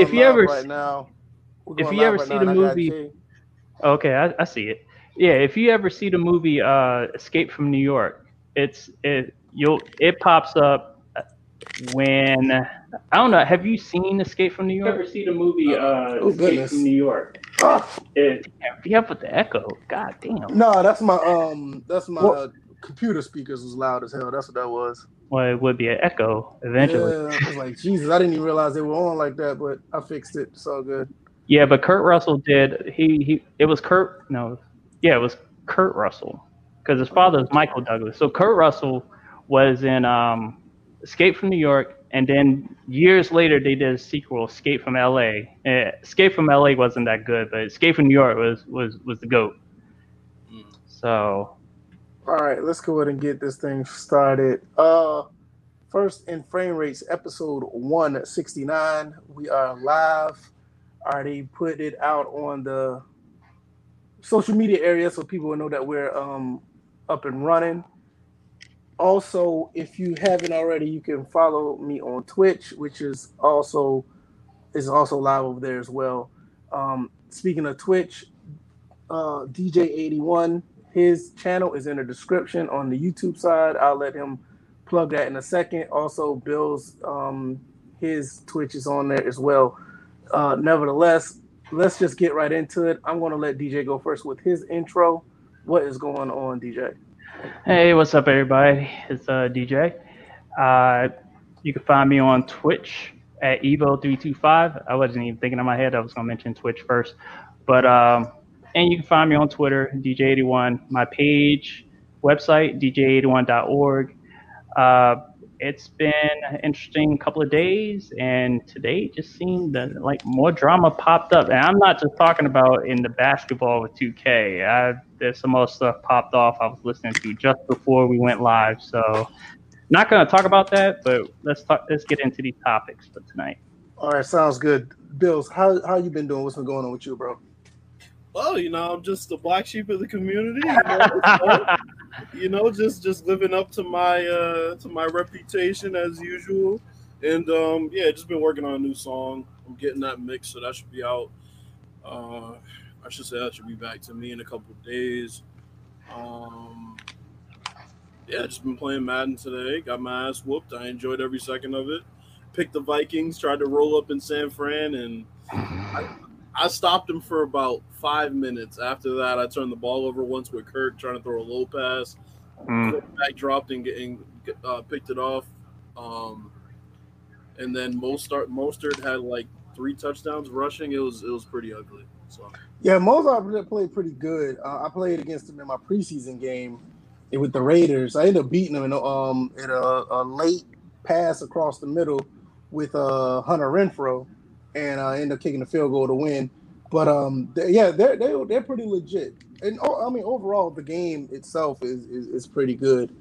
if you ever right now, if you ever right see the movie, okay, I, I see it. Yeah, if you ever see the movie uh, Escape from New York, it's it you'll it pops up when I don't know. Have you seen Escape from New York? Ever see the movie uh, oh, Escape goodness. from New York? Oh. It, yeah, with the echo. God damn. No, that's my um, that's my uh, computer speakers was loud as hell. That's what that was. Well, it would be an echo eventually. Yeah, I was like, Jesus, I didn't even realize they were on like that, but I fixed it. It's all good. Yeah, but Kurt Russell did. He he. It was Kurt. No, yeah, it was Kurt Russell because his father is Michael Douglas. So Kurt Russell was in um, Escape from New York, and then years later they did a sequel, Escape from L.A. Uh, Escape from L.A. wasn't that good, but Escape from New York was was was the goat. Mm. So, all right, let's go ahead and get this thing started. Uh, First and Framerates, episode one sixty nine. We are live. Already put it out on the social media area so people will know that we're um, up and running. Also, if you haven't already, you can follow me on Twitch, which is also is also live over there as well. Um, speaking of Twitch, uh, DJ81, his channel is in the description on the YouTube side. I'll let him plug that in a second. Also, Bill's um, his Twitch is on there as well. Uh, nevertheless, let's just get right into it. I'm going to let DJ go first with his intro. What is going on, DJ? Hey, what's up, everybody? It's uh, DJ. Uh, you can find me on Twitch at Evo325. I wasn't even thinking in my head I was going to mention Twitch first. But, um, and you can find me on Twitter, DJ81. My page, website, DJ81.org. Uh, it's been an interesting couple of days, and today just seemed that like more drama popped up. And I'm not just talking about in the basketball with 2K. I, there's some other stuff popped off I was listening to just before we went live. So, not going to talk about that, but let's talk. Let's get into these topics for tonight. All right, sounds good. Bills, how how you been doing? What's been going on with you, bro? Well, you know, I'm just the black sheep of the community. You know, you know, just just living up to my uh to my reputation as usual. And um yeah, just been working on a new song. I'm getting that mix, so that should be out. Uh I should say that should be back to me in a couple days. Um yeah, just been playing Madden today. Got my ass whooped. I enjoyed every second of it. Picked the Vikings, tried to roll up in San Fran, and I, I stopped him for about five minutes. After that, I turned the ball over once with Kirk trying to throw a low pass. Mm. Back dropped and getting uh, picked it off. Um, and then Mostert Mostert had like three touchdowns rushing. It was it was pretty ugly. So yeah, Mostert played pretty good. Uh, I played against him in my preseason game with the Raiders. I ended up beating him in a, um in a, a late pass across the middle with uh Hunter Renfrow and I uh, end up kicking the field goal to win. But um, they, yeah, they're they, are they are pretty legit. And oh, I mean, overall, the game itself is, is, is pretty good.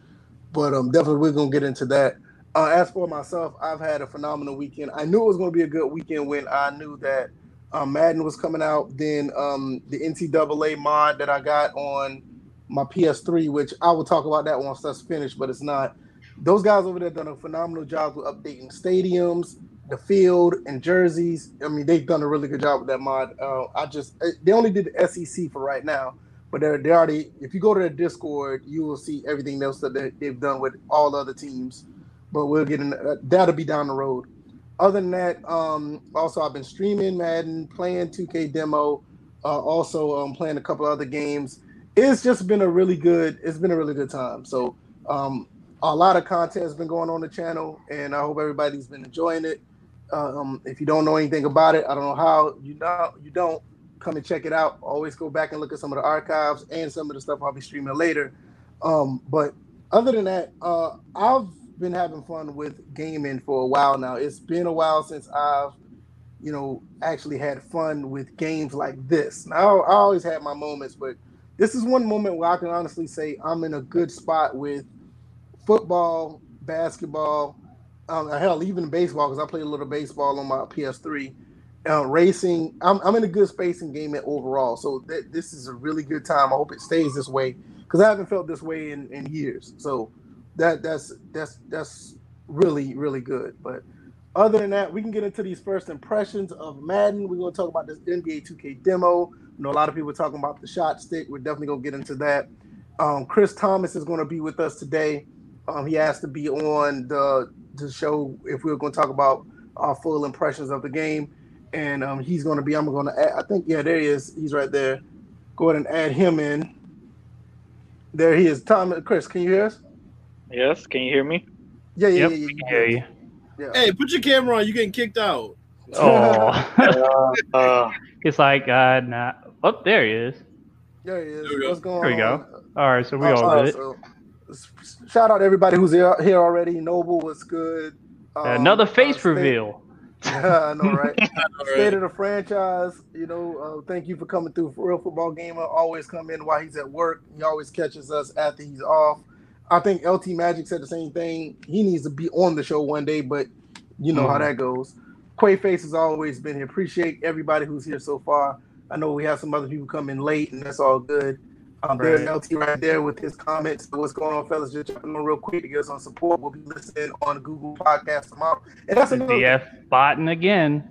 But um, definitely we're gonna get into that. Uh, as for myself, I've had a phenomenal weekend. I knew it was gonna be a good weekend when I knew that um, Madden was coming out. Then um, the NCAA mod that I got on my PS3, which I will talk about that once that's finished, but it's not. Those guys over there done a phenomenal job with updating stadiums, the field and jerseys. I mean, they've done a really good job with that mod. Uh, I just eh, they only did the SEC for right now, but they're they already. If you go to their Discord, you will see everything else that they've done with all other teams. But we'll get in uh, that'll be down the road. Other than that, um, also I've been streaming Madden, playing 2K demo, uh, also um, playing a couple other games. It's just been a really good. It's been a really good time. So um, a lot of content has been going on the channel, and I hope everybody's been enjoying it. Um, if you don't know anything about it, I don't know how you know you don't come and check it out. Always go back and look at some of the archives and some of the stuff I'll be streaming later. Um, but other than that, uh, I've been having fun with gaming for a while now. It's been a while since I've, you know, actually had fun with games like this. Now I always had my moments, but this is one moment where I can honestly say I'm in a good spot with football, basketball, um, hell, even baseball because I played a little baseball on my PS3. Uh, racing, I'm, I'm in a good space in gaming overall. So th- this is a really good time. I hope it stays this way because I haven't felt this way in, in years. So that that's that's that's really really good. But Other than that, we can get into these first impressions of Madden. We're going to talk about this NBA 2K demo. You know, a lot of people talking about the shot stick. We're definitely going to get into that. Um, Chris Thomas is going to be with us today. Um, he asked to be on the, the show if we were going to talk about our full impressions of the game. And um, he's going to be, I'm going to add, I think, yeah, there he is. He's right there. Go ahead and add him in. There he is. Tom, Chris, can you hear us? Yes. Can you hear me? Yeah, yeah, Yep, yeah. yeah, we can hear you. yeah. Hey, put your camera on. You're getting kicked out. Oh, Uh, uh, it's like uh, nah. Oh, there he is. There he is. There we go. What's going There we go. on? All right, so we all good. so, s- shout out everybody who's here, here already. Noble was good. Um, Another face uh, State- reveal. I know, right? State of the franchise. You know, uh, thank you for coming through. For Real Football Gamer always come in while he's at work. He always catches us after he's off. I think LT Magic said the same thing. He needs to be on the show one day, but you know how Mhm. that goes. Quay Face has always been here. Appreciate everybody who's here so far. I know we have some other people coming late, and that's all good. Um, There's Right. LT right there with his comments. What's going on, fellas? Just jumping on real quick to get us on support. We'll be listening on Google Podcast tomorrow. And that's another thing. DF botting again.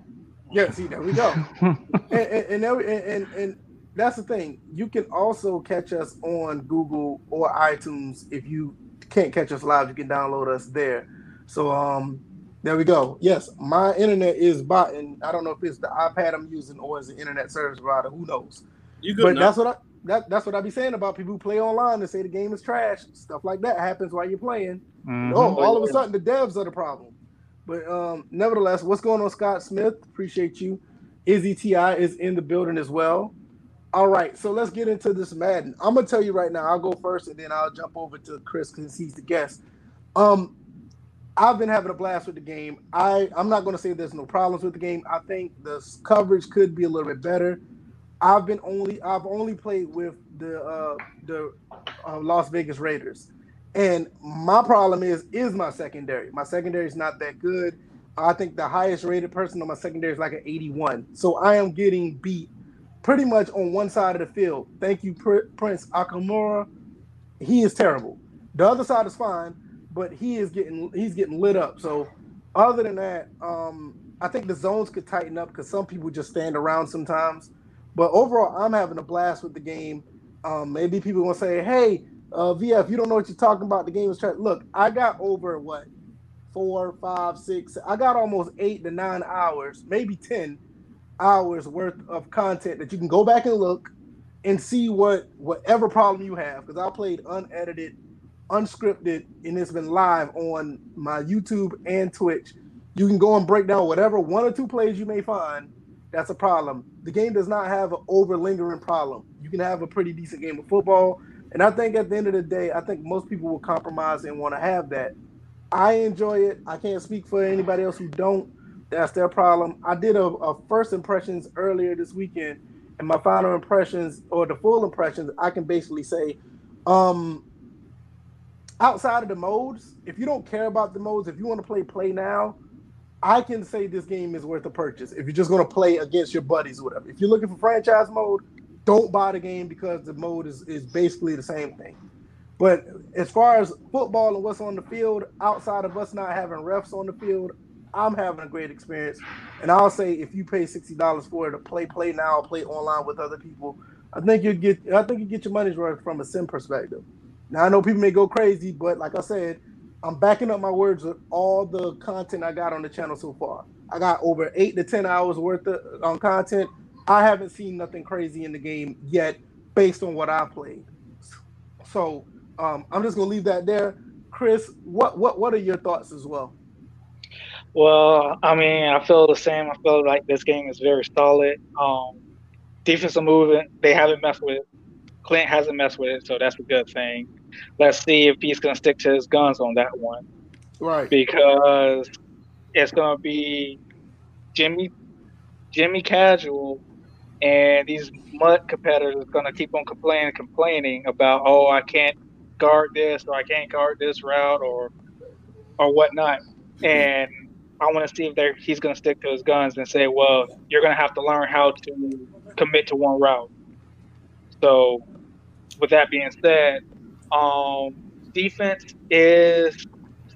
Yeah, see, there we go. and, and, and, every- and, and, and that's the thing. You can also catch us on Google or iTunes. If you can't catch us live, you can download us there. So um, there we go. Yes, my internet is botting. I don't know if it's the iPad I'm using or is the internet service provider. Who knows? You good But now? that's what I that, that's what I be saying about people who play online and say the game is trash. Stuff like that happens while you're playing. Mhm. Oh, all of a sudden the devs are the problem. But um, nevertheless, what's going on, Scott Smith? Appreciate you. Izzy Ti is in the building as well. All right, so let's get into this Madden. I'm gonna tell you right now. I'll go first, and then I'll jump over to Chris because he's the guest. Um, I've been having a blast with the game. I I'm not gonna say there's no problems with the game. I think the coverage could be a little bit better. I've been only I've only played with the uh, the uh, Las Vegas Raiders. And my problem is is my secondary. My secondary is not that good. I think the highest rated person on my secondary is like an 81. So I am getting beat pretty much on one side of the field. Thank you, Pr- Prince Amukamara. He is terrible. The other side is fine, but he is getting he's getting lit up. So other than that, um, I think the zones could tighten up because some people just stand around sometimes. But overall, I'm having a blast with the game. Um, maybe people will say, "Hey, uh, VF, you don't know what you're talking about. The game is trash." Look, I got over what four, five, six. I got almost eight to nine hours, maybe ten hours worth of content that you can go back and look and see what whatever problem you have. Because I played unedited, unscripted, and it's been live on my YouTube and Twitch. You can go and break down whatever one or two plays you may find. That's a problem. The game does not have an over lingering problem. You can have a pretty decent game of football. And I think at the end of the day, I think most people will compromise and want to have that. I enjoy it. I can't speak for anybody else who don't. That's their problem. I did a, a first impressions earlier this weekend, and my final impressions or the full impressions, I can basically say, um, outside of the modes, if you don't care about the modes, if you want to play play now, I can say this game is worth a purchase. If you're just going to play against your buddies or whatever. If you're looking for franchise mode, don't buy the game because the mode is, is basically the same thing. But as far as football and what's on the field, outside of us not having refs on the field, I'm having a great experience. And I'll say if you pay sixty dollars for it to play play now, play online with other people, I think you get I think you get your money's worth from a sim perspective. Now I know people may go crazy, but like I said, I'm backing up my words with all the content I got on the channel so far. I got over eight to ten hours worth of on content. I haven't seen nothing crazy in the game yet, based on what I played. So um, I'm just gonna leave that there. Chris, what what what are your thoughts as well? Well, I mean, I feel the same. I feel like this game is very solid. Um, defensive movement, they haven't messed with it. Clint hasn't messed with it, so that's a good thing. Let's see if he's going to stick to his guns on that one Right. because it's going to be Jimmy, Jimmy Casual, and these MUT competitors are going to keep on complaining, complaining about, oh, I can't guard this or I can't guard this route or or whatnot. And I want to see if they're, he's going to stick to his guns and say, well, you're going to have to learn how to commit to one route. So, with that being said, um, defense is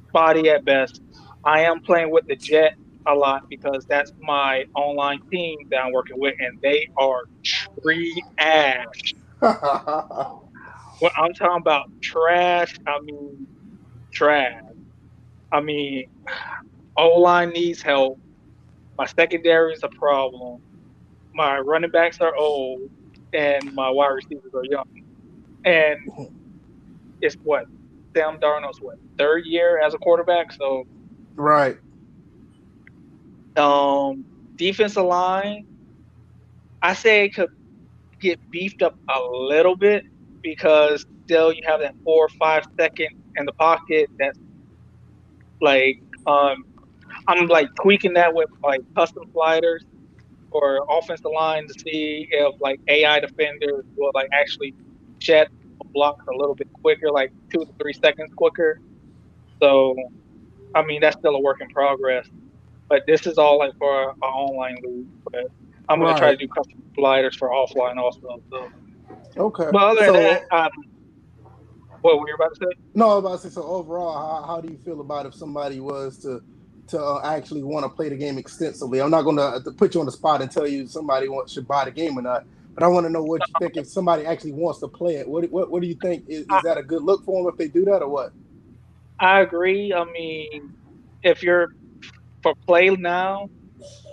spotty at best. I am playing with the jet a lot because that's my online team that I'm working with, and they are trash. when I'm talking about trash, I mean trash. I mean, O line needs help. My secondary is a problem. My running backs are old, and my wide receivers are young. And it's what Sam Darnold's what third year as a quarterback, so right. Um, defensive line, I say it could get beefed up a little bit because still you have that four or five second in the pocket that's like um I'm like tweaking that with like custom sliders or offensive line to see if like AI defenders will like actually shed blocks a little bit quicker, like two to three seconds quicker. So, I mean, that's still a work in progress. But this is all like for our online league. But I'm gonna try to do custom sliders for offline also. So. Okay. But other so, than that, um, what were you about to say? No, I was about to say. So overall, how, how do you feel about if somebody was to to uh, actually want to play the game extensively? I'm not going to uh, put you on the spot and tell you somebody wants, should buy the game or not. But I want to know what you think if somebody actually wants to play it. What what, what do you think? Is, is that a good look for them if they do that or what? I agree. I mean, if you're for play now,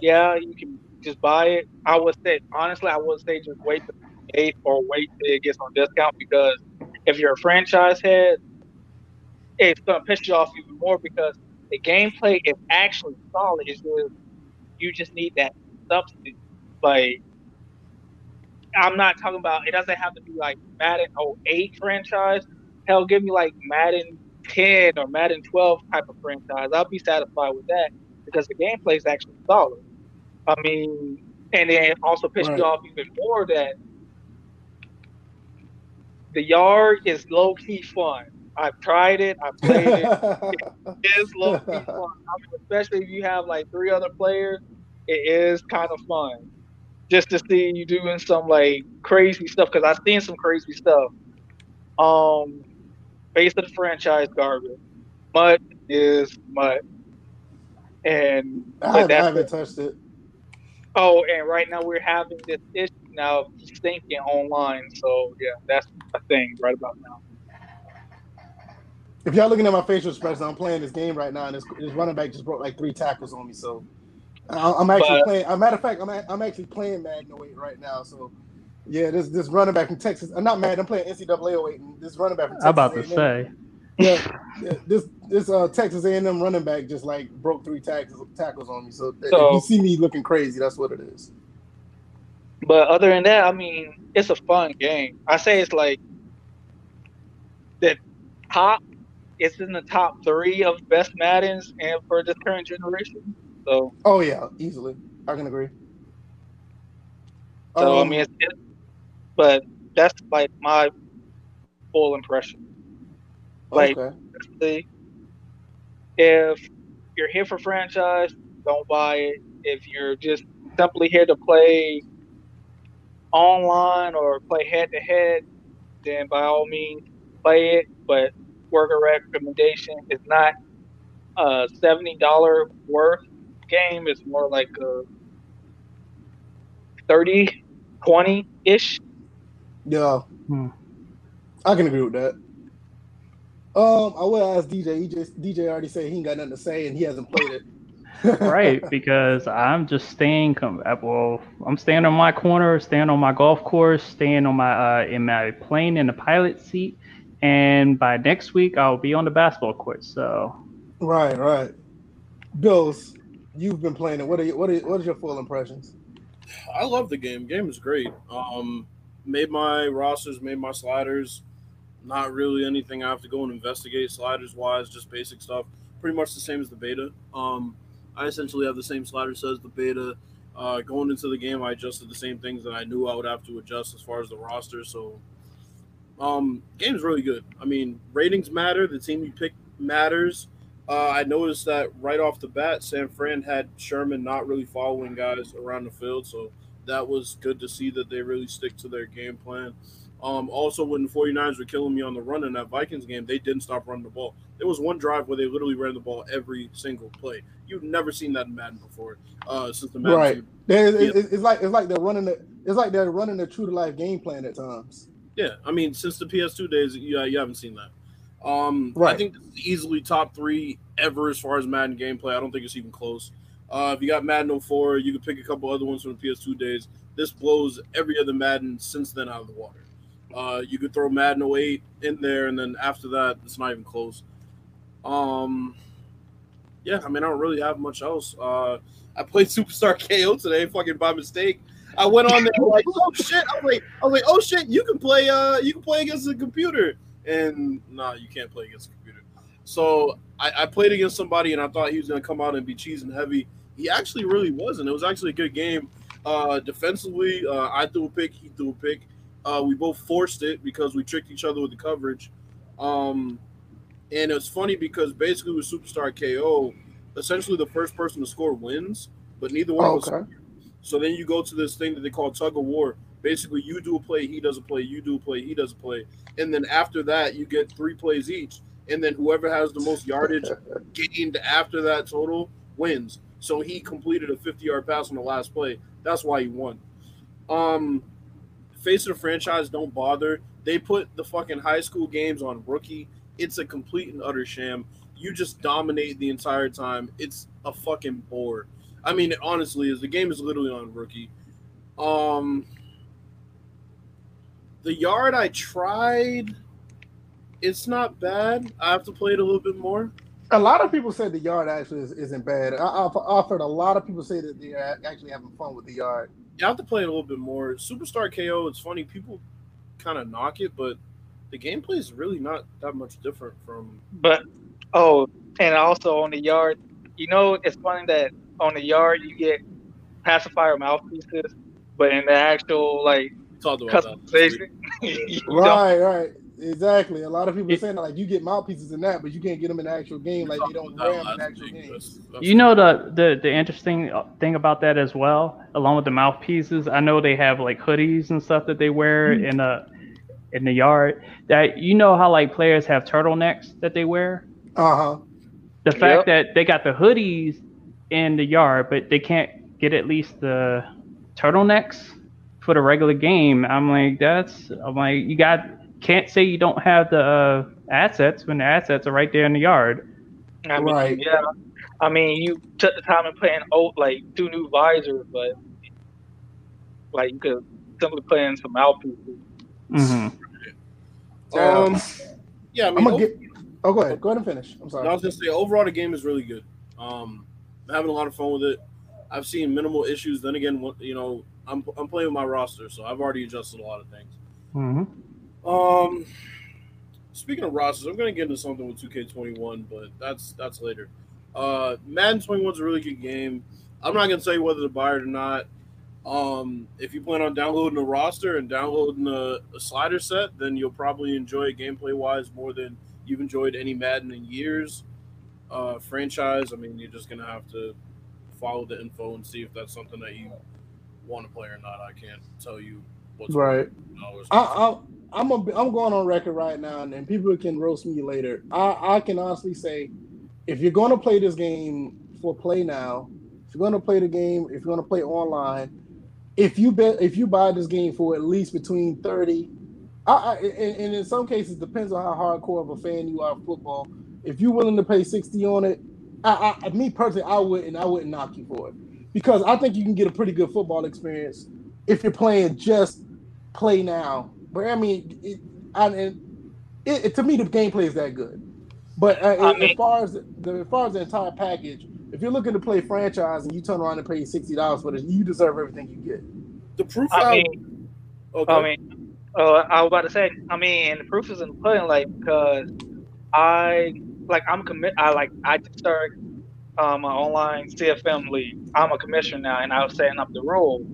yeah, you can just buy it. I would say honestly, I would say just wait eighth or wait till it gets on discount because if you're a franchise head, it's gonna piss you off even more because the gameplay is actually solid. It's just you just need that substance. Like I'm not talking about it doesn't have to be like Madden 08 franchise. Hell, give me like Madden 10 or Madden 12 type of franchise. I'll be satisfied with that because the gameplay is actually solid. I mean, and then also pissed right. me off even more that the yard is low key fun. I've tried it. I've played it. it is low key fun. I mean, especially if you have like three other players, it is kind of fun just to see you doing some like crazy stuff because I've seen some crazy stuff. Um, based on the franchise garbage, MUT is MUT, and I haven't, I haven't touched it. Oh, and right now we're having this issue now thinking online. So yeah, that's a thing right about now. If y'all looking at my facial expression, I'm playing this game right now, and this, this running back just broke like three tackles on me. So I'm actually but, playing. As a matter of fact, I'm, I'm actually playing Madden 08 right now. So, yeah, this this running back from Texas. I'm not mad. I'm playing NCAA 08. And this running back from Texas. I'm about to A&M, say. Yeah, yeah, this this uh, Texas A&M running back just like broke three tackles tackles on me. So, so if you see me looking crazy, that's what it is. But other than that, I mean, it's a fun game. I say it's like the top. It's in the top three of best Maddens and for this current generation. So. Oh yeah, easily. I can agree. So um, I mean, it's, it, but that's like my full impression. Like, okay. if you're here for franchise, don't buy it. If you're just simply here to play online or play head to head, then by all means play it. But worker recommendation is not a seventy dollar worth game is more like a 30, 20 ish. Yeah. Hmm. I can agree with that. Um, I will ask DJ. He just DJ already said he ain't got nothing to say and he hasn't played it. right, because I'm just staying. Well, I'm staying on my corner, staying on my golf course, staying on my uh, in my plane in the pilot seat, and by next week I'll be on the basketball court. So. Right, right. Bills you've been playing it. What are you, what are, what is your full impressions? I love the game. Game is great. Um, made my rosters, made my sliders. Not really anything I have to go and investigate sliders wise, just basic stuff. Pretty much the same as the beta. Um, I essentially have the same sliders as the beta. Uh, going into the game, I adjusted the same things that I knew I would have to adjust as far as the roster. So, um, game's really good. I mean, ratings matter. The team you pick matters. Uh, I noticed that right off the bat, San Fran had Sherman not really following guys around the field, so that was good to see that they really stick to their game plan. Um, also, when the 49ers were killing me on the run in that Vikings game, they didn't stop running the ball. There was one drive where they literally ran the ball every single play. You've never seen that in Madden before, uh, since the Madden. Right. team. They- it- it- it's like it's like they're running the it's like they're running the true to life game plan at times. Yeah, I mean, since the PS2 days, yeah, you haven't seen that. Um, I think this is easily top three ever as far as Madden gameplay. I don't think it's even close. Uh, if you got Madden 04, you could pick a couple other ones from the PS2 days. This blows every other Madden since then out of the water. Uh, you could throw Madden 08 in there, and then after that, it's not even close. Um, yeah, I mean, I don't really have much else. Uh, I played Superstar KO today, fucking by mistake. I went on there like, oh shit! I was like, I was like, oh shit! You can play, uh, you can play against the computer, and nah, you can't play against the computer. So I, I played against somebody, and I thought he was gonna come out and be cheesing heavy. He actually really wasn't. It was actually a good game. Uh, defensively, uh, I threw a pick, he threw a pick. Uh, we both forced it because we tricked each other with the coverage. Um, and it's funny because basically with Superstar KO, essentially the first person to score wins, but neither one of us so then you go to this thing that they call tug of war. Basically, you do a play, he does a play, you do a play, he does a play. And then after that, you get three plays each. And then whoever has the most yardage gained after that total wins. So he completed a 50 yard pass on the last play. That's why he won. Um, face of the franchise, don't bother. They put the fucking high school games on rookie. It's a complete and utter sham. You just dominate the entire time. It's a fucking bore. I mean, it honestly is. The game is literally on rookie. Um, the yard I tried, it's not bad. I have to play it a little bit more. A lot of people said the yard actually is, isn't bad. I, I've, I've a lot of people say that they're actually having fun with the yard. You have to play it a little bit more. Superstar KO, it's funny. People kind of knock it, but the gameplay is really not that much different from. But oh, and also on the yard, you know, it's funny that on the yard you get pacifier mouthpieces, but in the actual like We talked about that. customization, you don't. Right, right. Exactly. A lot of people are saying that, like you get mouthpieces in that, but you can't get them in the actual game. Like they don't ram in the actual game. You know the, the the interesting thing about that as well, along with the mouthpieces. I know they have like hoodies and stuff that they wear in the in the yard. That you know how like players have turtlenecks that they wear. Uh huh. The fact Yep. that they got the hoodies in the yard, but they can't get at least the turtlenecks for the regular game. I'm like, that's I'm like, you got can't say you don't have the uh, assets when the assets are right there in the yard. I mean, Right. yeah. I mean, you took the time and playing old like two new visors, but like you could simply play in some mouthpieces. hmm Um, yeah, I mean, I'm gonna o- get. Oh, go ahead. Go ahead and finish. I'm sorry. I was gonna say overall the game is really good. Um, I'm having a lot of fun with it. I've seen minimal issues. Then again, what- you know, I'm I'm playing with my roster, so I've already adjusted a lot of things. hmm Um, speaking of rosters, I'm gonna get into something with 2K21, but that's that's later. Uh, Madden 21 is a really good game. I'm not gonna tell you whether to buy it or not. Um, if you plan on downloading a roster and downloading a, a slider set, then you'll probably enjoy it gameplay wise more than you've enjoyed any Madden in years. Uh, franchise, I mean, you're just gonna have to follow the info and see if that's something that you want to play or not. I can't tell you what's Right. I, I, I'm a, I'm going on record right now, and people can roast me later. I, I can honestly say, if you're going to play this game for play now, if you're going to play the game, if you're going to play online, if you bet, if you buy this game for at least between thirty, I, I and, and in some cases depends on how hardcore of a fan you are of football. If you're willing to pay sixty on it, I, I me personally, I wouldn't, I wouldn't knock you for it because I think you can get a pretty good football experience if you're playing just play now. But I mean, it, I, and it, it, to me, the gameplay is that good. But uh, I as far as the as far as the entire package, if you're looking to play franchise and you turn around and pay sixty dollars for this, you deserve everything you get. The proof I out. mean, okay. I mean, uh, I was about to say. I mean, the proof is in the pudding, like because I like I'm commit. I like I just started um, an online CFM league. I'm a commissioner now, and I was setting up the rule.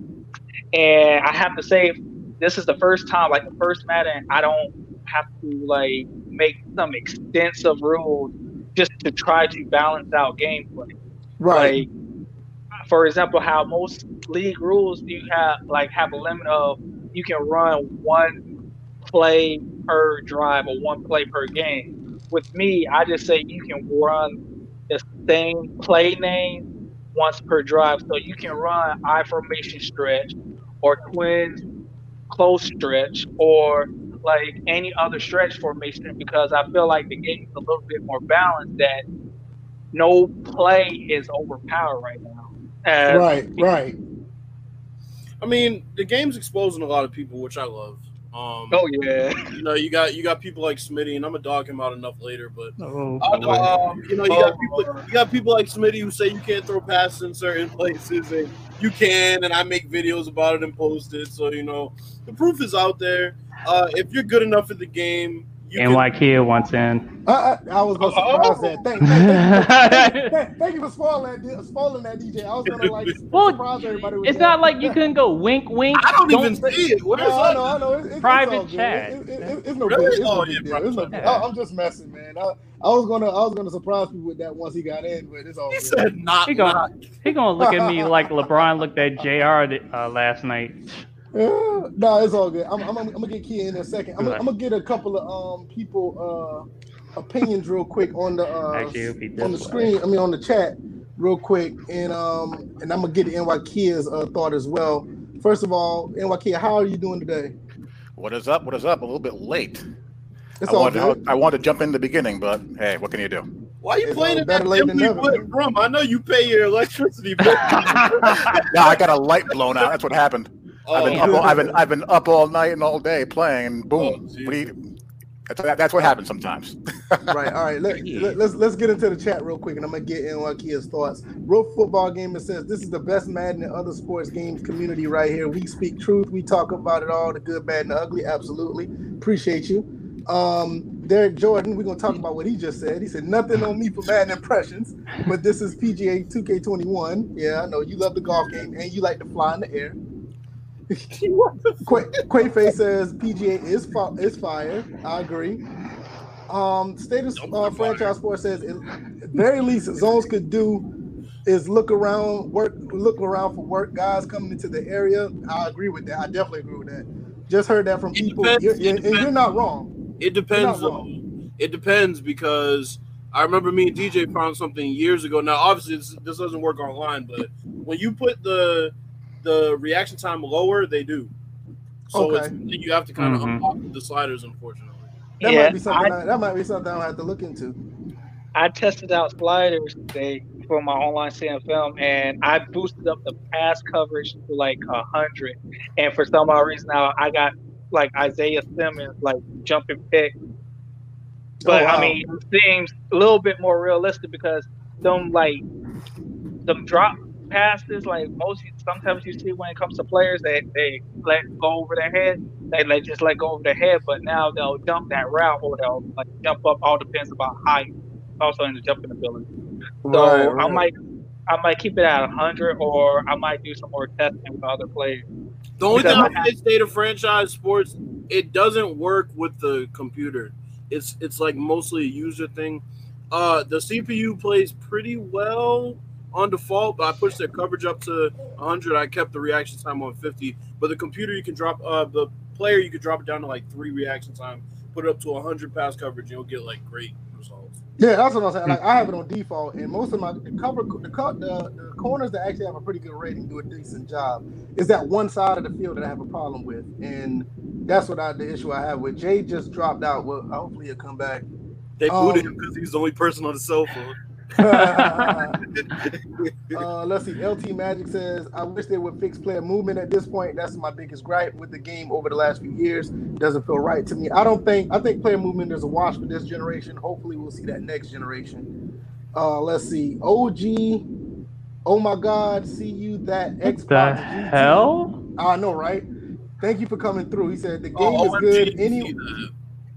And I have to say, this is the first time, like the first Madden, I don't have to like make some extensive rules just to try to balance out gameplay. Right. Like, for example, how most league rules you have like have a limit of you can run one play per drive or one play per game. With me, I just say you can run the same play name once per drive. So you can run I formation stretch or twins close stretch or like any other stretch formation because I feel like the game is a little bit more balanced that no play is overpowered right now. Right, right. I mean, the game's exposing a lot of people, which I love. Um, oh yeah, you know, you got you got people like Smitty, and I'm gonna dog him out enough later, but oh, um, you know, you got people you got people like Smitty who say you can't throw passes in certain places, and you can, and I make videos about it and post it. So you know, the proof is out there. Uh, if you're good enough at the game, you NY can, Kid wants in. Uh, I, I was gonna surprise that. Thank, thank, thank, thank, thank, you for spoiling that, spoiling that DJ. I was gonna like well, surprise everybody. it's that. not like you couldn't go wink, wink. I don't, don't even see it. What is no, I know, I know. It, it, Private chat. It, it, it's no really? big. It's oh, no big deal. It's no, yeah. I'm just messing, man. I, I was gonna, I was gonna surprise people with that once he got in, but it's all. He good. said not. He gonna, he gonna look at me like LeBron looked at Jr. Uh, last night. Yeah, no, it's all good. I'm, I'm, I'm, gonna get Key in a second. I'm, I'm, gonna get a couple of um people uh opinions real quick on the uh Actually, on the screen. I mean on the chat real quick, and um and I'm gonna get NY Kia's uh, thought as well. First of all, NY Kia, how are you doing today? What is up? What is up? A little bit late. It's I, all wanted, good. I, I wanted to jump in the beginning, but hey, what can you do? Why are you it's playing in that dimly lit room? I know you pay your electricity bill. yeah, I got a light blown out. That's what happened. I've been, up all, I've been I've been up all night and all day playing, and boom. Oh, you, that's, that's what happens sometimes. right. All right. Let, let, let's let's get into the chat real quick, and I'm gonna get in NY Kia's thoughts. Real football gamer says this is the best Madden and other sports games community right here. We speak truth. We talk about it all, the good, bad, and the ugly. Absolutely. Appreciate you. Um, Derek Jordan, we're gonna talk about what he just said. He said nothing on me for Madden impressions, but this is PGA 2K21. Yeah, I know you love the golf game and you like to fly in the air. Quay, Quay says PGA is is fire. I agree. Um, Status uh, Franchise Sports says, at very least, zones could do is look around, work, look around for work guys coming into the area. I agree with that. I definitely agree with that. Just heard that from it people, you're, you're, and you're not wrong. It depends. Wrong. It depends because I remember me and DJ found something years ago. Now, obviously, this, this doesn't work online, but when you put the the reaction time lower, they do. So okay. you have to kind of mm-hmm. unlock the sliders, unfortunately. That yeah, might be something. I, I, that might be something I'll have to look into. I tested out sliders today for my online sim film, and I boosted up the pass coverage to like a hundred. And for some odd reason, now I got like Isaiah Simmons like jumping pick. But oh, wow. I mean, it seems a little bit more realistic because them like them drop passes, like most sometimes you see when it comes to players, they they let go over their head. They let just let go over their head, but now they'll jump that route or they'll like jump up. All depends about height, also in the jumping ability. So right, right. I might I might keep it at hundred, or I might do some more testing with other players. The only thing I can say to franchise sports, it doesn't work with the computer. It's it's like mostly a user thing. Uh, the CPU plays pretty well on default, but I pushed their coverage up to 100. I kept the reaction time on 50. But the computer, you can drop uh, the player, you can drop it down to like three reaction time, put it up to 100 pass coverage, and you'll get like great results. Yeah, that's what I'm saying. Like I have it on default, and most of my the cover the, the, the corners that actually have a pretty good rating do a decent job. Is that one side of the field that I have a problem with, and that's what I the issue I have with. Jay just dropped out. Well, hopefully he'll come back. They booted um, him because he's the only person on the cell phone. uh, let's see. LT Magic says, I wish they would fix player movement at this point. That's my biggest gripe with the game over the last few years. Doesn't feel right to me. I don't think, I think player movement is a wash for this generation. Hopefully, we'll see that next generation. Uh, let's see. OG, oh my God, see you that Xbox. The GT. hell? I know, right? Thank you for coming through. He said, the game oh, is good. Any.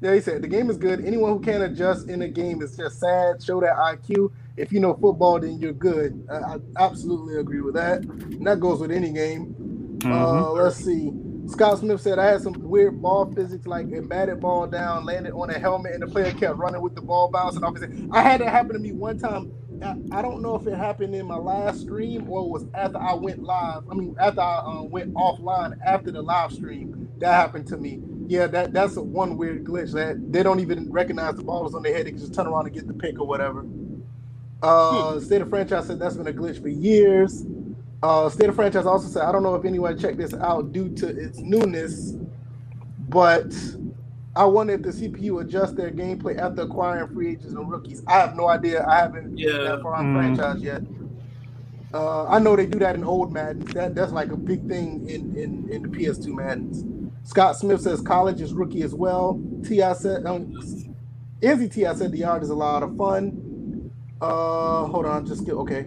Yeah, he said the game is good. Anyone who can't adjust in a game is just sad. Show that IQ. If you know football, then you're good. I, I absolutely agree with that. And that goes with any game. Mm-hmm. Uh, let's see. Scott Smith said I had some weird ball physics, like a batted ball down, landed on a helmet, and the player kept running with the ball bouncing off his head. I had that happen to me one time. I, don't know if it happened in my last stream or was after I went live. I mean, after I uh, went offline after the live stream, that happened to me Yeah, that that's a one weird glitch that they don't even recognize the ball is on their head. They can just turn around and get the pick or whatever. Uh. State of Franchise said that's been a glitch for years. Uh, State of Franchise also said, I don't know if anyone checked this out due to its newness, but I wonder if the CPU adjusts their gameplay after acquiring free agents and rookies. I have no idea. I haven't yeah. that far on mm. franchise yet. Uh, I know they do that in old Maddens. That that's like a big thing in in, in the PS2 Maddens. Scott Smith says college is rookie as well. Ti said, um, Izzy Ti said the art is a lot of fun. Uh, hold on, just get okay.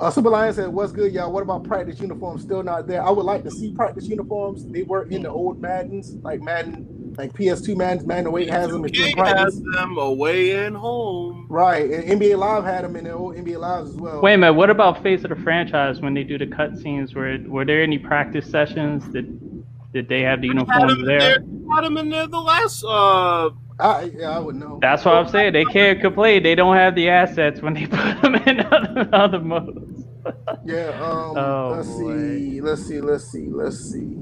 Uh, Super Lion said, "What's good, y'all? What about practice uniforms? Still not there. I would like to see practice uniforms. They were in the old Maddens, like Madden, like PS2 Maddens. Madden away has them. has them away and home. Right, and NBA Live had them in the old NBA Lives as well. Wait a minute. What about Face of the Franchise when they do the cutscenes? Were were there any practice sessions? Did did they have the uniforms there? there? Had them in there the last. Uh, I, yeah, I would know. That's what I'm saying. They can't complain. They don't have the assets when they put them in other, other modes. yeah. Um, oh, let's boy. see. Let's see. Let's see. Let's see.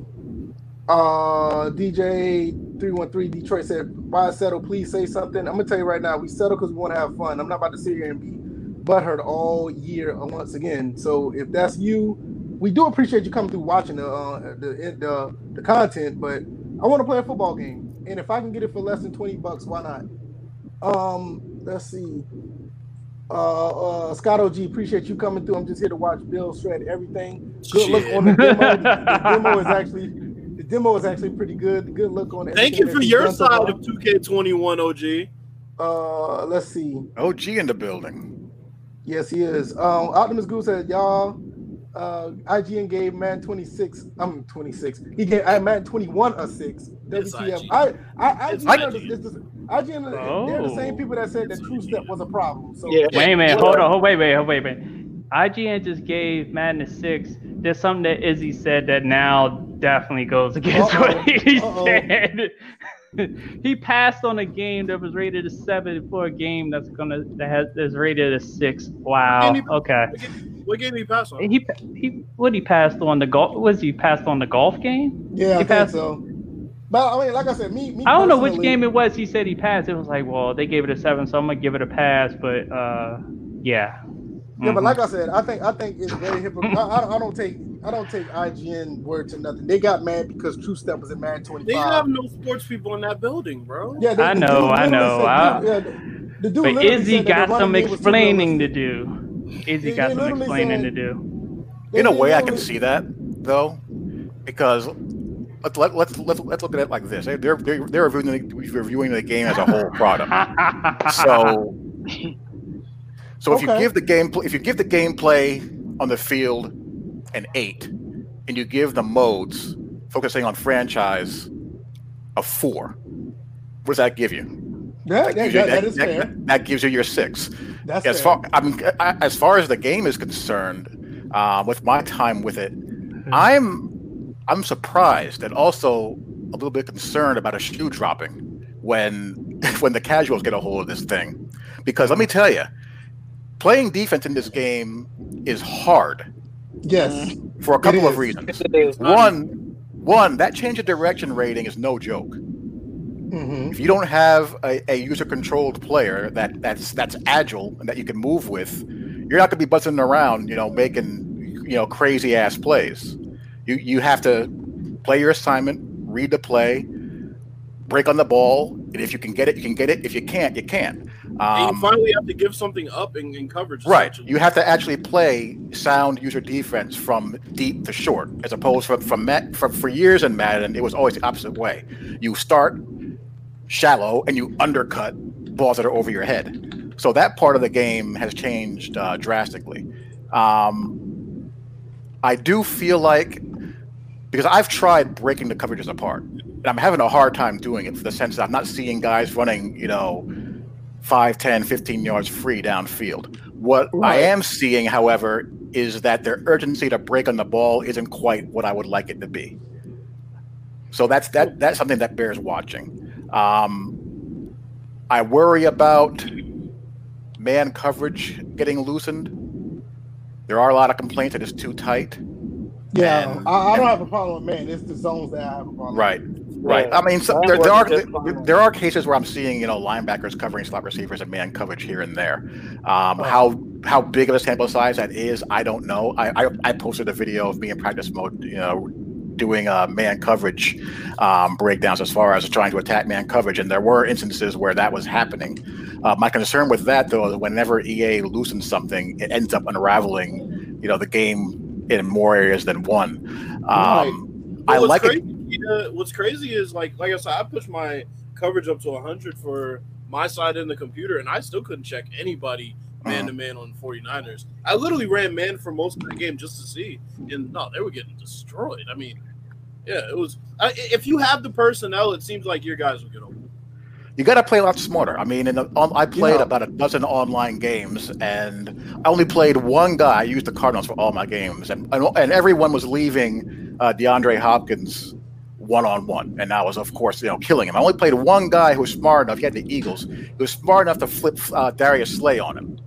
Uh, DJ three one three Detroit said, "Why settle? Please say something." I'm gonna tell you right now. We settle because we want to have fun. I'm not about to sit here and be butthurt all year once again. So if that's you, we do appreciate you coming through watching the uh, the, the the content. But I want to play a football game and if I can get it for less than 20 bucks, why not? Um, let's see. Uh, uh, Scott OG, appreciate you coming through. I'm just here to watch Bill shred everything. Good look on the demo. the, demo is actually the demo is actually pretty good. Good look on it. Thank you for your side of 2K21, OG. Uh, let's see. OG in the building. Yes, he is. Um, Optimus Goose said, "Y'all, uh, IGN gave Man 26. I'm 26. He gave uh, Man 21 a six. WTF? I, I, IGN, is, is, IGN oh. they're the same people that said that True Step was a problem. So yeah. wait a minute, hold on, hold, wait, wait, wait, wait. IGN just gave Madden a six. There's something that Izzy said that now definitely goes against Uh-oh. what he Uh-oh. said. he passed on a game that was rated a seven for a game that's gonna that has is rated a six. Wow. Okay. What game did he passed on? He he what he passed on the golf was he passed on the golf game? Yeah, he I passed so. But I mean, like I said, me, me I don't know which game it was. He said he passed. It was like, well, they gave it a seven, so I'm gonna give it a pass. But uh, yeah. Yeah, mm-hmm. but like I said, I think I think it's very hypocritical. I, I, don't take I don't take IGN word to nothing. They got mad because True Step was in Madden 25. They have no sports people in that building, bro. Yeah, they, I know, I know. Said, I, yeah, the, the dude but Izzy got some explaining to do. Izzy got some explaining to do. In a way, I can see that though, because let's let, let's let's let's look at it like this. They're they're, they're reviewing, the, reviewing the game as a whole product. so so if you give the game if you give the gameplay on the field an eight, and you give the modes focusing on franchise a four, what does that give you? Yeah, that, that, you, that, that is fair. That, gives you your six. That's as fair. far I mean, as far as the game is concerned, uh, with my time with it, mm-hmm. I'm I'm surprised and also a little bit concerned about a shoe dropping when when the casuals get a hold of this thing, because let me tell you, playing defense in this game is hard. Yes, for a couple of reasons. One, one that change of direction rating is no joke. Mm-hmm. If you don't have a, a user controlled player that that's that's agile and that you can move with, you're not going to be buzzing around, you know, making you know crazy ass plays. You you have to play your assignment, read the play, break on the ball, and if you can get it, you can get it. If you can't, you can't. Um, you finally have to give something up in, in coverage. Right. You have to actually play sound user defense from deep to short, as opposed from from, Matt, from for years in Madden, it was always the opposite way. You start shallow and you undercut balls that are over your head. So that part of the game has changed uh, drastically. Um, I do feel like because I've tried breaking the coverages apart, and I'm having a hard time doing it for the sense that I'm not seeing guys running, you know, 5, 10, 15 yards free downfield. What right. I am seeing, however, is that their urgency to break on the ball isn't quite what I would like it to be. So that's that that's something that bears watching. Um, I worry about man coverage getting loosened. There are a lot of complaints that it's too tight. Yeah, And- I, I don't have a problem with man. It's the zones that I have a problem. with. Right. Right. Yeah. I mean, so there, there are works just fine. there are cases where I'm seeing you know linebackers covering slot receivers and man coverage here and there. Um, how how big of a sample size that is, I don't know. I, I I posted a video of me in practice mode, you know, doing uh, man coverage um, breakdowns as far as trying to attack man coverage, and there were instances where that was happening. Uh, my concern with that though is whenever EA loosens something, it ends up unraveling, you know, the game in more areas than one. Right. Um, I like it. crazy, uh, what's crazy is like like I said, I pushed my coverage up to 100 for my side in the computer, and I still couldn't check anybody man to man on 49ers. I literally ran man for most of the game just to see, and no, they were getting destroyed. I mean, yeah, it was. I, if you have the personnel, it seems like your guys will get over. you got to play a lot smarter. I mean, in the, on, I played Yeah. about a dozen online games, and I only played one guy. I used the Cardinals for all my games, and and, and everyone was leaving uh, DeAndre Hopkins one on one, and I was, of course, you know, killing him. I only played one guy who was smart enough. He had the Eagles. He was smart enough to flip uh, Darius Slay on him,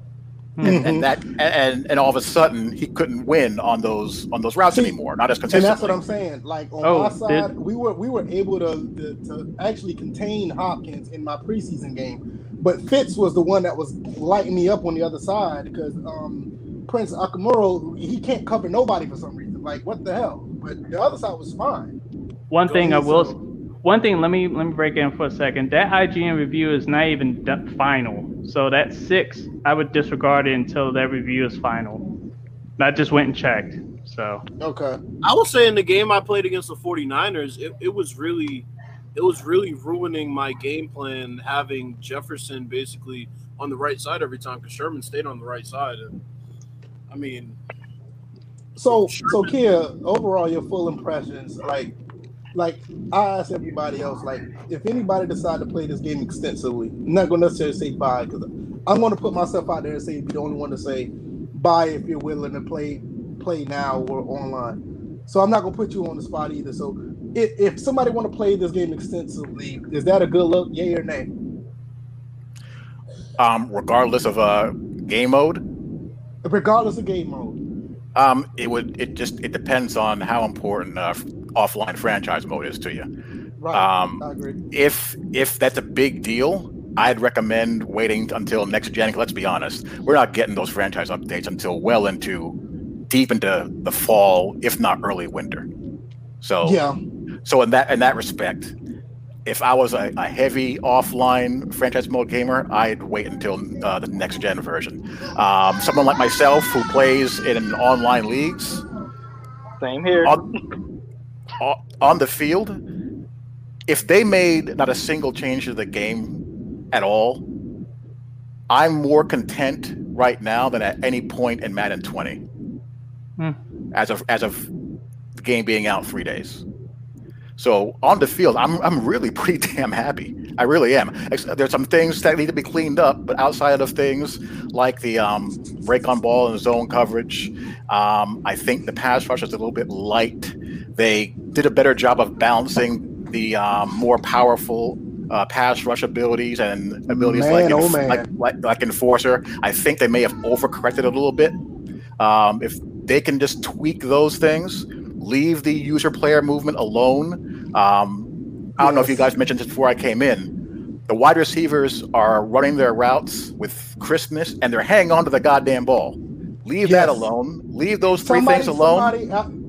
Mhm. and that, and and all of a sudden he couldn't win on those on those routes anymore. Not as And consistently. that's what I'm saying. Like on Oh, my did- side, we were we were able to, to to actually contain Hopkins in my preseason game, but Fitz was the one that was lighting me up on the other side because um, Prince Amukamara he can't cover nobody for some reason. Like what the hell? But the other side was fine. One Go thing I will, Cyril. One thing. Let me let me break in for a second. That IGN review is not even d- final, so that six I would disregard it until that review is final. I just went and checked. So Okay. I will say in the game I played against the 49ers, it, it was really it was really ruining my game plan having Jefferson basically on the right side every time because Sherman stayed on the right side. And I mean, So so Kia, overall your full impressions, like like I ask everybody else, like if anybody decide to play this game extensively, I'm not gonna necessarily say buy because I'm gonna put myself out there and say be the only one to say buy if you're willing to play play now or online. So I'm not gonna put you on the spot either. So if, if somebody want to play this game extensively, is that a good look? Yay or nay? um, regardless of uh, game mode, Regardless of game mode. Um, it would. It just. It depends on how important uh, offline franchise mode is to you. Right. Um, I agree. If if that's a big deal, I'd recommend waiting until next gen. Let's be honest, we're not getting those franchise updates until well into deep into the fall, if not early winter. So Yeah. so in that in that respect, if I was a, a heavy offline franchise mode gamer, I'd wait until uh, the next gen version. Um, someone like myself who plays in online leagues Same here. on, on- the field, if they made not a single change to the game at all, I'm more content right now than at any point in Madden 20. Hmm. As of as of the game being out three days. So on the field, I'm I'm really pretty damn happy. I really am. There's some things that need to be cleaned up, but outside of things like the um, break on ball and zone coverage, um, I think the pass rush is a little bit light. They did a better job of balancing the um, more powerful uh, pass rush abilities and abilities Man, like, oh enf- man. like like like enforcer. I think they may have overcorrected a little bit. Um, if they can just tweak those things, leave the user player movement alone. Um, I don't know if you guys mentioned this before I came in. The wide receivers are running their routes with crispness and they're hanging on to the goddamn ball. Leave that alone. Leave those three Somebody, things alone. somebody, uh,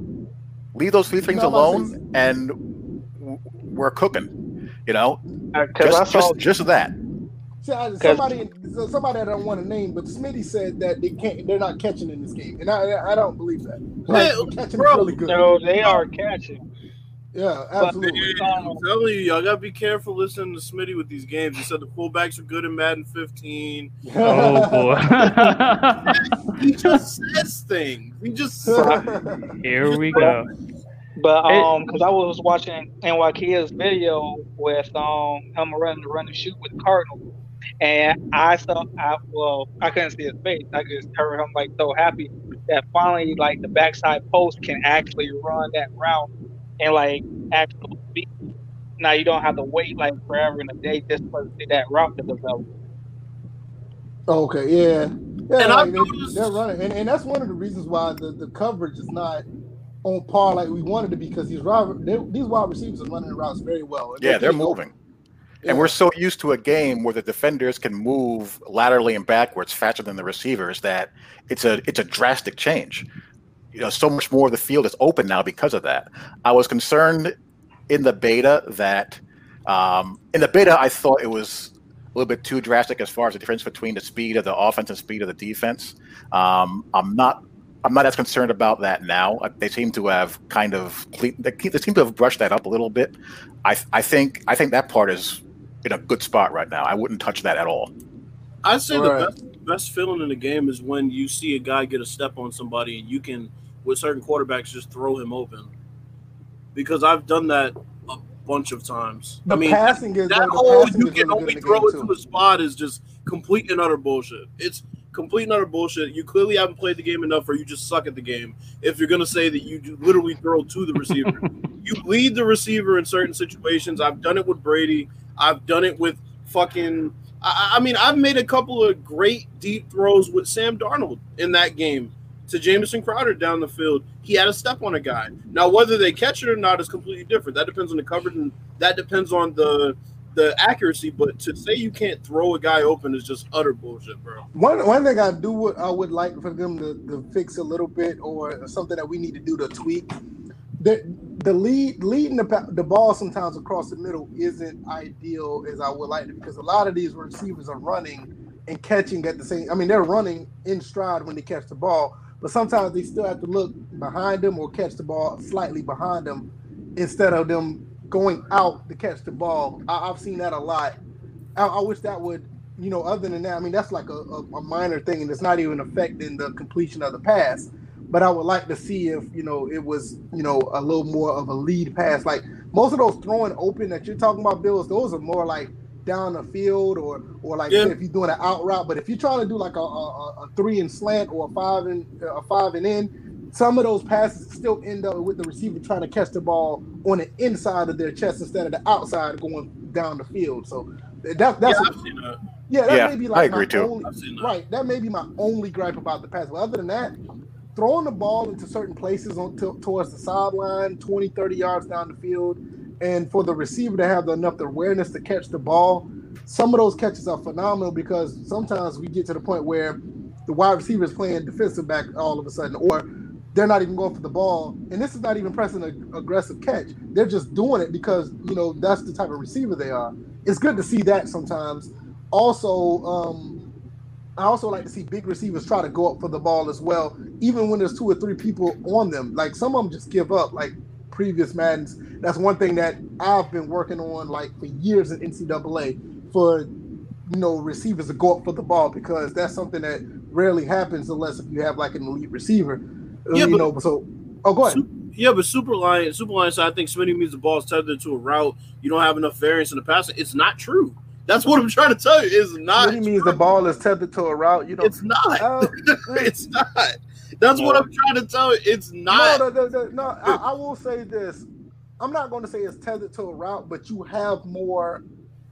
Leave those three things know, I'm about to alone, and we're cooking. You know, uh, Because I just, saw just just that. See, somebody, so somebody I don't want to name, but Smitty said that they can't, they're not catching in this game, and I, I don't believe that. Like, Yeah, catching bro. is really good. no, they are catching. Yeah, But- absolutely. I'm telling you, y'all gotta be careful listening to Smitty with these games. He said the fullbacks are good in Madden 15. oh boy. He just says things. He just Here we go. But um, because I was watching NY Kia's video with um him running the run and shoot with the Cardinals, and I saw I well I couldn't see his face. I just heard him like so happy that finally like the backside post can actually run that route and like actually beat. Now you don't have to wait like forever in a day just for see that route to develop. okay, yeah, yeah. And like, I've they, noticed- they're running, and, and that's one of the reasons why the, the coverage is not on par like we wanted to be because these wide, these wide receivers are running the routes very well. Yeah, they're moving. Yeah. And we're so used to a game where the defenders can move laterally and backwards faster than the receivers that it's a it's a drastic change. You know, so much more of the field is open now because of that. I was concerned in the beta that um, in the beta I thought it was a little bit too drastic as far as the difference between the speed of the offense and speed of the defense. Um, I'm not I'm not as concerned about that now. Uh, they seem to have kind of they, they seem to have brushed that up a little bit. I I think I think that part is in a good spot right now. I wouldn't touch that at all. I'd say all the right. best best feeling in the game is when you see a guy get a step on somebody and you can, with certain quarterbacks, just throw him open. Because I've done that a bunch of times. The I mean, passing that, is that whole you can only throw it to a spot is just complete and utter bullshit. It's complete and utter bullshit. You clearly haven't played the game enough, or you just suck at the game. If you're gonna say that you literally throw to the receiver, you lead the receiver in certain situations. I've done it with Brady. I've done it with fucking. I, I mean, I've made a couple of great deep throws with Sam Darnold in that game to Jamison Crowder down the field. He had a step on a guy. Now, whether they catch it or not is completely different. That depends on the coverage and that depends on the the accuracy, but to say you can't throw a guy open is just utter bullshit, bro. One one thing I do I would like for them to, to fix a little bit, or something that we need to do to tweak. The the lead leading the, the ball sometimes across the middle isn't ideal as I would like it because a lot of these receivers are running and catching at the same. I mean, they're running in stride when they catch the ball, but sometimes they still have to look behind them or catch the ball slightly behind them instead of them going out to catch the ball. I, have seen that a lot. I, I, wish that would, you know, other than that, I mean, that's like a, a, a, minor thing and it's not even affecting the completion of the pass. But I would like to see if, you know, it was, you know, a little more of a lead pass. Like most of those throwing open that you're talking about, Bills, those are more like down the field or or like yeah. if you're doing an out route. But if you're trying to do like a, a, a three and slant or a five and a five and in, some of those passes still end up with the receiver trying to catch the ball on the inside of their chest instead of the outside going down the field. So that, that's yeah, that. yeah, that yeah, may be like I agree too. Only, right, that may be my only gripe about the pass. But other than that, throwing the ball into certain places on t- towards the sideline, 20, 30 yards down the field, and for the receiver to have enough awareness to catch the ball, some of those catches are phenomenal because sometimes we get to the point where the wide receiver is playing defensive back all of a sudden, or they're not even going for the ball. And this is not even pressing an aggressive catch. They're just doing it because, you know, that's the type of receiver they are. It's good to see that sometimes. Also, um, I also like to see big receivers try to go up for the ball as well, even when there's two or three people on them. Like some of them just give up, like previous Maddens. That's one thing that I've been working on like for years in NCAA for you know receivers to go up for the ball because that's something that rarely happens unless if you have like an elite receiver. Yeah, you but, know, so oh, go ahead. yeah, but Super Lion, Super Lion said I think Smitty means the ball is tethered to a route. You don't have enough variance in the passing. It's not true. That's what I'm trying to tell you. It's not. Smitty means the ball is tethered to a route. You know, it's not. Uh, it's not. That's what I'm um, trying to tell you. It's not. No, no, no, no I, I will say this. I'm not going to say it's tethered to a route, but you have more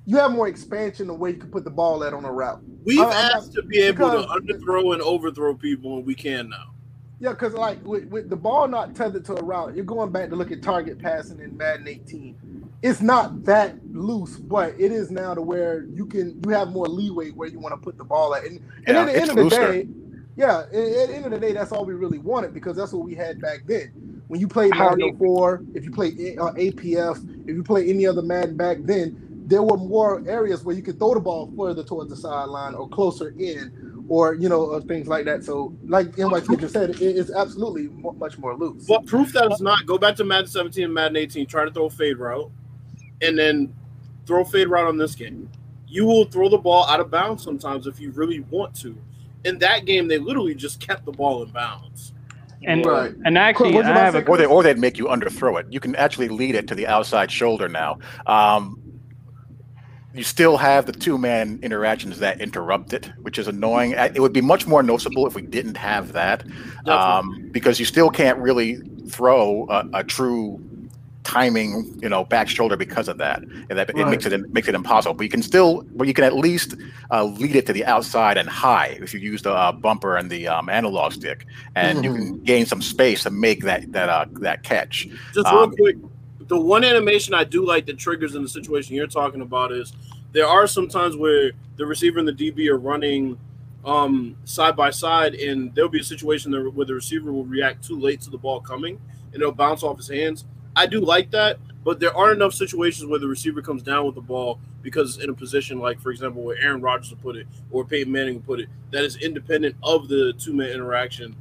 you have more expansion the way you can put the ball at on a route. We've I, asked not, to be able to underthrow and overthrow people, and we can now. Yeah, because like with, with the ball not tethered to a route, you're going back to look at target passing in Madden 18. It's not that loose, but it is now to where you can you have more leeway where you want to put the ball at. And, and yeah, at the end of the looser. day, yeah, at, the end of the day, that's all we really wanted because that's what we had back then. When you played Madden 04, if you played uh, APF, if you play any other Madden back then, there were more areas where you could throw the ball further towards the sideline or closer in or you know uh, things like that. So, like NYT just said, it, it's absolutely much more loose. But proof that it's not. Go back to Madden 17 and Madden 18. Try to throw a fade route, and then throw a fade route on this game. You will throw the ball out of bounds sometimes if you really want to. In that game, they literally just kept the ball in bounds. And right. and actually, I have a, or they or they'd make you underthrow it. You can actually lead it to the outside shoulder now. Um, you still have the two man interactions that interrupt it, which is annoying. It would be much more noticeable if we didn't have that, um, because you still can't really throw a, a, true timing, you know, back shoulder because of that, and that it makes it it makes it impossible. But you can still, but you can at least uh, lead it to the outside and high if you use the uh, bumper and the um, analog stick, and you can gain some space to make that that uh, that catch. Just Um, real quick, the one animation I do like that triggers in the situation you're talking about is there are some times where the receiver and the DB are running um, side by side, and there'll be a situation there where the receiver will react too late to the ball coming, and it'll bounce off his hands. I do like that, but there aren't enough situations where the receiver comes down with the ball because it's in a position like, for example, where Aaron Rodgers would put it or Peyton Manning would put it, that is independent of the two-man interaction.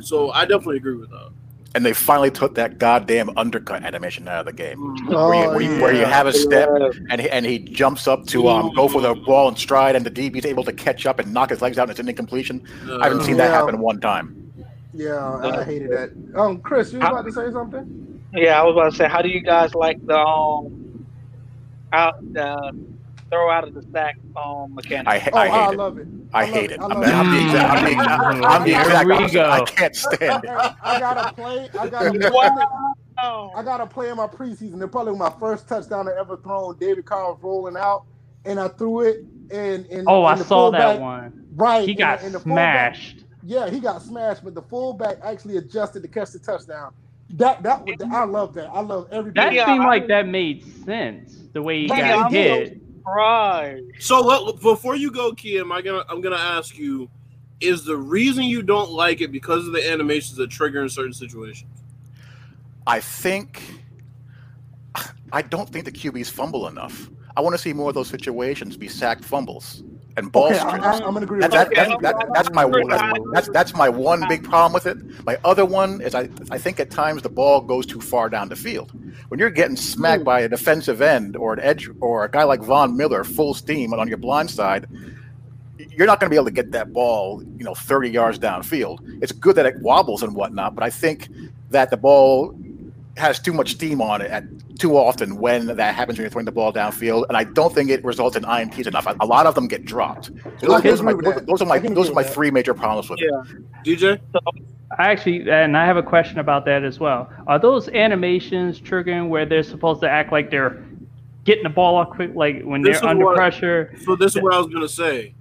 So I definitely agree with that. And they finally took that goddamn undercut animation out of the game, Oh, where, you, where, you, where you have a step and he, and he jumps up to um, go for the ball in stride, and the DB's able to catch up and knock his legs out, and it's an incompletion. I haven't seen that happen one time. Yeah, I hated that. Um, Chris, you was about to say something? Yeah, I was about to say, how do you guys like the um, out the throw out of the sack um mechanic? I, ha- Oh, I I, hate it. love it. I love hate it. I I'm, love I'm the exact. I'm the exact. I'm the exact opposite. I can't stand it. I, I gotta play. I gotta play. Wow. I got to play in my preseason. They're probably my first touchdown I ever thrown. David Carr was rolling out, and I threw it. And, and Oh, I and the saw that one. Right, He got and the fullback- smashed. yeah, he got smashed, but the fullback actually adjusted to catch the touchdown. That that was I love that. I love every. That Yeah, seemed I- like that made sense. The way he Yeah, got it hit. Right. So let, before you go, Kim, I gonna I'm gonna ask you: Is the reason you don't like it because of the animations that trigger in certain situations? I think. I don't think the QBs fumble enough. I want to see more of those situations be sacked fumbles and ball Okay, strips. I, am gonna agree. That, with that, that. that, that, that's my one. That's, my- that's that's my one big problem with it. My other one is I I think at times the ball goes too far down the field. When you're getting smacked hmm. by a defensive end or an edge or a guy like Von Miller full steam on your blind side, you're not going to be able to get that ball you know 30 yards downfield. It's good that it wobbles and whatnot, but I think that the ball has too much steam on it at too often when that happens when you're throwing the ball downfield, and I don't think it results in INTs enough. A lot of them get dropped. So those, those are my, agree with that. those are my those are my three major problems with it. Yeah. DJ, I actually, and I have a question about that as well. Are those animations triggering where they're supposed to act like they're getting the ball off quick, like when This they're under what- pressure? so this is what I was gonna say.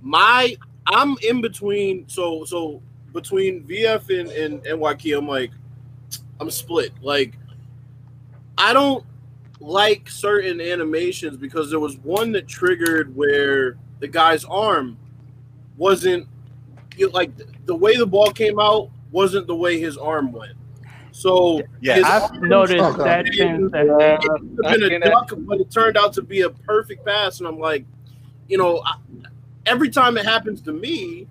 My I'm in between. So so between VF and, and NYK, I'm like I'm split. Like I don't like certain animations because there was one that triggered where the guy's arm wasn't you like the way the ball came out wasn't the way his arm went. So Yeah, I've noticed that since that. Yeah. it could have been a duck, but it turned out to be a perfect pass. And I'm like, you know, I, every time it happens to me,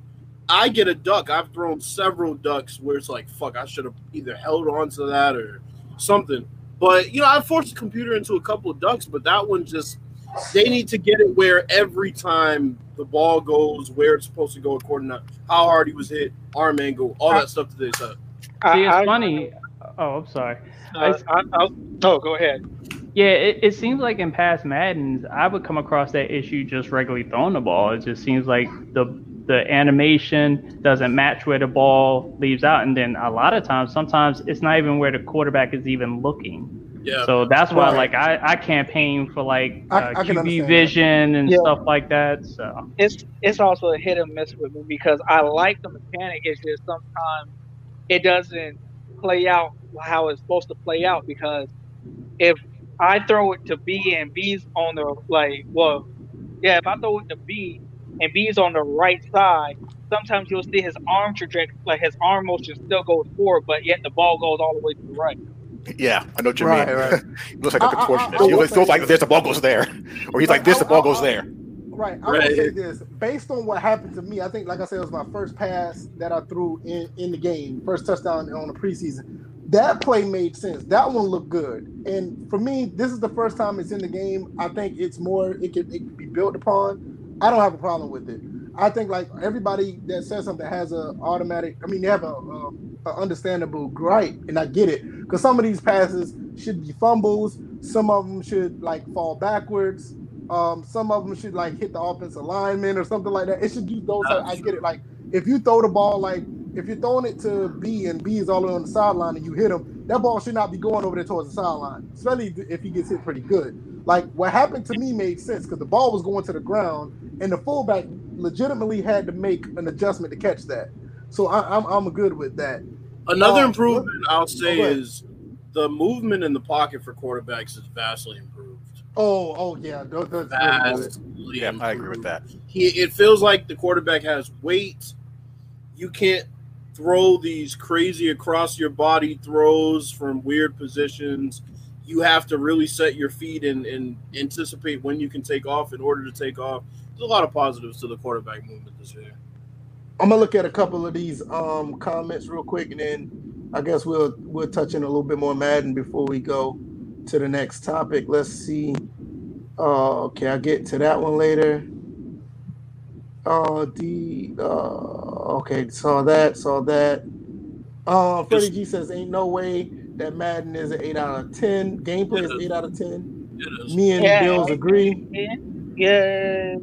I get a duck. I've thrown several ducks where it's like, fuck, I should have either held on to that or something. But you know, I forced the computer into a couple of ducks, but that one just they need to get it where every time the ball goes where it's supposed to go according to how hard he was hit, arm angle, all that stuff that they said. See, it's I, funny. Oh, I'm sorry. I, I, I, no, go ahead. Yeah, it, it seems like in past Maddens, I would come across that issue just regularly throwing the ball. It just seems like the the animation doesn't match where the ball leaves out, and then a lot of times, sometimes it's not even where the quarterback is even looking. Yeah. So that's why, Right. like, I, I campaign for like uh, I can QB understand that. vision and Yeah. stuff like that. So it's it's also a hit and miss with me because I like the mechanic. It's just sometimes it doesn't play out how it's supposed to play out because if I throw it to B and B's on the like well yeah if I throw it to B and B's on the right side sometimes you'll see his arm trajectory like his arm motion still goes forward but yet the ball goes all the way to the right. Yeah, I know what you Right, mean. right. it looks like a uh, uh, uh, contortionist. I he looks, feels like this. this, the ball goes there, or he's like this, the ball goes there. Right. I'm Right. will say this. Based on what happened to me, I think, like I said, it was my first pass that I threw in, in the game, first touchdown on the preseason. That play made sense. That one looked good. And for me, this is the first time it's in the game. I think it's more, it can, it can be built upon. I don't have a problem with it. I think like everybody that says something has a automatic. I mean, they have a, um, a understandable gripe, and I get it because some of these passes should be fumbles. Some of them should like fall backwards. Um, some of them should like hit the offensive lineman or something like that. It should do those. I get it. Like if you throw the ball, like if you're throwing it to B and B is all on the sideline and you hit him, that ball should not be going over there towards the sideline, especially if he gets hit pretty good. Like what happened to me made sense because the ball was going to the ground, and the fullback legitimately had to make an adjustment to catch that. So I, am I'm, I'm good with that. Another um, improvement I'll say is the movement in the pocket for quarterbacks is vastly improved. Oh, oh yeah, vastly yeah, I agree with that. He, it feels like the quarterback has weight. You can't throw these crazy across your body throws from weird positions. You have to really set your feet and, and anticipate when you can take off in order to take off. There's a lot of positives to the quarterback movement this year. I'm gonna look at a couple of these um, comments real quick, and then I guess we'll we'll touch in a little bit more Madden before we go to the next topic. Let's see. Uh, okay, I'll get to that one later. Uh, the uh, okay, saw that, saw that. Uh, Freddie G says, "Ain't no way that Madden is an eight out of ten. Gameplay is eight out of ten. Me and yeah. Bills agree. Yeah,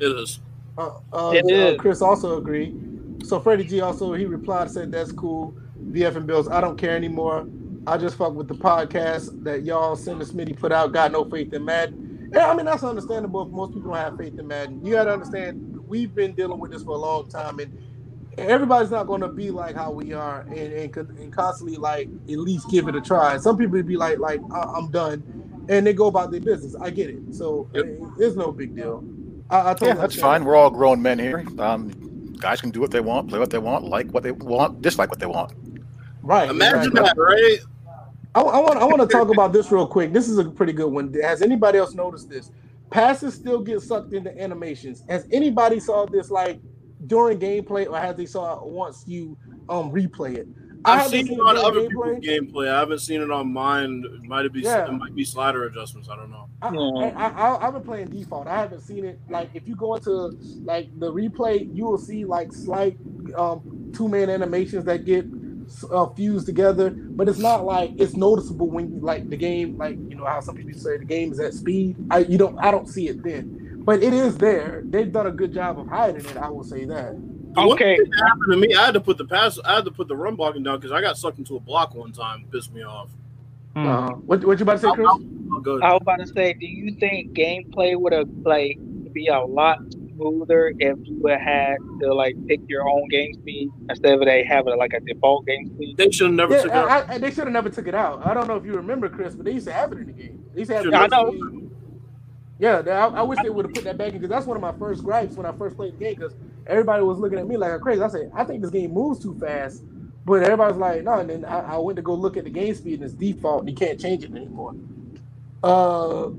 it is. Uh, uh, uh, Chris also agreed. So Freddie G also he replied said that's cool. VF and Bills, I don't care anymore. I just fuck with the podcast that y'all Send Smitty put out. Got no faith in Madden. Yeah, I mean that's understandable if most people don't have faith in Madden. You gotta understand we've been dealing with this for a long time and everybody's not going to be like how we are and, and, and constantly like at least give it a try. Some people be like like I'm done, and they go about their business. I get it. So yep. it's no big deal. I, I yeah, that's fine. We're all grown men here. Um, guys can do what they want, play what they want, like what they want, dislike what they want. Right. Imagine that, right? I, I want I want to talk about this real quick. This is a pretty good one. Has anybody else noticed this? Passes still get sucked into animations. Has anybody saw this like during gameplay, or has they saw it once you um replay it? I've seen, seen it on other gameplay. people's gameplay. I haven't seen it on mine. It might be yeah. it might be slider adjustments. I don't know. I, I, have been playing default. I haven't seen it. Like if you go into like the replay, you will see like slight um, two man animations that get uh, fused together, but it's not like it's noticeable when you like the game. Like you know how some people say the game is at speed. I you don't I don't see it then, but it is there. They've done a good job of hiding it. I will say that. Okay. happened to me. I had to put the pass. I had to put the run blocking down because I got sucked into a block one time. Pissed me off. Uh, what what you about to say, Chris? I, I was about to say, do you think gameplay would have like be a lot smoother if you would had to like pick your own game speed instead of they having like a default game speed? They should have never yeah, took it out. I, they should have never took it out. I don't know if you remember, Chris, but they used to have it in the game. They used to have. I know. Yeah, I, I, wish they would have put that back in because that's one of my first gripes when I first played the game because everybody was looking at me like I'm crazy. I said, I think this game moves too fast. But everybody's like, no. And then I, I, went to go look at the game speed and it's default. And you can't change it anymore. Uh,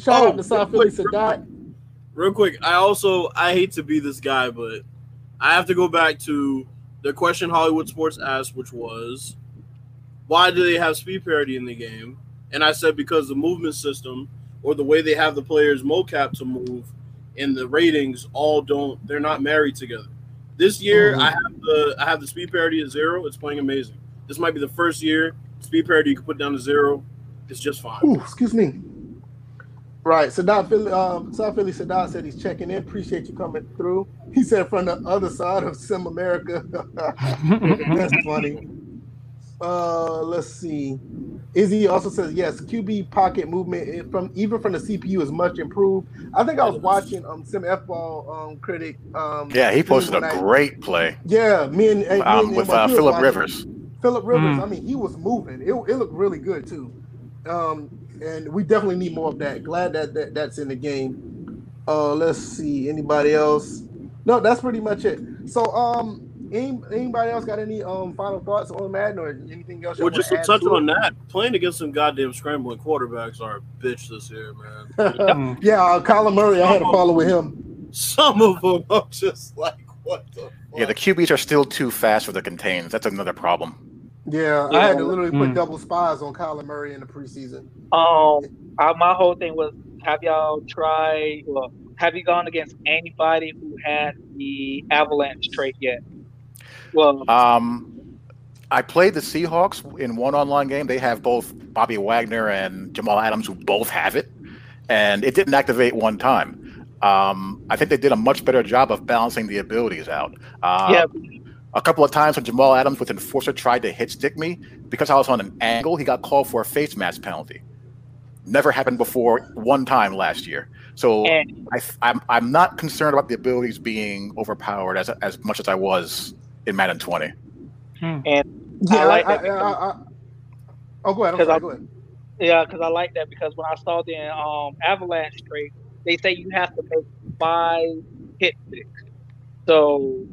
shout oh, out to South Philly Sadat. Real quick, I also I hate to be this guy, but I have to go back to the question Hollywood Sports asked, which was, why do they have speed parity in the game? And I said because the movement system or the way they have the players mocap to move and the ratings all don't they're not married together. This year mm-hmm. I have the I have the speed parity at zero. It's playing amazing. This might be the first year speed parity you can put down to zero. It's just fine. Ooh, excuse me. Right. So Sadat Philly, um, South Philly Sadat said he's checking in. Appreciate you coming through. He said from the other side of Sim America. That's funny. Uh, let's see. Izzy also says yes. QB pocket movement from even from the CPU is much improved. I think I was watching um Sim F ball um critic. Um, yeah, he posted a I, great play. Yeah, me and, me um, and with uh, Philip Rivers. Philip Rivers. Mm. I mean, he was moving. It, it looked really good too. Um, and we definitely need more of that. Glad that, that that's in the game. Uh, let's see. Anybody else? No, that's pretty much it. So, um, any, anybody else got any um final thoughts on Madden or anything else? Well, just to touch on that, playing against some goddamn scrambling quarterbacks are a bitch this year, man. yeah, uh, Kyler Murray, I had to follow with him. Some of them are just like, what the? Fuck? Yeah, the QBs are still too fast for the contains. That's another problem. Yeah, I had to literally put mm. double spies on Kyler Murray in the preseason. Um, I, my whole thing was, have y'all tried? Well, have you gone against anybody who had the Avalanche trait yet? Well, um, I played the Seahawks in one online game. They have both Bobby Wagner and Jamal Adams, who both have it, and it didn't activate one time. Um, I think they did a much better job of balancing the abilities out. Uh, yeah A couple of times when Jamal Adams with Enforcer tried to hit stick me, because I was on an angle, he got called for a face mask penalty. Never happened before. One time last year. So And I, I'm I'm not concerned about the abilities being overpowered as as much as I was in Madden 20. Hmm. Yeah, I like I, that I, I, I, oh, go ahead. I'm 'Cause sorry, I- go ahead. Yeah, because I like that because when I saw the um, Avalanche trade, they say you have to make five hit picks. So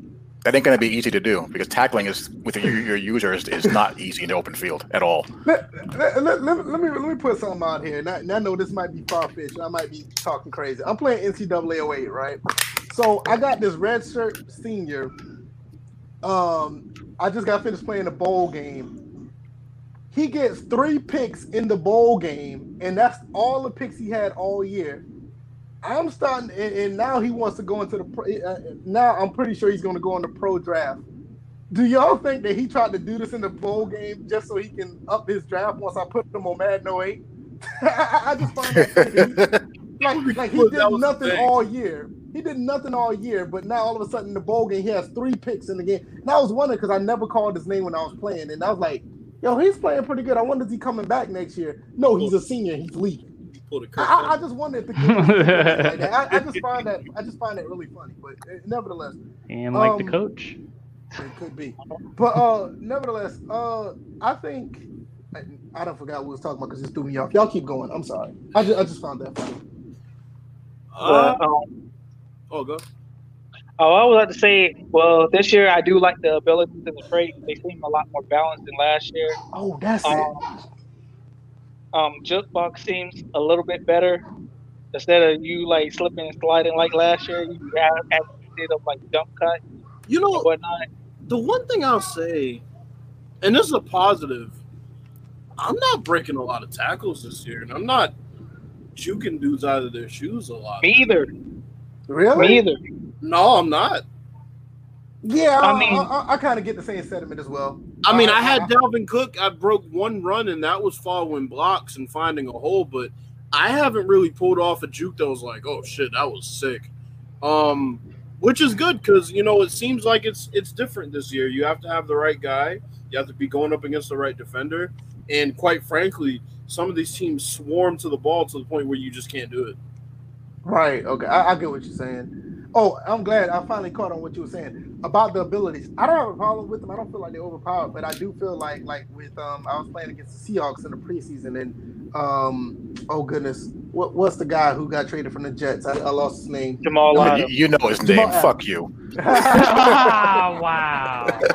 That ain't going to be easy to do because tackling is with your, your users is not easy in the open field at all. Let, let, let, let, let me let me put something out here. And I, and I know this might be far fetched. I might be talking crazy. I'm playing NCAA 08, right? So I got this red shirt senior. Um, I just got finished playing a bowl game. He gets three picks in the bowl game, and that's all the picks he had all year. I'm starting, and, and now he wants to go into the pro. Uh, now I'm pretty sure he's going to go in the pro draft. Do y'all think that he tried to do this in the bowl game just so he can up his draft once I put him on Madden 08? I, I just find that like, like he did the nothing all year. He did nothing all year, but now all of a sudden in the bowl game he has three picks in the game. And I was wondering because I never called his name when I was playing, and I was like, "Yo, he's playing pretty good. I wonder is he coming back next year?" No, he's a senior. He's leaving. I, I, I just wondered if the kid was like that. I, I just find that I just find that really funny, but uh, nevertheless, And like the Um, coach. it could be. But uh nevertheless, uh I think I, I don't forgot what we was talking about because it threw me off. Y'all keep going. I'm sorry. I just I just found that funny. Uh, but, um, oh, go. oh, I would like to say, well, this year I do like the abilities in the trade. They seem a lot more balanced than last year. Oh, that's it. Um, um, Jukebox seems a little bit better. Instead of you like slipping and sliding like last year, you have actually did of like jump cut You and know, whatnot. the one thing I'll say, and this is a positive, I'm not breaking a lot of tackles this year, and I'm not juking dudes out of their shoes a lot. Me either. Really? Me either. No, I'm not. Yeah, I I, mean- I, I, I kind of get the same sentiment as well. I mean, Uh, I had I- Dalvin Cook. I broke one run, and that was following blocks and finding a hole. But I haven't really pulled off a juke that was like, "Oh shit, that was sick," um, which is good because you know it seems like it's it's different this year. You have to have the right guy. You have to be going up against the right defender, and quite frankly, some of these teams swarm to the ball to the point where you just can't do it. Right. Okay. I, I get what you're saying. Oh, I'm glad I finally caught on what you were saying about the abilities. I don't have a problem with them. I don't feel like they're overpowered, but I do feel like like with um I was playing against the Seahawks in the preseason and um oh goodness, what what's the guy who got traded from the Jets? I, I lost his name. Jamal No, You, you know his Jamal name. Adams. Fuck you. wow.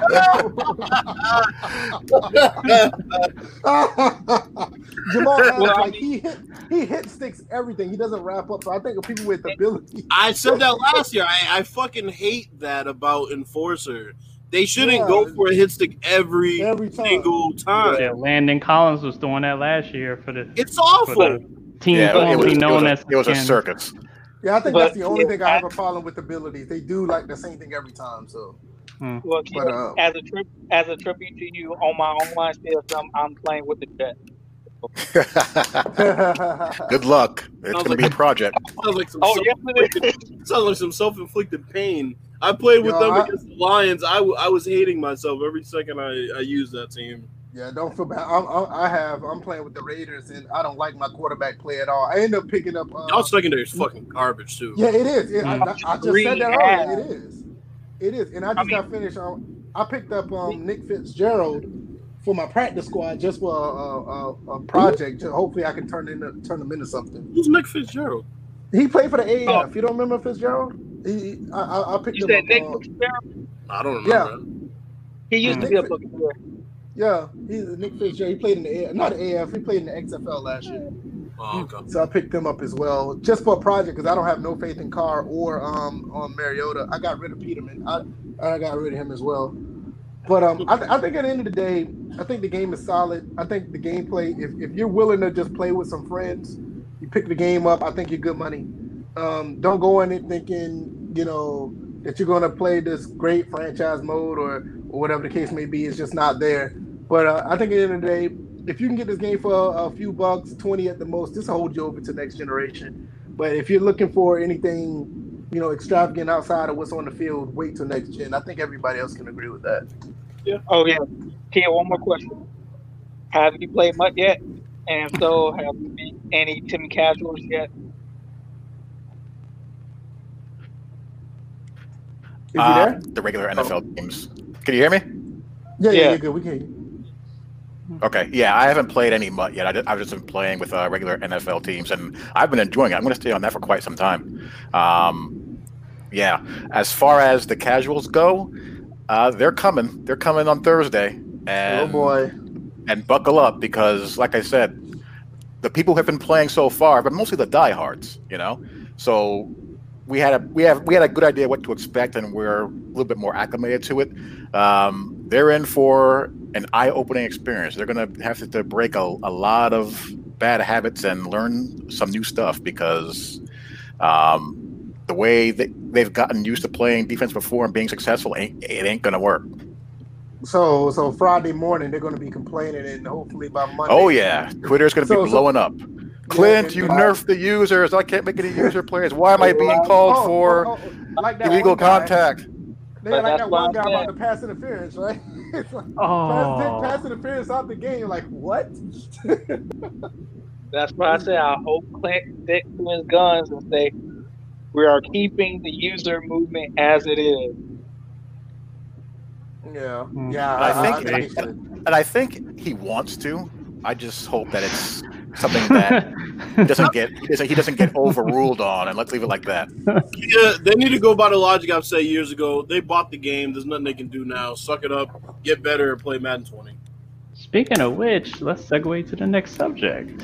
Jamal Adams, Well, like he hit he hit sticks everything. He doesn't wrap up. So I think of people with ability. I said that last year. I, I fucking hate that about Enforcer. They shouldn't Yeah. go for a hit stick every Every time. single time. Yeah, Landon Collins was doing that last year for the, It's for awful. the team Yeah, it was, formerly it was, known as it was a circus. Yeah, I think But- that's the only yeah, thing I have a problem with abilities. They do like the same thing every time. So Well, But, uh, as a trip, as a tribute to you on my online system, I'm playing with the Jets. Good luck. It's Sounds going to be a project. Sounds like some Oh, yes, self-inflicted, sounds like some self-inflicted pain. I played with Yo, them I- against the Lions. I, w- I was hating myself every second I, I used that team. Yeah, don't feel bad. I'm, I'm, I have. I'm playing with the Raiders, and I don't like my quarterback play at all. I end up picking up. Uh, Y'all secondary is fucking garbage too. yeah, it is. It- I, I- I just said that Yeah. earlier. It is. It is. And I just I mean- got finished. Um, I picked up um, Nick Fitzgerald for my practice squad just for a, a, a, a project. Just hopefully, I can turn into turn him into something. Who's Nick Fitzgerald? He played for the AAF. You don't remember Fitzgerald? He, he- I, I, I picked You him said up. Nick uh, Fitzgerald? I don't Yeah. He used to Mm. be a Buccaneer. yeah, he's Nick Fitzgerald. He played in the AAF, not the AF. He played in the XFL last year. Oh, okay. So I picked them up as well, just for a project because I don't have no faith in Carr or um on Mariota. I got rid of Peterman. I I got rid of him as well. But um, I, I think at the end of the day, I think the game is solid. I think the gameplay, if, if you're willing to just play with some friends, you pick the game up. I think you're good money. Um, don't go in it thinking you know that you're going to play this great franchise mode or or whatever the case may be. It's just not there. But uh, I think at the end of the day, if you can get this game for a, a few bucks, twenty at the most, this will hold you over to next generation. But if you're looking for anything, you know, extravagant outside of what's on the field. Wait till next gen. I think everybody else can agree with that. Oh yeah. Kia, one more question. Have you played MUT yet? And if so, have you beat any Tim Casuals yet? Is Uh, he there? the regular NFL teams. Can you hear me? Yeah, yeah, yeah. yeah, good. We can. Okay, yeah, I haven't played any MUT yet. I did, I've just been playing with uh, regular NFL teams, and I've been enjoying it. I'm going to stay on that for quite some time. Um, yeah, as far as the casuals go, uh, they're coming. They're coming on Thursday, and oh boy. and buckle up because, like I said, the people who have been playing so far, but mostly the diehards, you know. So we had a we have we had a good idea what to expect, and we're a little bit more acclimated to it. Um, they're in for an eye-opening experience. They're going to have to, to break a, a lot of bad habits and learn some new stuff because um, the way that they've gotten used to playing defense before and being successful, ain't, it ain't going to work. So so Friday morning they're going to be complaining, and hopefully by Monday. Oh yeah, Twitter's going to So- be so- blowing up. Clint, and- you and- nerfed the users. I can't make any user players. Why am I oh, being called Oh, for oh, oh, oh. like that illegal contact? They But like that why one guy saying- about the pass interference, right? it's like pass, Oh, pass interference out the game. Like what? That's why I say I hope Clint stick to his guns and say we are keeping the user movement as it is. yeah, Hmm. yeah. I think- I, think he. And I think he wants to. I just hope that it's something that he doesn't get he doesn't, he doesn't get overruled on, and let's leave it like that. Yeah, they need to go by the logic I've said years ago. They bought the game. There's nothing they can do now. Suck it up, get better, and play Madden 20. Speaking of which, let's segue to the next subject.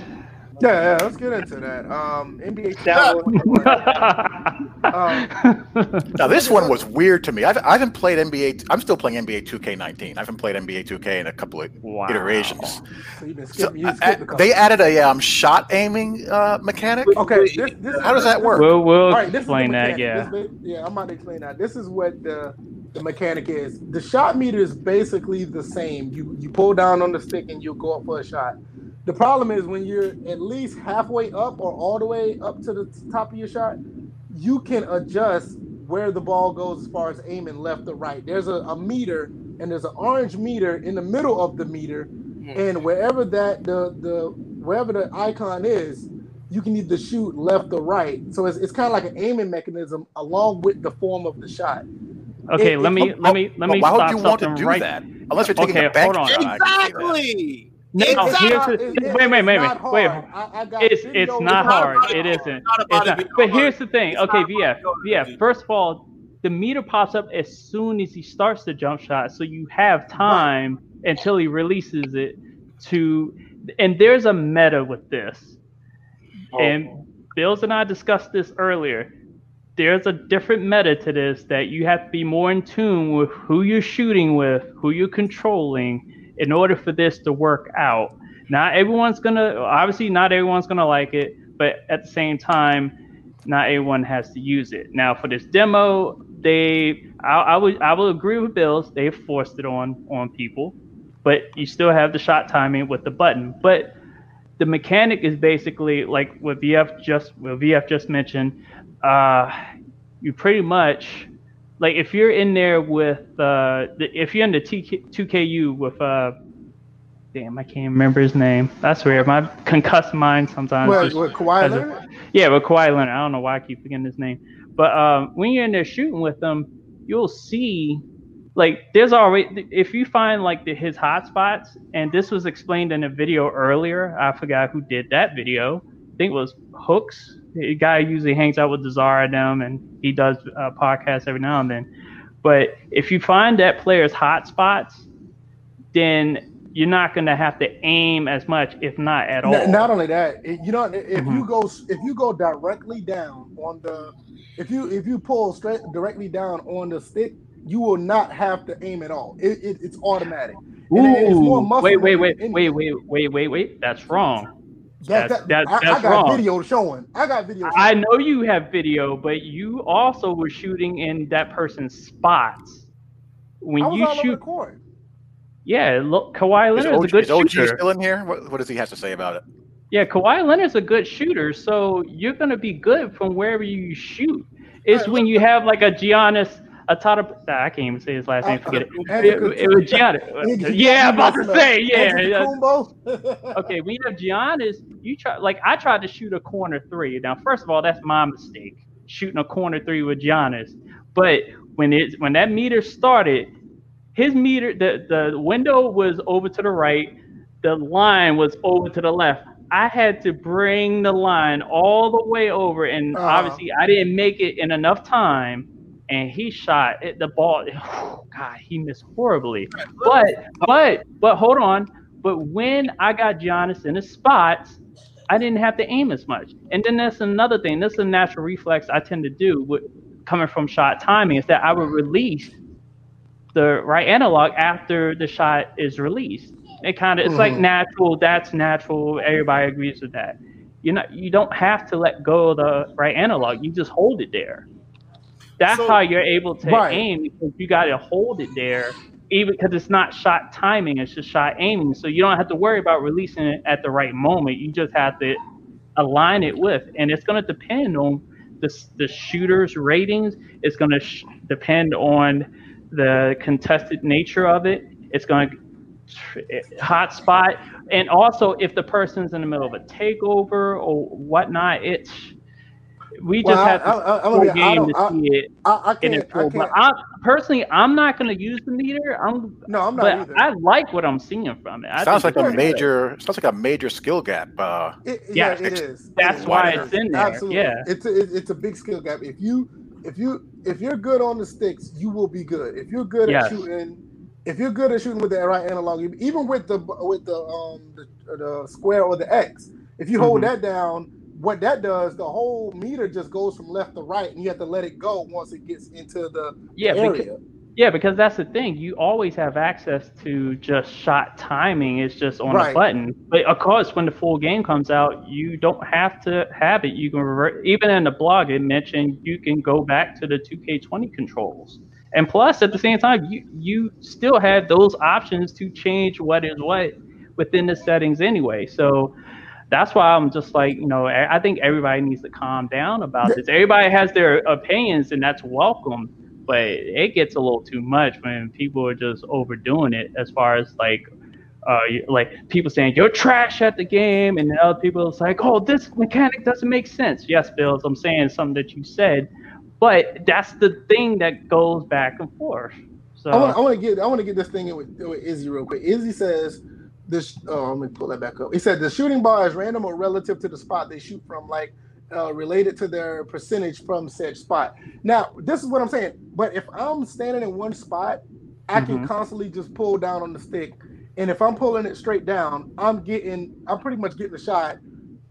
Yeah, yeah. Let's get into that. Um, NBA. That Um, Now this one was weird to me. I've, I haven't played NBA. I'm still playing NBA 2K19. I haven't played NBA 2K in a couple of Wow. iterations. so you've been So. You uh, skipped a they added a um, shot aiming uh, mechanic. Okay, this, this, How does that work? We'll, we'll All right, this is explain that. Yeah. This, yeah, I'm about to explain that. This is what the the mechanic is. The shot meter is basically the same. You you pull down on the stick and you go up for a shot. The problem is when you're at least halfway up or all the way up to the top of your shot, you can adjust where the ball goes as far as aiming left or right. There's a, a meter and there's an orange meter in the middle of the meter, and wherever that the the wherever the icon is, you can either shoot left or right. So it's, it's kind of like an aiming mechanism along with the form of the shot. Okay, It- let it- me let me let But me why stop would you want to something do right. that? Unless you're taking Okay, a bench hold on. shot, I can see that. Exactly. No, Exactly. here's the- It- it- wait, wait, it's wait, wait. I, I It's it's not hard. It it. isn't. It's not. But here's the thing. It's Okay, not VF. VF. First of all, the meter pops up as soon as he starts the jump shot, so you have time until he releases it to. And there's a meta with this. And Bills and I discussed this earlier. There's a different meta to this that you have to be more in tune with who you're shooting with, who you're controlling, in order for this to work out. Not everyone's gonna, obviously, not everyone's gonna like it, but at the same time, not everyone has to use it. Now, for this demo, they, I, I would, I will agree with Bills. They forced it on on people, but you still have the shot timing with the button. But the mechanic is basically like what VF just what VF just mentioned. Uh, you pretty much like if you're in there with uh, the, if you're in the TK, 2KU with uh, damn I can't remember his name. That's weird. My concussed mind sometimes. Well, with Kawhi Leonard? yeah, but Kawhi Leonard. I don't know why I keep forgetting his name. But um, when you're in there shooting with them, you'll see like there's already if you find like the, his hotspots, and this was explained in a video earlier. I forgot who did that video. I think it was Hooks. The guy usually hangs out with Desire and them, and he does uh, podcasts every now and then. But if you find that player's hotspots, then you're not going to have to aim as much, if not at all. Not only that, you know, if Mhm. you go if you go directly down on the if you if you pull straight directly down on the stick, you will not have to aim at all. It, it, it's automatic. And it- it's more Ooh, wait, wait, wait, wait, wait, wait, wait, wait. That's wrong. That, That's- that, that- I, I got wrong. video showing. I got video. Showing. I know you have video, but you also were shooting in that person's spots. When I was you all over shoot, the court. yeah, look, Kawhi Is Leonard is OG, a good is OG shooter. still in here? What, what does he have to say about it? Yeah, Kawhi Leonard's a good shooter, so you're gonna be good from wherever you shoot. It, It's when you have like a Giannis Atata. Nah, I can't even say his last name. Forget it. It, it was Giannis. Yeah, I'm about to say. Yeah. yeah. okay, we have Giannis. You try like I tried to shoot a corner three. Now, first of all, that's my mistake shooting a corner three with Giannis. But when it when that meter started, his meter the the window was over to the right, the line was over to the left. I had to bring the line all the way over, and uh-huh. obviously I didn't make it in enough time. And he shot it, the ball. Oh God, he missed horribly. But but but hold on. But when I got Giannis in his spots, I didn't have to aim as much. And then that's another thing. This is a natural reflex I tend to do with coming from shot timing is that I would release the right analog after the shot is released. It kind of it's mm-hmm. like natural. That's natural. Everybody agrees with that. You know, you don't have to let go of the right analog. You just hold it there. That's so, how you're able to right. aim because you got to hold it there, even because it's not shot timing. It's just shot aiming. So you don't have to worry about releasing it at the right moment. You just have to align it with, and it's going to depend on the the shooter's ratings. It's going to sh- depend on the contested nature of it. It's going to hot spot, and also if the person's in the middle of a takeover or whatnot, it's we just well, have to I, I, I, game to see it I, I can't, I can't. But I, personally, I'm not going to use the meter. I'm no, I'm not. But either. I like what I'm seeing from it. sounds like a major. Sounds like a major skill gap. Uh, it, yeah, yeah, it is. That's it why it's in there. Absolutely. Yeah, it's a, it's a big skill gap. If you if you if you're good on the sticks, you will be good. If you're good yes. at shooting if you're good at shooting with the right analog, even with the with the um the, the square or the X, if you hold mm-hmm. that down, what that does, the whole meter just goes from left to right, and you have to let it go once it gets into the yeah area. Because, yeah, because that's the thing. You always have access to just shot timing. It's just on right. a button. But of course, when the full game comes out, you don't have to have it. You can revert. Even in the blog, it mentioned you can go back to the 2K20 controls. And plus, at the same time, you you still have those options to change what is what within the settings anyway. So that's why I'm just like, you know, I think everybody needs to calm down about this. Everybody has their opinions, and that's welcome. But it gets a little too much when people are just overdoing it as far as like uh, like people saying you're trash at the game, and then other people like, oh, this mechanic doesn't make sense. Yes, Bills, I'm saying something that you said, but that's the thing that goes back and forth. So I want to get I want to get this thing in with, with Izzy real quick. Izzy says this. Oh, let me pull that back up. He said the shooting bar is random or relative to the spot they shoot from, like uh, related to their percentage from said spot. Now, this is what I'm saying. But if I'm standing in one spot, I can mm-hmm. constantly just pull down on the stick, and if I'm pulling it straight down, I'm getting I'm pretty much getting a shot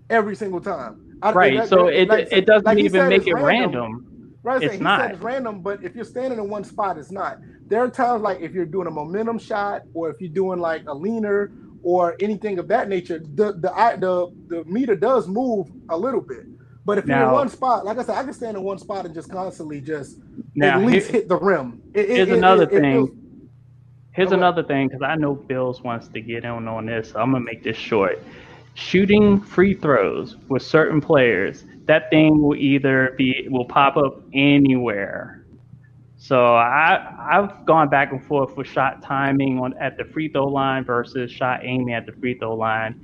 every single time. I, right. That, so it like, it doesn't like even make it random. random Right, it's not. Said it's random, but if you're standing in one spot, it's not. There are times like if you're doing a momentum shot, or if you're doing like a leaner, or anything of that nature, the the the the meter does move a little bit. But if now, you're in one spot, like I said, I can stand in one spot and just constantly just now, at least here, hit the rim. It, here's it, another it, thing. Feels, here's oh, another thing because I know Bills wants to get in on this. So I'm gonna make this short. Shooting free throws with certain players that thing will either be will pop up anywhere. So I I've gone back and forth with shot timing on at the free throw line versus shot aiming at the free throw line.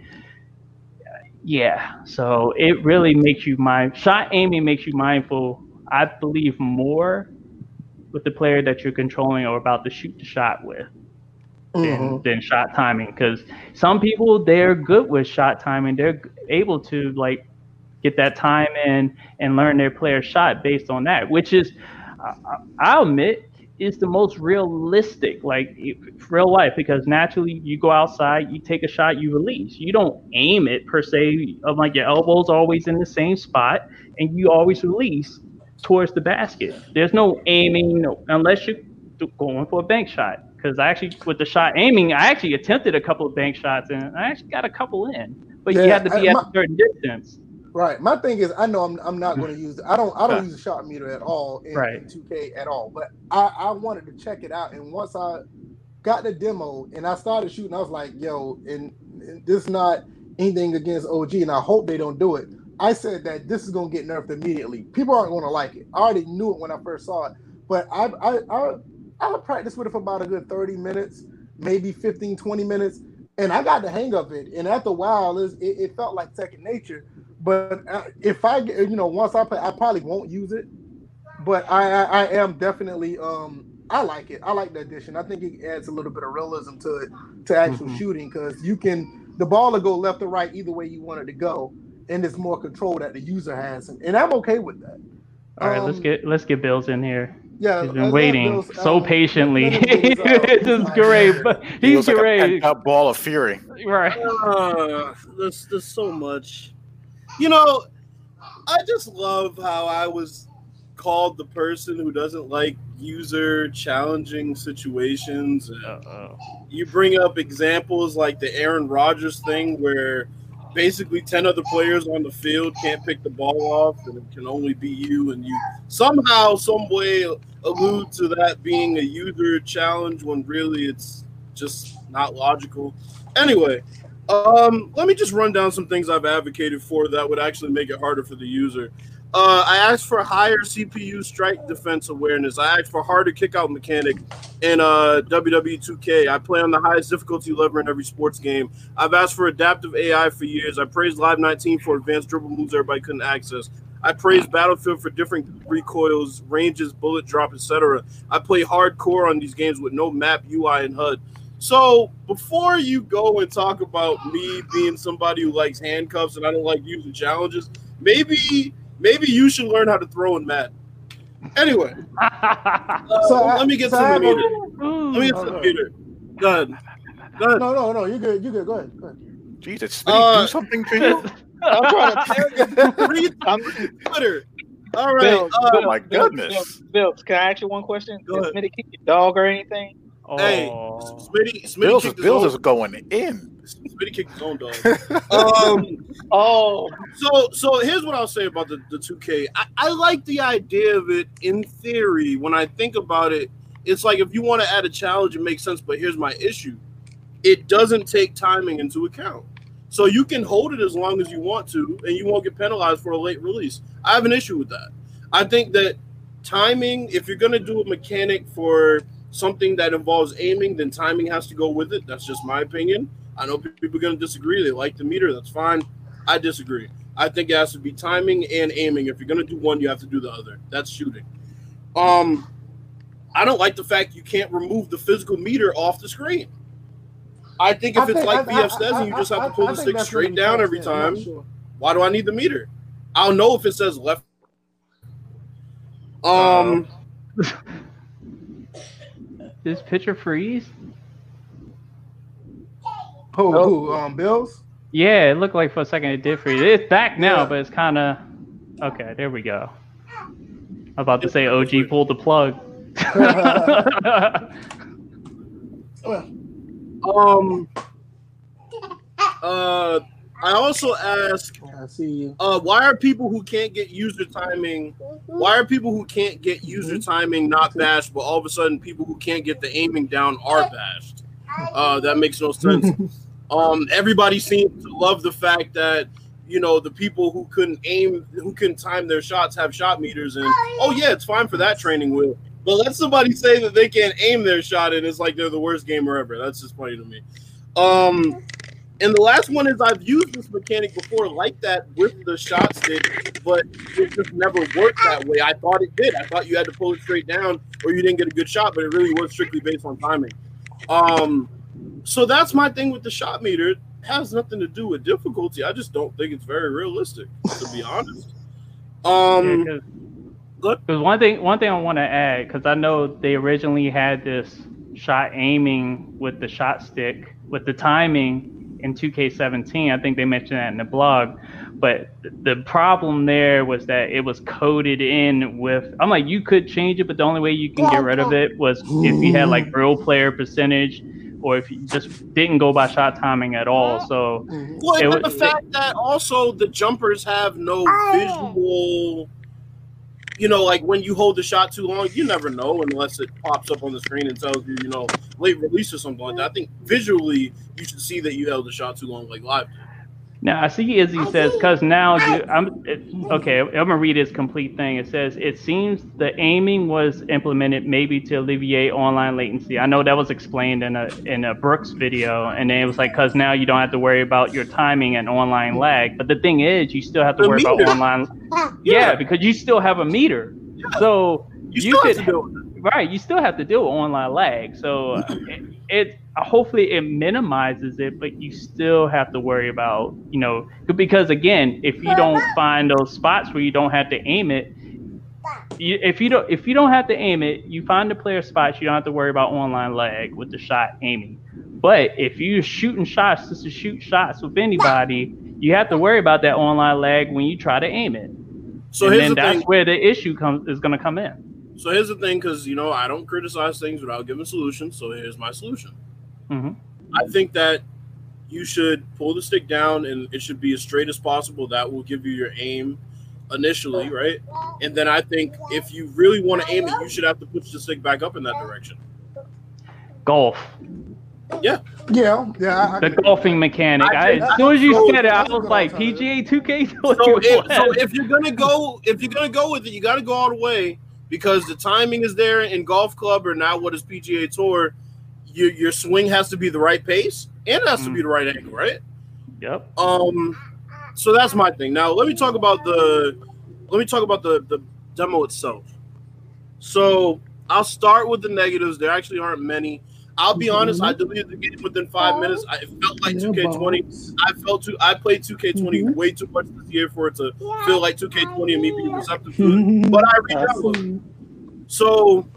Yeah, so it really makes you mind shot aiming makes you mindful. I believe more with the player that you're controlling or about to shoot the shot with than, mm-hmm. than shot timing because some people they're good with shot timing. They're able to like get that time in and learn their player shot based on that, which is, I'll admit, is the most realistic, like real life, because naturally you go outside, you take a shot, you release. You don't aim it per se, of like your elbows always in the same spot, and you always release towards the basket. There's no aiming unless you're going for a bank shot. Because I actually, with the shot aiming, I actually attempted a couple of bank shots and I actually got a couple in, but yeah, you had to be I, at my, a certain distance. Right. My thing is, I know I'm, I'm not going to mm-hmm. use. I don't. I don't use a shot meter at all in, right. in 2K at all. But I, I wanted to check it out, and once I got the demo and I started shooting, I was like, yo, and, and this is not anything against OG, and I hope they don't do it. I said that this is gonna get nerfed immediately. People aren't gonna like it. I already knew it when I first saw it, but I I I, I practiced with it for about a good 30 minutes, maybe 15, 20 minutes, and I got the hang of it. And after a while, it, it felt like second nature. But uh, if I, you know, once I play, I probably won't use it. But I, I, I am definitely, um, I like it. I like the addition. I think it adds a little bit of realism to it, to actual mm-hmm. shooting, because you can, the ball will go left or right either way you want it to go, and it's more control that the user has, and, and I'm okay with that. All right, um, let's get let's get Bills in here. Yeah, he's been waiting Bills, so um, patiently. this is great, but he's he great. Like a ball of fury. Right. Uh, there's there's so much. You know, I just love how I was called the person who doesn't like user challenging situations. You bring up examples like the Aaron Rodgers thing where basically 10 other players on the field can't pick the ball off and it can only be you and you. Somehow some way allude to that being a user challenge when really it's just not logical. Anyway um, let me just run down some things I've advocated for that would actually make it harder for the user. Uh, I asked for higher CPU strike defense awareness. I asked for harder kickout mechanic in uh, WWE 2K. I play on the highest difficulty level in every sports game. I've asked for adaptive AI for years. I praised Live 19 for advanced dribble moves everybody couldn't access. I praised Battlefield for different recoils, ranges, bullet drop, etc. I play hardcore on these games with no map, UI, and HUD. So before you go and talk about me being somebody who likes handcuffs and I don't like using challenges, maybe maybe you should learn how to throw in Madden. Anyway, uh, so let me get so some meter. Let me get some meter. Go ahead. Go ahead. No, no, no. You're good. You're good. Go ahead. Go ahead. Jesus, uh, do something to you. I'm trying to tell you. I'm Twitter. All right. Bill, uh, oh my goodness. Bill, Bill, can I ask you one question? Go Did Smitty kick your dog or anything? Oh. Hey, Smitty, Smitty Bills, kicked Bills is going in. Smitty kicked his own dog. um, oh, so so here's what I'll say about the, the 2K. I, I like the idea of it in theory. When I think about it, it's like if you want to add a challenge, it makes sense. But here's my issue: it doesn't take timing into account. So you can hold it as long as you want to, and you won't get penalized for a late release. I have an issue with that. I think that timing, if you're going to do a mechanic for something that involves aiming, then timing has to go with it. That's just my opinion. I know people are going to disagree. They like the meter. That's fine. I disagree. I think it has to be timing and aiming. If you're going to do one, you have to do the other. That's shooting. Um, I don't like the fact you can't remove the physical meter off the screen. I think if I it's think, like I, BF says, and you just have to pull the stick straight down every time, sure. why do I need the meter? I'll know if it says left. Um, this picture freeze? Oh, who, um, Bills? Yeah, it looked like for a second it did freeze. It's back now, yeah. but it's kind of okay. There we go. I'm about to say OG pulled the plug. Well. Um. Uh, I also ask, I see you. Uh, why are people who can't get user timing? Why are people who can't get user timing not bashed, but all of a sudden people who can't get the aiming down are bashed? Uh, that makes no sense. um, everybody seems to love the fact that you know the people who couldn't aim, who couldn't time their shots, have shot meters, and oh yeah, it's fine for that training wheel. But let somebody say that they can't aim their shot, and it's like they're the worst gamer ever. That's just funny to me. Um, and the last one is I've used this mechanic before like that with the shot stick, but it just never worked that way. I thought it did. I thought you had to pull it straight down or you didn't get a good shot, but it really was strictly based on timing. Um, so that's my thing with the shot meter. It has nothing to do with difficulty. I just don't think it's very realistic, to be honest. Um, because yeah, one thing, one thing I want to add, because I know they originally had this shot aiming with the shot stick with the timing in 2K17. I think they mentioned that in the blog. But the problem there was that it was coded in with. I'm like, you could change it, but the only way you can get rid of it was if you had like real player percentage, or if you just didn't go by shot timing at all. So, mm-hmm. well, it, the fact that also the jumpers have no oh. visual you know, like when you hold the shot too long, you never know unless it pops up on the screen and tells you, you know, late release or something like that. I think visually you should see that you held the shot too long, like live. Now I see Izzy says because now you I'm it, okay. I'm gonna read his complete thing. It says it seems the aiming was implemented maybe to alleviate online latency. I know that was explained in a in a Brooks video, and then it was like because now you don't have to worry about your timing and online lag. But the thing is, you still have to The worry meter. about online. Yeah. Yeah. because you still have a meter. So You still could have to deal with it. right you still have to deal with online lag so it, it hopefully it minimizes it but you still have to worry about you know because again if you don't find those spots where you don't have to aim it you, if you don't if you don't have to aim it you find the player spots you don't have to worry about online lag with the shot aiming but if you're shooting shots just to shoot shots with anybody you have to worry about that online lag when you try to aim it So and here's then the that's thing. where the issue comes is going to come in So here's the thing, because you know I don't criticize things without giving solutions. So here's my solution. Hmm I think that you should pull the stick down and it should be as straight as possible. That will give you your aim initially, right? And then I think if you really want to aim it, you should have to push the stick back up in that direction. golf Yeah, yeah. I, I the can- golfing mechanic. I I, as soon as you so- said it, I was like. PGA 2K. So if, so if you're gonna go, if you're gonna go with it, you got to go all the way because the timing is there in golf club or now what is PGA Tour. Your your swing has to be the right pace and it has to be mm. the right angle, right? yep. Um, so that's my thing. Now let me talk about the let me talk about the the demo itself. So I'll start with the negatives. There actually aren't many. I'll be honest. I deleted the game within five minutes. I, felt like 2K20. I felt too. I played 2K20 way too much this year for it to feel like 2K20 and me being receptive to it. But I re-downloaded. So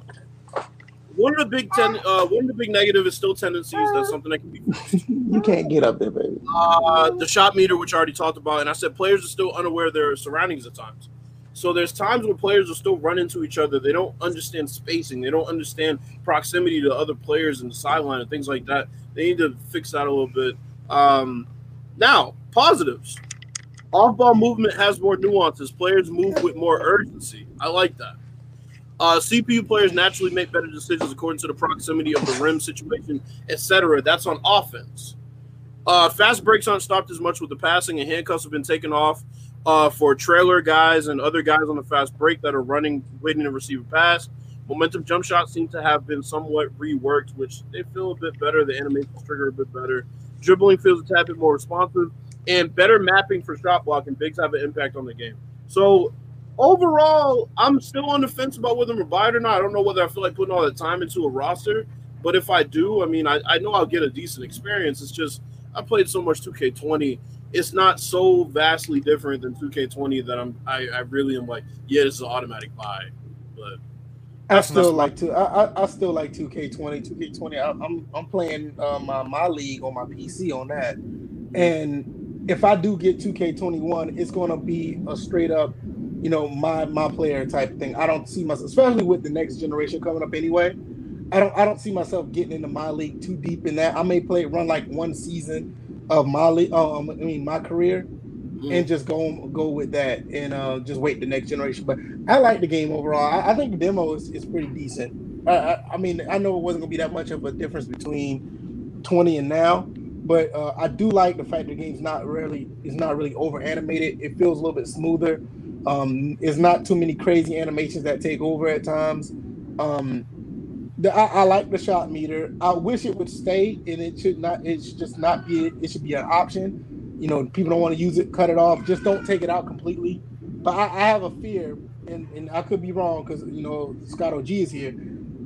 one of the big ten, uh, one of the big negative is still tendencies. That's something that can be you can't get up there, baby. uh, the shot meter, which I already talked about, and I said players are still unaware of their surroundings at times. So there's times when players will still run into each other. They don't understand spacing. They don't understand proximity to other players in the sideline and things like that. They need to fix that a little bit. Um, now, positives. Off-ball movement has more nuances. Players move with more urgency. I like that. Uh, CPU players naturally make better decisions according to the proximity of the rim situation, etc. That's on offense. Uh, fast breaks aren't stopped as much with the passing, and handcuffs have been taken off uh, for trailer guys and other guys on the fast break that are running, waiting to receive a pass. Momentum jump shots seem to have been somewhat reworked, which they feel a bit better. The animations trigger a bit better. Dribbling feels a tad bit more responsive, and better mapping for shot blocking. Bigs have an impact on the game. So overall, I'm still on the fence about whether I'm gonna buy it or not. I don't know whether I feel like putting all the time into a roster, but if I do, I mean, I, I know I'll get a decent experience. It's just I played so much 2K20. It's not so vastly different than 2K20 that I'm I, I really am like, yeah, this is an automatic buy. But I still like to. I, I, I still like 2K20. 2K20. I, I'm I'm playing uh, my my league on my PC on that, and if I do get 2K21, it's gonna be a straight up, you know, my my player type thing. I don't see myself, especially with the next generation coming up anyway. I don't I don't see myself getting into my league too deep in that. I may play run like one season of my league. Um, I mean my career, mm, and just go go with that and uh, just wait the next generation. But I like the game overall. I, I think the demo is, is pretty decent. I, I, I mean, I know it wasn't gonna be that much of a difference between 20 and now, but uh, I do like the fact the game's not really is not really over animated. It feels a little bit smoother. Um, it's not too many crazy animations that take over at times. Um, the, I, I like the shot meter. I wish it would stay, and it should not. It should just not be. It should be an option you know, people don't want to use it, cut it off. Just don't take it out completely. But I, I have a fear, and, and I could be wrong because you know Scott OG is here.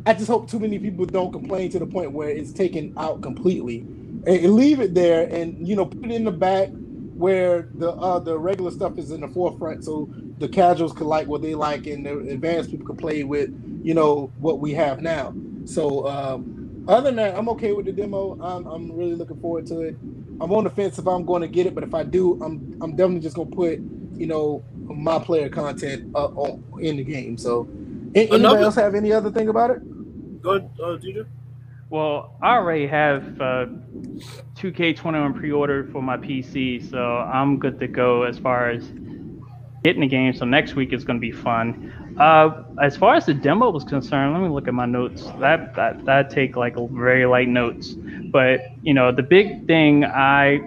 I just hope too many people don't complain to the point where it's taken out completely, and, and leave it there, and you know put it in the back where the uh, the regular stuff is in the forefront, so the casuals can like what they like, and the advanced people can play with you know what we have now. So um, other than that, I'm okay with the demo. I'm, I'm really looking forward to it. I'm on the fence if I'm going to get it, but if I do, I'm I'm definitely just gonna put you know my player content uh, on, in the game. So, anybody Another- else have any other thing about it? go ahead, uh, DJ. Well, I already have uh, 2K21 pre-ordered for my PC, so I'm good to go as far as getting the game. So next week is going to be fun. Uh, as far as the demo was concerned, let me look at my notes. That that that take like very light notes, but you know the big thing I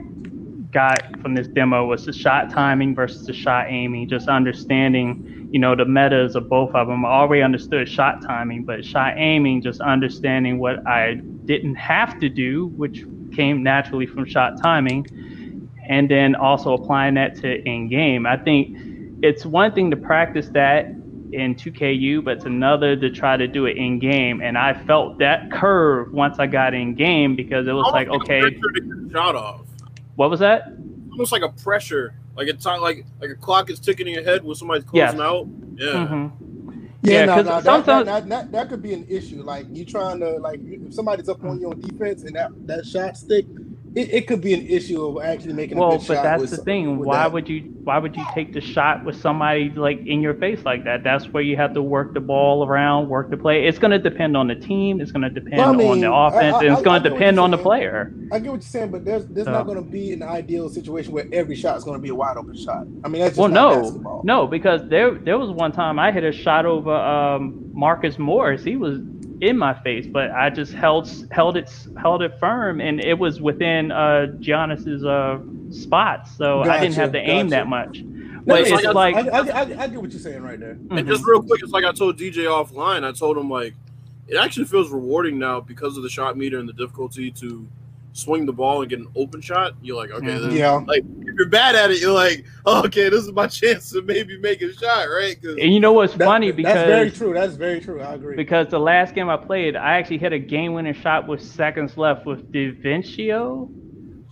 got from this demo was the shot timing versus the shot aiming, just understanding, you know, the metas of both of them. I already understood shot timing, but shot aiming, just understanding what I didn't have to do, which came naturally from shot timing, and then also applying that to in game. I think it's one thing to practice that in 2KU, but it's another to try to do it in game. And I felt that curve once I got in game because it was like, okay, shot off. What was that? Almost like a pressure, like it's not like like a clock is ticking in your head when somebody's closing Yes. out. Yeah. Mm-hmm. Yeah, Yeah, no, 'cause no, that, sometimes- that, that, that, that could be an issue. Like you trying to like if somebody's up on you on defense and that that shot stick, it, it could be an issue of actually making a shot. Well, but that's the thing. Why that. would you why would you take the shot with somebody like in your face like that? That's where you have to work the ball around, work the play. It's going to depend on the team. It's going to depend Well, I on the offense, I- and it's I- going to depend on the player. I get what you're saying, but there's there's So- not going to be an ideal situation where every shot is going to be a wide open shot. I mean, that's just Well, no, basketball. no, because there there was one time I hit a shot over um, Marcus Morris. He was in my face, but I just held held it held it firm, and it was within uh, Giannis's uh, spots, so I didn't have to aim gotcha. that much. No, But it's it's like- like, I, I, I, I get what you're saying right there. And Mhm. just real quick, it's like I told DJ offline. I told him like it actually feels rewarding now because of the shot meter and the difficulty to swing the ball and get an open shot. You're like, okay, Mhm. Yeah. like if you're bad at it, you're like, oh, okay, this is my chance to maybe make a shot, right? and you know what's That- funny because that's very true. That's very true. I agree. because the last game I played, I actually hit a game-winning shot with seconds left with DiVincio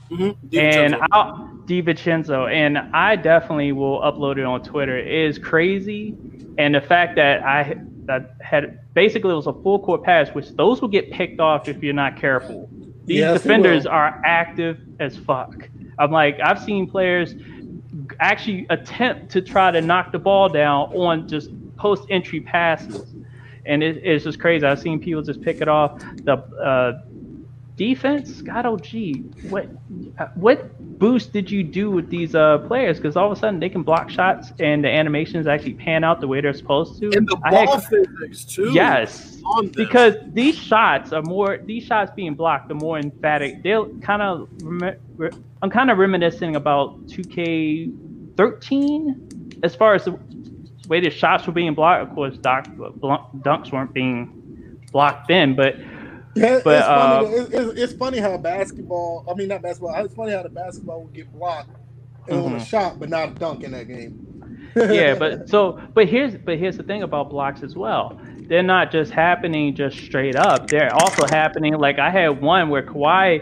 Mhm. and DiVincenzo. I, DiVincenzo, and I definitely will upload it on Twitter. It is crazy, and the fact that I that had basically it was a full court pass, which those will get picked off if you're not careful. These Yes, defenders are active as fuck. I'm like I've seen players actually attempt to try to knock the ball down on just post entry passes. And it, it's just crazy. I've seen people just pick it off. The uh, defense, God, oh gee, what what boost did you do with these uh, players? Because all of a sudden they can block shots and the animations actually pan out the way they're supposed to. and the I had- ball physics too. yes, because these shots are more these shots being blocked the more emphatic they'll kind of i'm kind of reminiscing about 2k13 as far as the way the shots were being blocked of course doc, dunks weren't being blocked then but Yeah, But, it's, uh, funny, it's, it's, it's funny how basketball. I mean, not basketball. It's funny how the basketball would get blocked on a Mhm. shot, but not a dunk in that game. yeah but so but here's but here's the thing about blocks as well they're not just happening just straight up they're also happening like i had one where Kawhi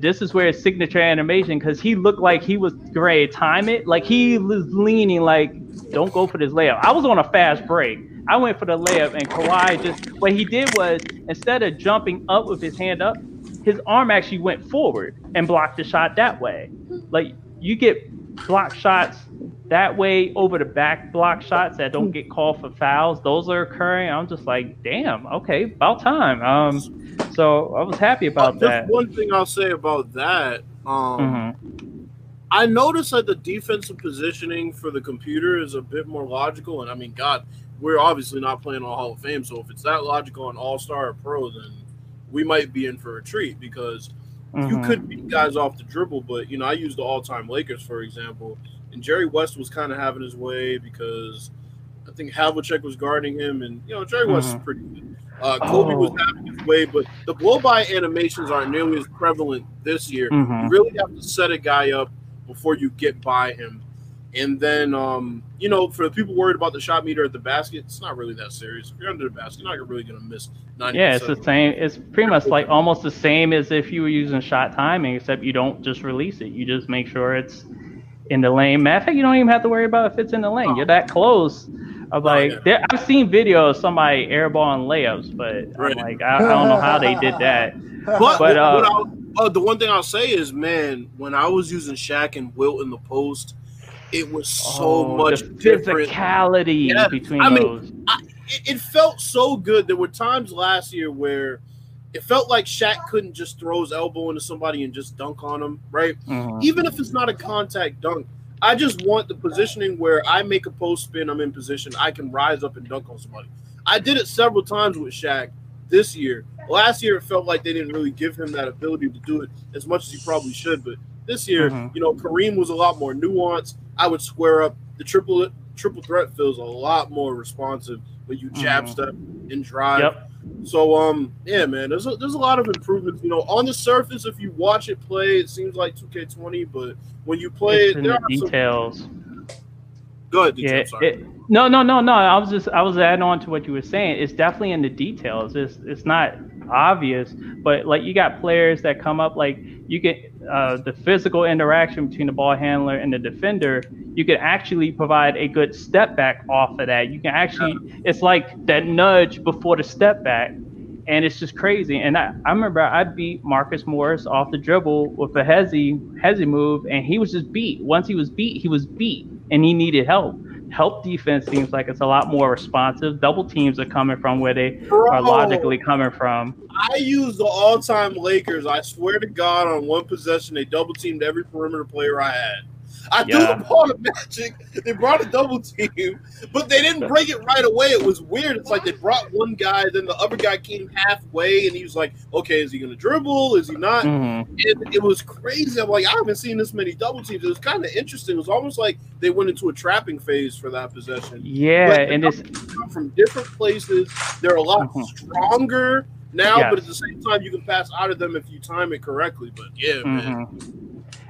this is where his signature animation because he looked like he was great time it like he was leaning like don't go for this layup i was on a fast break i went for the layup and Kawhi just what he did was instead of jumping up with his hand up his arm actually went forward and blocked the shot that way like you get block shots that way over the back block shots that don't get called for fouls those are occurring i'm just like damn okay about time um so i was happy about Just that one thing I'll say about that. Um, Mhm. I noticed that the defensive positioning for the computer is a bit more logical. And I mean, God, we're obviously not playing on Hall of Fame. So if it's that logical on All Star or Pro, then we might be in for a treat because you Mhm. could beat guys off the dribble. But, you know, I use the all time Lakers, for example. And Jerry West was kind of having his way because I think Havlicek was guarding him. And, you know, Jerry West is Mhm. pretty good. Uh, Kobe was Oh. having his way, but the blow by animations aren't nearly as prevalent this year. Mhm. You really have to set a guy up before you get by him. And then, um, you know, for the people worried about the shot meter at the basket, it's not really that serious. If you're under the basket, you're not really going to miss 90 yeah it's the same it's pretty much like almost the same as if you were using shot timing except you don't just release it you just make sure it's in the lane matter of fact you don't even have to worry about if it's in the lane you're that close of Oh, like yeah. there, i've seen videos of somebody airballing layups but Right. i'm like I, I don't know how they did that But, But, uh, I'll- oh, the one thing I'll say is, man, when I was using Shaq and Wilt in the post, it was so Oh, much physicality Yeah, between I mean, those It, it felt so good. There were times last year where it felt like Shaq couldn't just throw his elbow into somebody and just dunk on him, right? Mhm. even if it's not a contact dunk, I just want the positioning where I make a post spin, I'm in position, I can rise up and dunk on somebody. I did it several times with Shaq this year. Last year, it felt like they didn't really give him that ability to do it as much as he probably should. But This year, Mhm. you know, Kareem was a lot more nuanced. I would square up. The triple triple threat feels a lot more responsive when you jab Mhm. step and drive. Yep. So um yeah man, there's a, there's a lot of improvements. You know, on the surface, if you watch it play, it seems like 2K20, but when you play It's it, there the are some. details. Go ahead, DJ, Yeah. It, no, no, no, no. I was just I was adding on to what you were saying. It's definitely in the details. It's it's not obvious, but like you got players that come up like you get uh, the physical interaction between the ball handler and the defender. You can actually provide a good step back off of that. You can actually it's like that nudge before the step back. And it's just crazy. And I, I remember I beat Marcus Morris off the dribble with a hezzy hezzy move, and he was just beat. Once he was beat, he was beat, and he needed help. Help defense seems like it's a lot more responsive. Double teams are coming from where they Bro, are logically coming from. I used the all-time Lakers. I swear to God, on one possession, they double teamed every perimeter player I had. I Yeah. threw the ball to Magic. They brought a double team, but they didn't break it right away. It was weird. It's like they brought one guy, then the other guy came halfway, and he was like, "Okay, is he going to dribble? Is he not?" Mhm. it, it was crazy. I'm like, I haven't seen this many double teams. It was kind of interesting. It was almost like they went into a trapping phase for that possession. Yeah, and it's from different places. They're a lot Mhm. stronger now, Yes. but at the same time, you can pass out of them if you time it correctly. But yeah, man.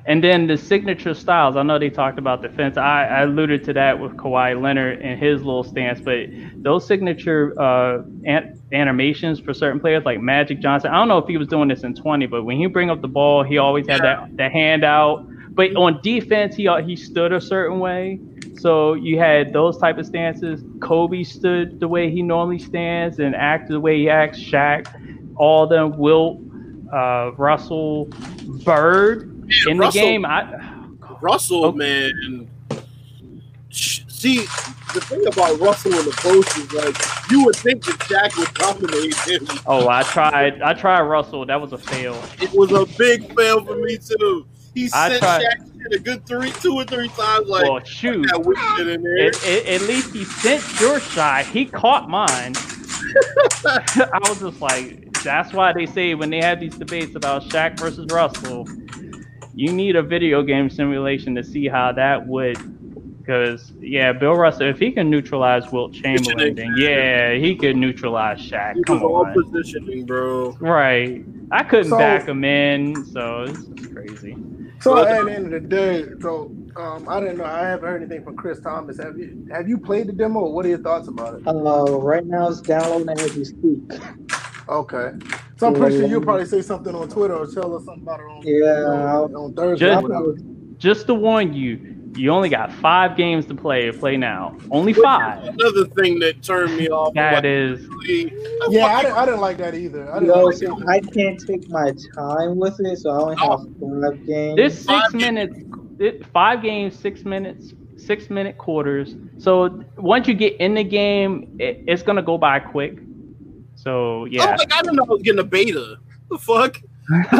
And then the signature styles. I know they talked about defense. I, I alluded to that with Kawhi Leonard and his little stance, but those signature uh, an- animations for certain players, like Magic Johnson. I don't know if he was doing this in 20, but when he bring up the ball, he always had that that hand out. But on defense, he he stood a certain way. So you had those type of stances. Kobe stood the way he normally stands and acted the way he acts. Shaq, all them. Wilt, uh, Russell, Bird in Russell, the game. I Russell, Oh. man. See, the thing about Russell in the post is like you would think that Shaq would dominate him. oh, I tried. I tried Russell. That was a fail. It was a big fail for me too. He I sent tried- Shaq a good three, two or three times. Like well, shoot. that in there. It, it, at least he sent your shot. He caught mine. I was just like, that's why they say when they have these debates about Shaq versus Russell, you need a video game simulation to see how that would. Because yeah, Bill Russell, if he can neutralize Wilt Chamberlain, then yeah, he could neutralize Shaq. It Come was all on, positioning, bro. right? I couldn't So- back him in, so it's just crazy. So Well, at the end of the day, so um, I didn't know. I haven't heard anything from Chris Thomas. Have you have you played the demo? What are your thoughts about it? Uh, right now it's downloading as we speak. Okay. So I'm pretty sure you'll probably say something on Twitter or tell us something about it on, Yeah, on, on Thursday. Just- Just to warn you, you only got five games to play. Play now, only five. Another thing that turned me off. That like, is really- Yeah, I didn't, I didn't like that either. I You didn't know, like so. I can't take my time with it, so I only have five games. this six Five minutes, it, five games, six minutes, six minute quarters. So once you get in the game, it, it's gonna go by quick. So yeah. I yeah, was like, I didn't know I was getting a beta. The fuck?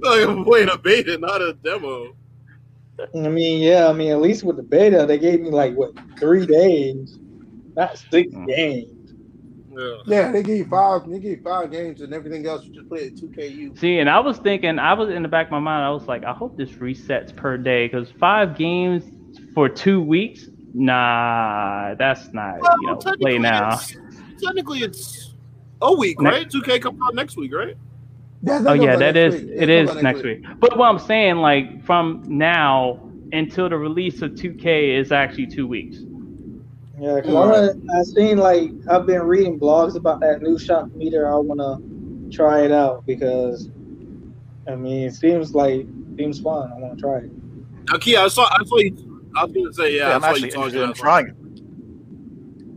like, I'm playing a beta, not a demo. I mean, yeah, I mean, at least with the beta, they gave me like what three days, not six Mm. games. Yeah. Yeah, they gave you five. They give you five games, and everything else you just play at 2KU. See, and I was thinking, I was in the back of my mind, I was like, I hope this resets per day because five games for two weeks, nah, that's not you know play now. It's, technically, it's a week, Ne- right? 2K comes out next week, right? Oh, yeah, Oh yeah, out that next is week. it That is comes out next week. But what I'm saying, like from now until the release of 2K is actually two weeks. Yeah, because I wanna, I seen like I've been reading blogs about that new shot meter. I wanna try it out because I mean, it seems like seems fun. I wanna try it. Okay, I saw. I saw you. I was gonna say, yeah, Yeah, I I'm saw actually you talking interested in about. trying it.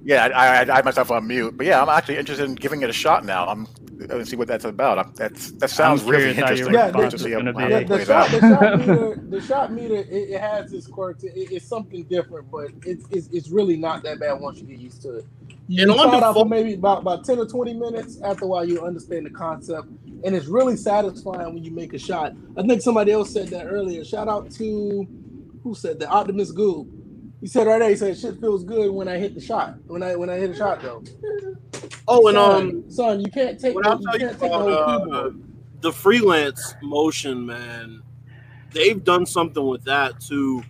Yeah, I, I, I had myself on mute, but yeah, I'm actually interested in giving it a shot now. I'm going to see what that's about. I'm, that's that sounds really curious how your interesting. Yeah, response to see how, gonna how be. Yeah, it the plays shot, the shot meter, the shot meter, it, it has its quirks. It, it's something different, but it's, it's it's really not that bad once you get used to it. You And on start the off for maybe about, about ten or twenty minutes. After a while, you understand the concept, and it's really satisfying when you make a shot. I think somebody else said that earlier. Shout out to who said that? Optimus Goob. He said right there. He said shit feels good when I hit the shot. When I when I hit a shot though. Oh, and son, um, son, you can't take what no, I'll you tell you can't take about uh, the freelance motion, man, they've done something with that too.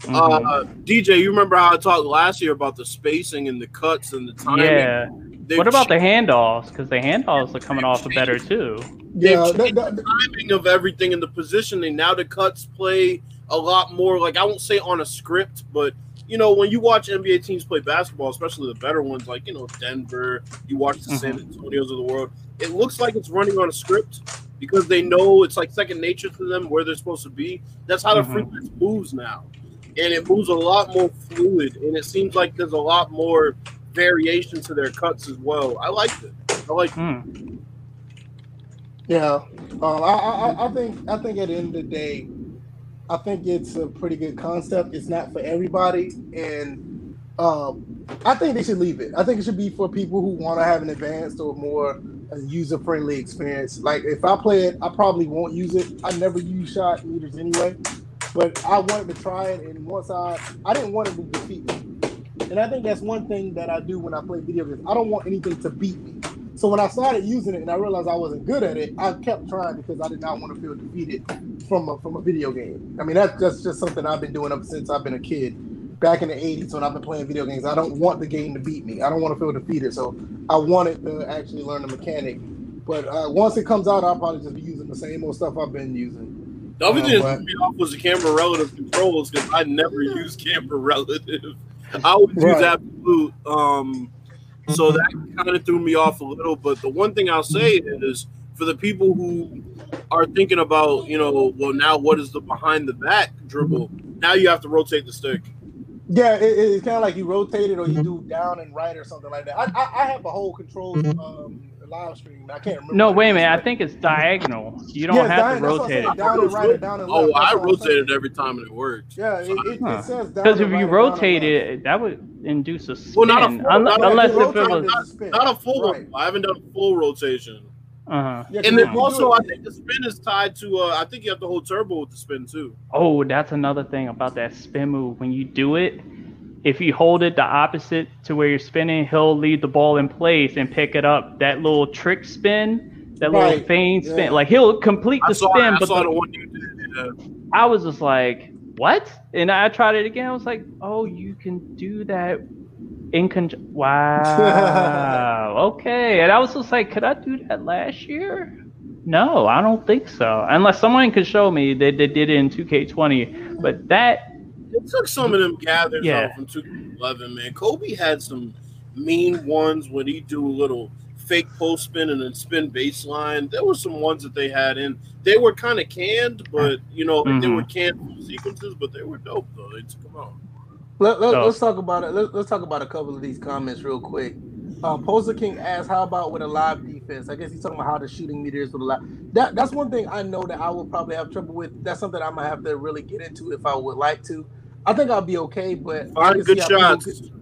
Mhm. Uh, DJ, you remember how I talked last year about the spacing and the cuts and the timing? yeah. They've What about the changed handoffs? Because the handoffs are coming off better too. Yeah, that, that, the timing of everything and the positioning. Now the cuts play a lot more. Like I won't say on a script, but you know when you watch NBA teams play basketball, especially the better ones, like you know Denver, you watch the San Antonios of the world. It looks like it's running on a script because they know it's like second nature to them where they're supposed to be. That's how Mhm. the freelance moves now, and it moves a lot more fluid. And it seems like there's a lot more variation to their cuts as well. I like it. I like. it. Hmm. Yeah, um, I, I, I think I think at the end of the day, I think it's a pretty good concept. It's not for everybody, and um, I think they should leave it. I think it should be for people who want to have an advanced or more user friendly experience. Like if I play it, I probably won't use it. I never use shot meters anyway, but I wanted to try it, and once I I didn't want it to defeat me. And I think that's one thing that I do when I play video games. I don't want anything to beat me. So when I started using it and I realized I wasn't good at it, I kept trying because I did not want to feel defeated from a, from a video game. I mean, that's just, just something I've been doing ever since I've been a kid. Back in the 80s when I've been playing video games, I don't want the game to beat me. I don't want to feel defeated. So I wanted to actually learn the mechanic. But uh, once it comes out, I'll probably just be using the same old stuff I've been using. The other Oh, thing that what? threw me off was the camera relative controls because I never use camera relative. I always use Right. absolute. Um, so that kind of threw me off a little. But the one thing I'll say is for the people who are thinking about, you know, well, now what is the behind the back dribble? Now you have to rotate the stick. Yeah, it, it's kind of like you rotate it or you do down and right or something like that. I, I, I have a whole control um, live stream. I can't remember. No, wait it a minute. I think it's diagonal. You don't Yeah, have down- to that's what I'm rotate it. Down and right or down and Oh, left. I rotate what I'm saying. rotated every time and it works. Yeah, it, it, Huh. it says down. Because if and right you and down and rotate left. it, that would induce a spin. Well, not a full- Un- not a- unless if it was. is a spin. Not a full Right. one. I haven't done a full rotation. Uh-huh. Yeah, And 'cause then if you do also, I think the spin is tied to. Uh, I think you have to hold turbo with the spin too. Oh, that's another thing about that spin move. When you do it, if you hold it the opposite to where you're spinning, he'll leave the ball in place and pick it up. That little trick spin, that little Right, feint yeah. spin, like he'll complete I the saw, spin, I but saw the- the one you did. Yeah. I was just like, what? And I tried it again. I was like, oh, you can do that in conj. Wow. okay. And I was just like, could I do that last year? No, I don't think so. Unless someone could show me that they did it in 2K20. But that, It took some of them gathers Yeah. out from 2011, man. Kobe had some mean ones when he do a little fake post spin and then spin baseline. There were some ones that they had in. They were kind of canned, but you know like, they were canned sequences, but they were dope though. They took them out. Let, let, So- us talk about it. Let, us talk about a couple of these comments real quick. Um, Poster King asked, "How about with a live defense?" I guess he's talking about how the shooting meter is with a live. That that's one thing I know that I will probably have trouble with. That's something I might have to really get into if I would like to. I think I'll be okay, but Find good see how people shots. could-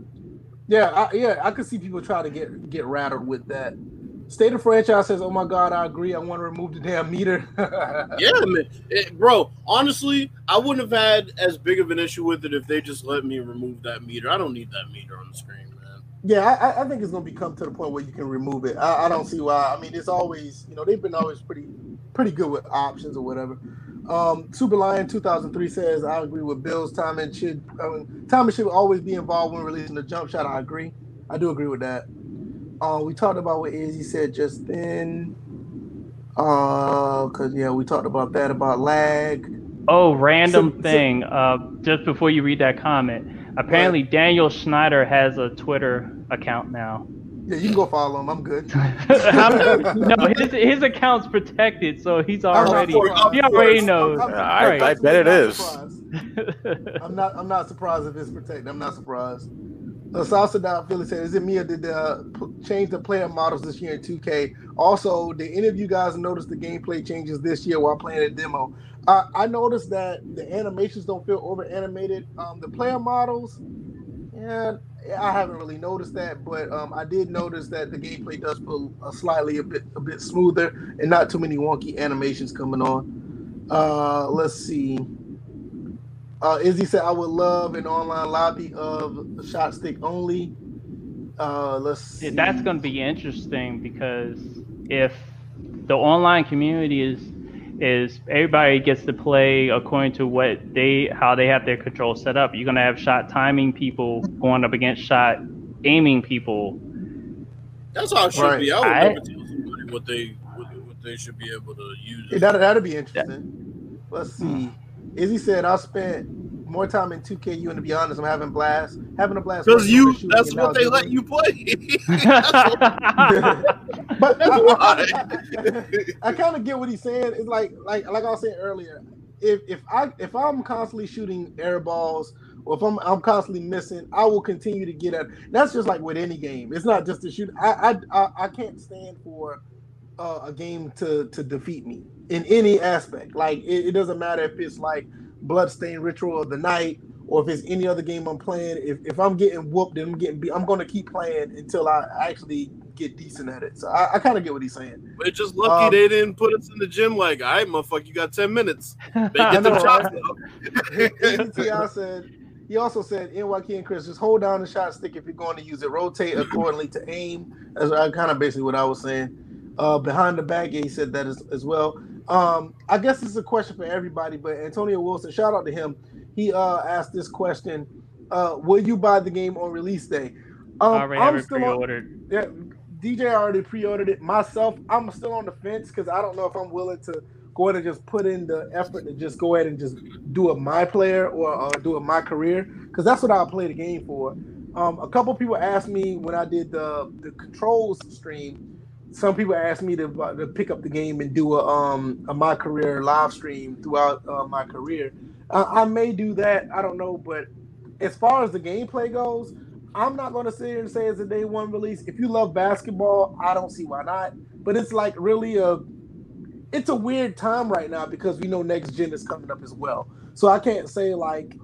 yeah, I, yeah, I could see people try to get get rattled with that. State of franchise says, "Oh my God, I agree. I want to remove the damn meter." Yeah, man, It- bro. Honestly, I wouldn't have had as big of an issue with it if they just let me remove that meter. I don't need that meter on the screen, man. Yeah, I, I- I think it's gonna become to the point where you can remove it. I, I don't see why. I mean, it's always you know they've been always pretty pretty good with options or whatever. Um, Super Lion 2003 says I agree with Bill's timing should I mean, timing should always be involved when releasing the jump shot. I agree. I do agree with that. Uh, we talked about what Izzy said just then. Uh, cause yeah, we talked about that about lag. oh, random So- so- thing. Uh, just before you read that comment, apparently Daniel Schneider has a Twitter account now. Yeah, you can go follow him. I'm good. no, his, his account's protected, so he's already for he already it. knows. I'm- I'm- I- I'm I bet it not is. surprised. I'm not. I'm not surprised if it's protected. I'm not surprised. Uh, Salsa Down Philly said, "Is it me or did uh, p- change the player models this year in 2K? Also, did any of you guys notice the gameplay changes this year while playing a demo? Uh, I noticed that the animations don't feel over animated. Um, the player models, yeah, I haven't really noticed that, but um, I did notice that the gameplay does feel uh, slightly a bit a bit smoother and not too many wonky animations coming on. Uh, let's see." Uh, Izzy said, "I would love an online lobby of shot stick only." Uh, let's see. Yeah, That's going to be interesting because if the online community is is everybody gets to play according to what they how they have their control set up. You're gonna have shot timing people going up against shot aiming people. That's how it should Right. be. I would I- never tell somebody what they what, what they should be able to use. Yeah, that that'd be interesting. Let's see. Izzy said I spent more time in 2K. You and to be honest, I'm having blast, having a blast. Because you, on the shooting that's what they let you play. But That's I, why. I, kind of get what he's saying. It's like like like I was saying earlier. If if I if I'm constantly shooting air balls or if I'm I'm constantly missing, I will continue to get at. That's just like with any game. It's not just to shoot. I I I, I can't stand for uh, a game to to defeat me in any aspect. Like it, it doesn't matter if it's like Bloodstained Ritual of the Night or if it's any other game I'm playing. If, if I'm getting whooped and I'm getting beat, I'm going to keep playing until I actually get decent at it. So I, I kind of get what he's saying. We're just lucky Um, they didn't put us in the gym like, all right, motherfucker, you got 10 minutes. They get them know, shots right? up. ABTI said he also said NYK and Chris just hold down the shot stick if you're going to use it. Rotate accordingly to aim. That's kind of basically what I was saying. Uh, behind the back, he said that as, as well. Um, I guess this is a question for everybody, but Antonio Wilson, shout out to him. He uh, asked this question: uh, Will you buy the game on release day? Um, I already I'm still pre-ordered. yeah, DJ already pre-ordered it. Myself, I'm still on the fence because I don't know if I'm willing to go ahead and just put in the effort to just go ahead and just do a my player or uh, do a my career because that's what I'll play the game for. Um, a couple people asked me when I did the the controls stream. Some people asked me to, uh, to pick up the game and do a um a my career live stream throughout uh, my career. Uh, I may do that. I don't know, but as far as the gameplay goes, I'm not going to sit here and say it's a day one release. If you love basketball, I don't see why not. But it's like really a, it's a weird time right now because we know next gen is coming up as well. So I can't say like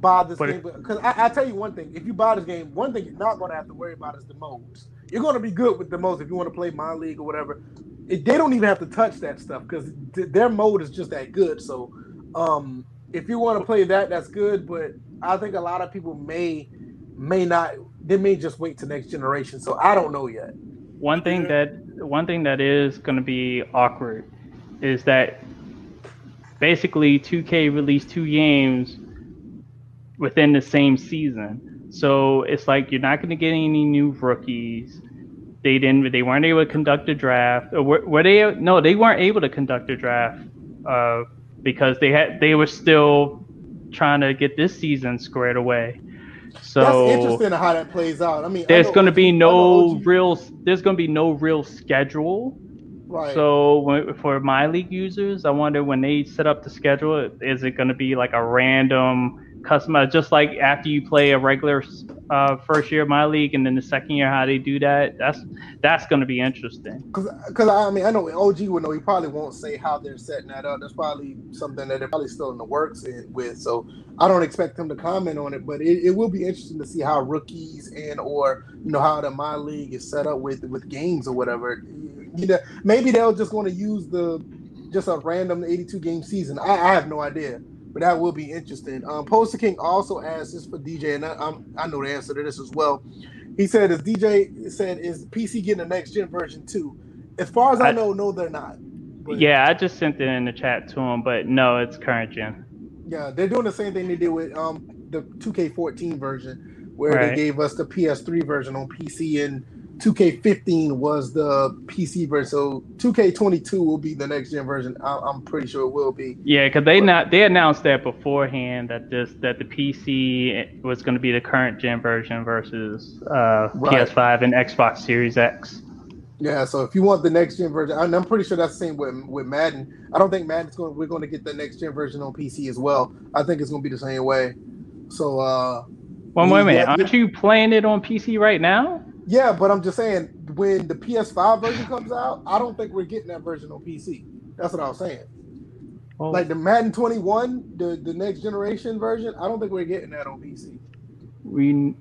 buy this But game because I, I tell you one thing: if you buy this game, one thing you're not going to have to worry about is the modes. You're going to be good with the most if you want to play my league or whatever. It, they don't even have to touch that stuff because th- their mode is just that good. So um, if you want to play that, that's good. But I think a lot of people may may not. They may just wait to next generation. So I don't know yet. One thing that one thing that is going to be awkward is that basically 2K released two games within the same season. So it's like you're not going to get any new rookies. They didn't. They weren't able to conduct a draft. Or were, were they? No, they weren't able to conduct a draft uh, because they had. They were still trying to get this season squared away. So that's interesting how that plays out. I mean, there's going to be no real there's going to be no real schedule right. so when, for my league users i wonder when they set up the schedule is it going to be like a random customized just like after you play a regular uh, first year of my league and then the second year how they do that that's that's going to be interesting Because I mean, I know OG would know. He probably won't say how they're setting that up. That's probably something that they're probably still in the works in, with. So I don't expect him to comment on it. But it, it will be interesting to see how rookies and or you know how the my league is set up with with games or whatever. You know, maybe they'll just want to use the just a random 82 game season. I, I have no idea. But that will be interesting. Um, Poster King also asked this for DJ, and I, I'm, I know the answer to this as well. He said, "Is DJ said is PC getting a next gen version too?" As far as I, I- know, no, they're not. But yeah i just sent it in the chat to him, but no it's current gen yeah, they're doing the same thing they did with um the 2K14 version, where Right. they gave us the PS3 version on PC, and 2K15 was the PC version. So 2K22 will be the next gen version. I, I'm pretty sure it will be. yeah because they not they announced that beforehand that this that the pc was going to be the current gen version versus uh, Right. ps5 and xbox series x Yeah, so if you want the next gen version, and I'm pretty sure that's the same with with Madden. I don't think Madden's going. We're going to get the next gen version on PC as well. I think it's going to be the same way. So uh One. Yeah, Aren't you playing it on PC right now? Yeah, but I'm just saying when the PS5 version comes out, I don't think we're getting that version on PC. That's what I was saying. Well, Like the Madden 21, the the next generation version, I don't think we're getting that on PC. we,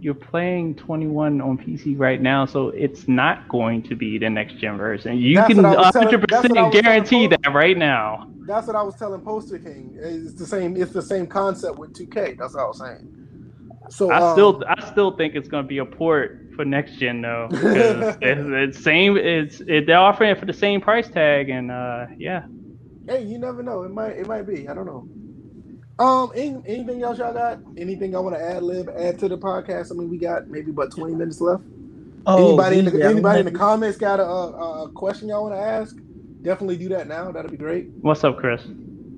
you're playing 21 on PC right now, so it's not going to be the next gen version. You That's can what I was telling- 100 that's what I percent guarantee that right now. That's what I was telling Poster King. It's the same. It's the same concept with 2K. That's what I was saying. So I um, still, I still think it's going to be a port for next gen though. it's, it's same. It's it, they're offering it for the same price tag, and uh, yeah. Hey, you never know. It might it might be. I don't know. Um, any, anything else y'all got? Anything I want to add lib add to the podcast? I mean, we got maybe about twenty minutes left. Oh, anybody in the yeah, anybody in the comments got a, a, a question y'all want to ask? Definitely do that now. That'd be great. What's up, Chris?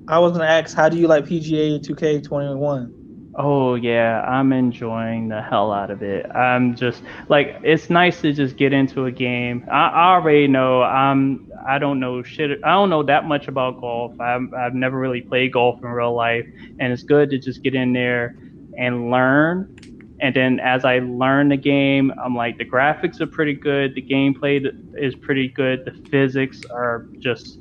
I was gonna ask, how do you like PGA 2K21? Oh yeah, I'm enjoying the hell out of it. I'm just like it's nice to just get into a game. I, I already know I'm I don't know shit. I don't know that much about golf. I'm, I've never really played golf in real life, and it's good to just get in there and learn. And then as I learn the game, I'm like the graphics are pretty good, the gameplay is pretty good, the physics are just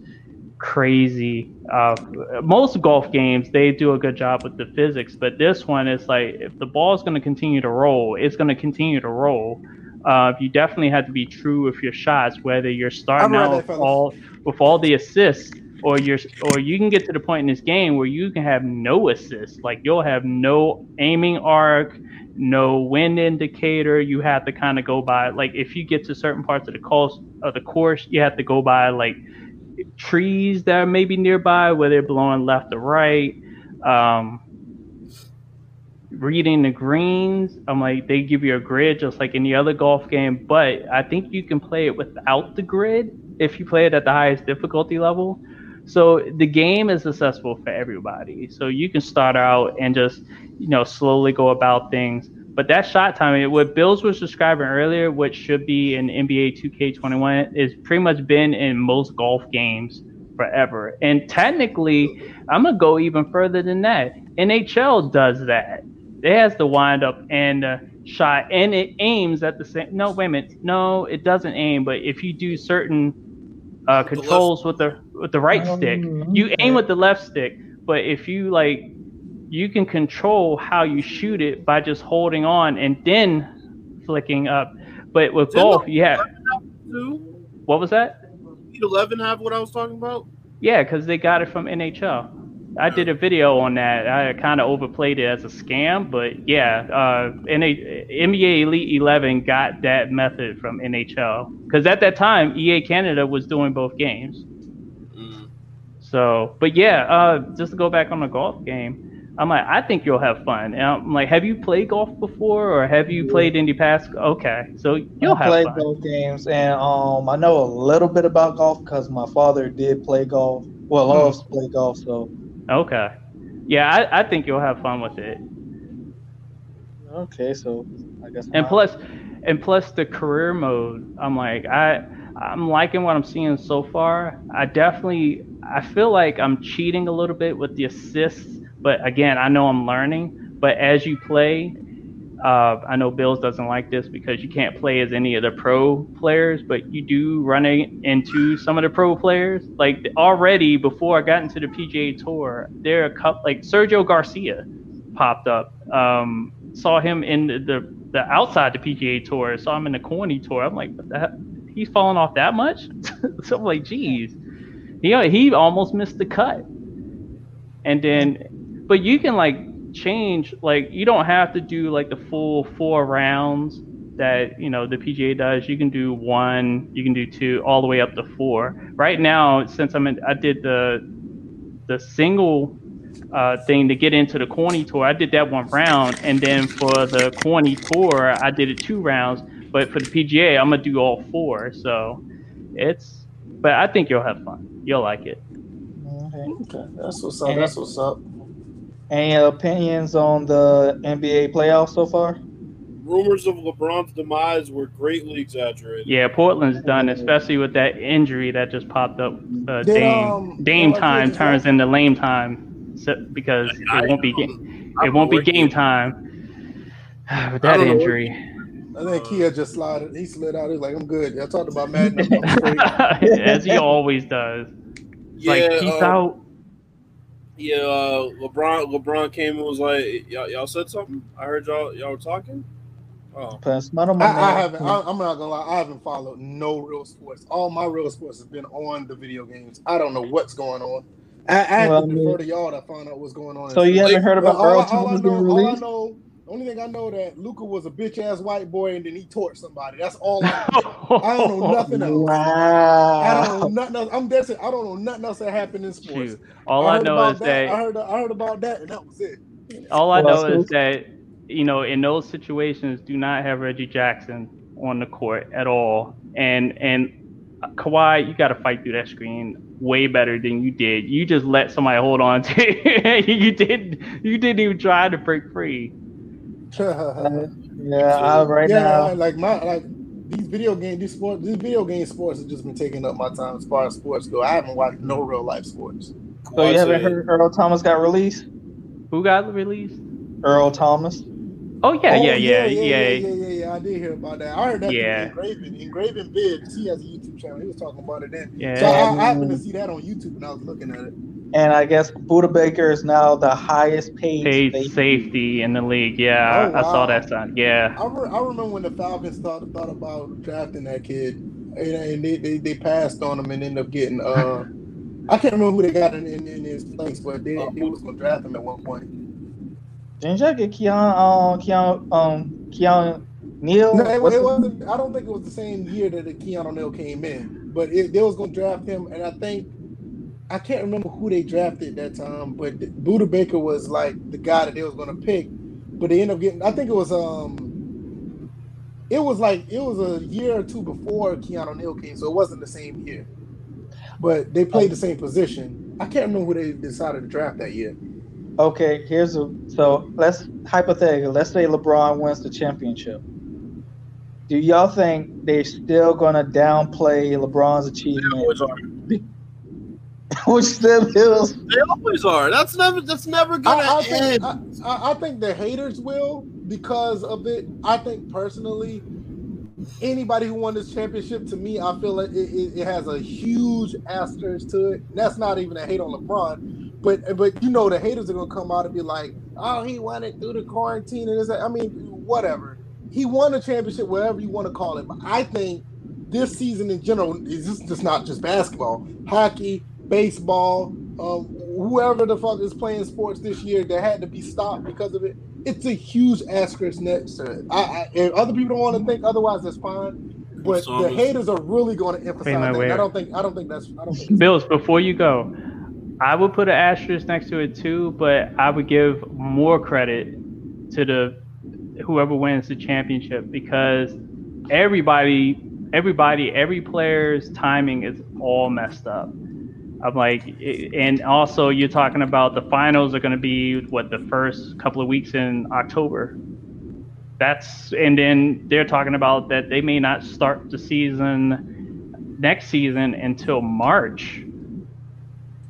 crazy. Uh, most golf games they do a good job with the physics, but this one is like if the ball is going to continue to roll, it's going to continue to roll. Uh, you definitely have to be true with your shots, whether you're starting out with all with all the assists, or you're or you can get to the point in this game where you can have no assists, like you'll have no aiming arc, no wind indicator. You have to kind of go by like if you get to certain parts of the course of the course, you have to go by like trees that are maybe nearby where they're blowing left or right. Um, reading the greens, I'm like they give you a grid just like any other golf game, but I think you can play it without the grid if you play it at the highest difficulty level. So the game is accessible for everybody. So you can start out and just you know slowly go about things. But that shot timing, what Bills was describing earlier, which should be in NBA 2K21, is pretty much been in most golf games forever. And technically, I'm gonna go even further than that. NHL does that. It has the wind up and the shot, and it aims at the same. No, wait a minute. No, it doesn't aim. But if you do certain uh, With the controls with the with the right stick, Um, you aim with the left stick. But if you like, you can control how you shoot it by just holding on and then flicking up. But with Didn't golf, yeah. Two? What was that? Did Eleven have what I was talking about? Yeah, because they got it from NHL. I did a video on that. I kind of overplayed it as a scam, but yeah, uh, NA, NBA Elite 11 got that method from NHL. Because at that time, EA Canada was doing both games. Mm. So, but yeah, uh, just to go back on the golf game, I'm like, I think you'll have fun. And I'm like, have you played golf before, or have you played any past? Okay, so you'll I have played fun. both games, and um, I know a little bit about golf because my father did play golf. Well, Hmm. loves to play golf, so Okay, yeah, I, I think you'll have fun with it. okay. So I guess. and plus and plus the career mode i'm like i i'm liking what i'm seeing so far i definitely i feel like i'm cheating a little bit with the assists but again i know i'm learning but as you play uh, I know Bills doesn't like this because you can't play as any of the pro players, but you do run into some of the pro players. Like already before I got into the PGA Tour, there are a couple like Sergio Garcia popped up. Um, saw him in the, the the outside the PGA Tour. Saw him in the Korn Ferry Tour. I'm like, what the he's falling off that much? so I'm like, geez, he he almost missed the cut. And then, but you can like change like you don't have to do like the full four rounds that you know the PGA does. You can do one, you can do two, all the way up to four. Right now, since I'm in, I did the the single uh, thing to get into the Korn Ferry tour. I did that one round, and then for the Korn Ferry tour, I did it two rounds. But for the PGA, I'm gonna do all four. So it's, but I think you'll have fun. You'll like it. Okay. Okay, that's what's up. That's what's up. Any opinions on the NBA playoffs so far? Rumors of LeBron's demise were greatly exaggerated. Yeah, Portland's done, especially with that injury that just popped up. Uh, Did, Dame um, Dame Dame time turns into lame time so, because I- it won't be game, I it won't be game time with that don't know what- injury. I think Kia just slid. He slid out. He's like, "I'm good." Y'all talked about Madden. As he always does. Yeah, like peace uh, out. Yeah. Uh, LeBron, LeBron came and was like, "Y'all, y'all said something. I heard y'all, y'all were talking." Oh, Pass my I, I haven't. I, I'm not gonna lie. I haven't followed no real sports. All my real sports has been on the video games. I don't know what's going on. I, I Well, have to I mean- defer to y'all to find out what's going on. So you haven't heard about all, Earl all I Thomas know, being all I released? know, The only thing I know that Luka was a bitch ass white boy and then he torched somebody. That's all I know. I don't know nothing else. Wow. I don't know nothing else. I'm dead. I don't know nothing else that happened in sports. Shoot. All I, heard know about is that, I heard I heard about that and that was it. all I Well, know is that you know in those situations do not have Reggie Jackson on the court at all. And and Kawhi, you got to fight through that screen way better than you did. You just let somebody hold on to it. you did you didn't even try to break free. Yeah, I, right yeah, now. like my like these video game these sport these video game sports have just been taking up my time as far as sports go. I haven't watched no real life sports. So you haven't heard Earl Thomas got released? Who got released? Earl Thomas. Oh yeah, Oh, yeah, yeah, yeah, yeah. yeah, yeah, yeah. I did hear about that. I heard that Yeah. engraving, Engraven. Engraven Vids. He has a YouTube channel. He was talking about it then. Yeah. So I, I happened to see that on YouTube when I was looking at it. And I guess Budda Baker is now the highest paid, Paid safety. safety in the league. Yeah, Oh, I saw that sign. Yeah. I, re- I remember when the Falcons thought thought about drafting that kid, and, and they, they, they passed on him and ended up getting uh, I can't remember who they got in, in, in his place, but they, they was gonna draft him at one point. Didn't y'all get Keon, um, Keon, um, Keon Neal? No, it, it wasn't. I don't think it was the same year that the Keanu O'Neal came in, but it, they was gonna draft him, and I think I can't remember who they drafted that time, but Budda Baker was like the guy that they was gonna pick, but they ended up getting. I think it was um, it was like it was a year or two before Keanu O'Neal came, so it wasn't the same year, but they played the same position. I can't remember who they decided to draft that year. Okay, here's a so let's hypothetically let's say LeBron wins the championship. Do y'all think they're still gonna downplay LeBron's achievement, always are. which still is? They always are. That's never. That's never gonna I, I think end. I, I I think the haters will because of it. I think personally, anybody who won this championship, to me, I feel like it, it, it has a huge asterisk to it. That's not even a hate on LeBron, but but you know the haters are gonna come out and be like, "Oh, he won it through the quarantine," and this. I mean, whatever. He won a championship, whatever you want to call it. But I think this season in general is just, just not just basketball, hockey, baseball, um, whoever the fuck is playing sports this year that had to be stopped because of it. It's a huge asterisk next to it. I, I, if other people don't want to think otherwise, that's fine. But So the haters are really going to emphasize my that. way. I don't think. I don't think that's. I don't think. Bills, before you go, I would put an asterisk next to it too, but I would give more credit to the whoever wins the championship because everybody, everybody, every player's timing is all messed up. I'm like, and also you're talking about the finals are going to be what the first couple of weeks in October. That's and then they're talking about that they may not start the season next season until March.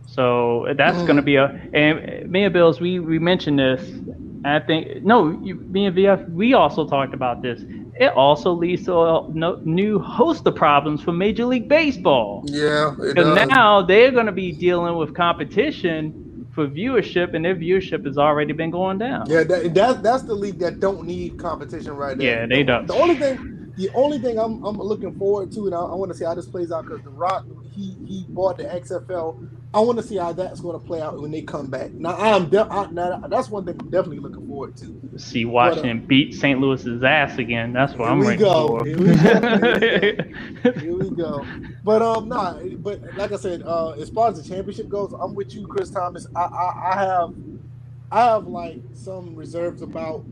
So that's Mm. going to be a and me and Bills. We we mentioned this. I think no, you, me and VF. We also talked about this. It also leads to a no, new host of problems for Major League Baseball. Yeah, it Because does. now they're going to be dealing with competition for viewership, and their viewership has already been going down. Yeah, that, that that's the league that don't need competition right now. Yeah, they don't. The only thing, the only thing I'm, I'm looking forward to, and I, I want to see how this plays out because the Rock he he bought the XFL. I want to see how that's going to play out when they come back. Now I am de- I, now, that's one thing I'm definitely looking forward to. See Washington beat St. Louis's ass again. That's what I'm waiting for. Here we go. Here we go. But um, nah. But like I said, uh, as far as the championship goes, I'm with you, Chris Thomas. I, I, I have, I have like some reserves about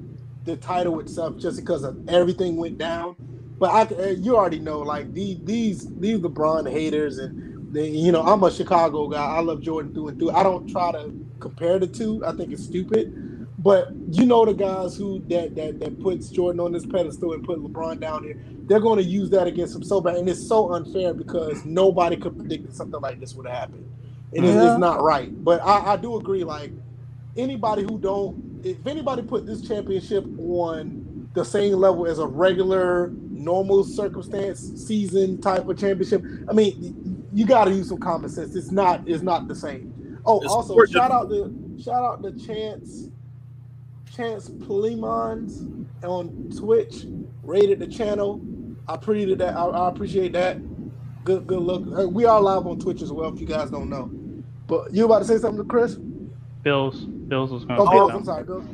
the title itself, just because of everything went down. But I, uh, you already know, like these, these, these LeBron haters, and they, you know, I'm a Chicago guy. I love Jordan through and through. I don't try to compare the two. I think it's stupid. But you know the guys who that that that puts Jordan on this pedestal and put LeBron down here, they're going to use that against him so bad, and it's so unfair because nobody could predict that something like this would happen, and it's, Yeah. it's not right. But I, I do agree. Like anybody who don't, if anybody put this championship on the same level as a regular, normal circumstance season type of championship, I mean, you got to use some common sense. It's not it's not the same. Oh, It's also more shout out to shout out to Chance Chance Plemons on Twitch. Rated the channel. I appreciate that. I, I appreciate that. Good good look. Uh, We are live on Twitch as well. If you guys don't know, but you about to say something to Chris? Bills, Bills was going to Oh, say Bills. I'm sorry, Bills.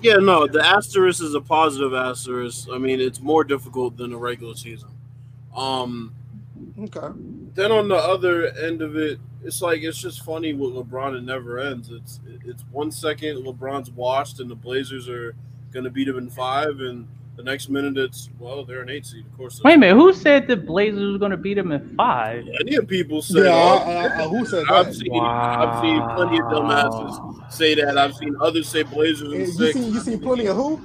Yeah, no, the asterisk is a positive asterisk. I mean, it's more difficult than a regular season. Um, Okay. then on the other end of it, it's like it's just funny with LeBron. It never ends. It's it's one second LeBron's washed and the Blazers are gonna beat him in five, and the next minute it's well they're an eight seed. Of course. Wait a minute, who said the Blazers were going to beat them in five? Many of people said. Yeah, oh, I, I, I, who said I've that? seen I've seen plenty of dumbasses say that. I've seen others say Blazers in You six. seen you seen plenty of who?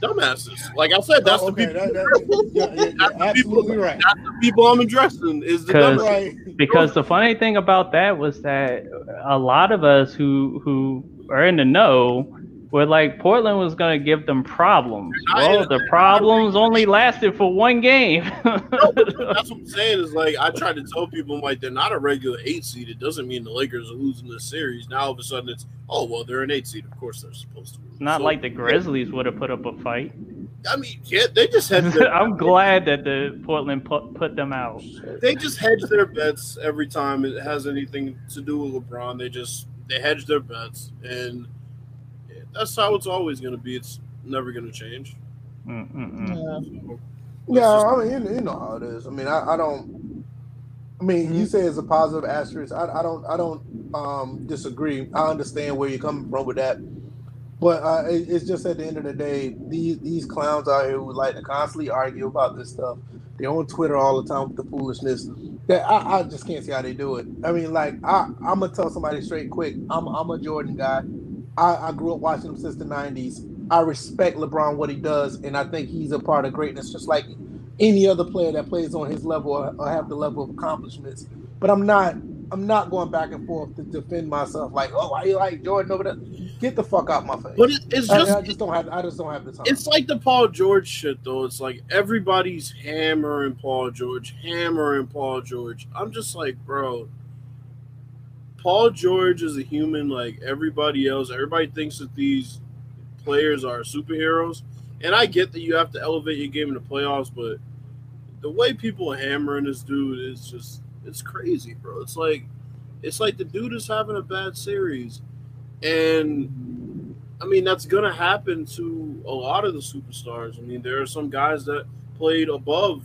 dumbasses. Like I said, that's Oh, the people. that- that- yeah, yeah, That's you're the people- absolutely right. That's the people I'm addressing. Is the 'Cause- dumbasses. Right. Because the funny thing about that was that a lot of us who who are in the know were like Portland was going to give them problems. Well, the problems only lasted for one game. No, that's what I'm saying. Is like I try to tell people, I'm like they're not a regular eight seed. It doesn't mean the Lakers are losing this series. Now all of a sudden it's oh well they're an eight seed. Of course they're supposed to. Lose. Not So, like the Grizzlies would have put up a fight. I mean, yeah, they just hedge. Their, I'm glad that the Portland put, put them out. they just hedge their bets every time it has anything to do with LeBron. They just they hedge their bets, and that's how it's always going to be. It's never going to change. Mm-mm-mm. Yeah. So, Yeah, I mean, you, you know how it is. I mean, I, I don't. I mean, you say it's a positive asterisk. I, I don't. I don't um, disagree. I understand where you're coming from with that, but uh, it, it's just at the end of the day, these these clowns out here who like to constantly argue about this stuff. They're on Twitter all the time with the foolishness. That I, I just can't see how they do it. I mean, like I, I'm gonna tell somebody straight, quick. I'm I'm a Jordan guy. I, I grew up watching him since the '90s. I respect LeBron what he does, and I think he's a part of greatness, just like any other player that plays on his level or, or have the level of accomplishments. But I'm not I'm not going back and forth to defend myself like, oh, why you like Jordan over there? Get the fuck out my face. but it, it's I, just I just don't have I just don't have the time. It's like the Paul George shit, though. It's like everybody's hammering Paul George, hammering Paul George. I'm just like, bro, Paul George is a human like everybody else. Everybody thinks that these players are superheroes. And I get that you have to elevate your game in the playoffs, but the way people are hammering this dude is just it's crazy, bro. It's like it's like the dude is having a bad series. And I mean, that's gonna happen to a lot of the superstars. I mean, there are some guys that played above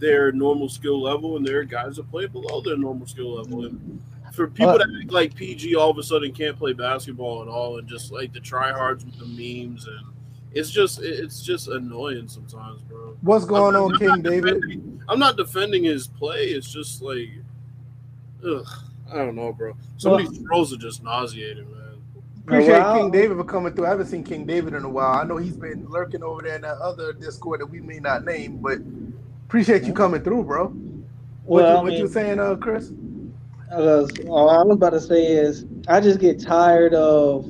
their normal skill level, and there are guys that play below their normal skill level. And for people Uh, that act like PG all of a sudden can't play basketball at all, and just like the tryhards with the memes, and it's just it's just annoying sometimes, bro. What's going I'm- on, I'm King David? I'm not defending his play. It's just like, ugh, I don't know, bro. Some of these throws are just nauseating, man. Appreciate Well, King David for coming through. I haven't seen King David in a while. I know he's been lurking over there in that other Discord that we may not name, but appreciate you coming through, bro. What, Well, you, I what you saying, uh, Chris? Uh, all I was about to say is I just get tired of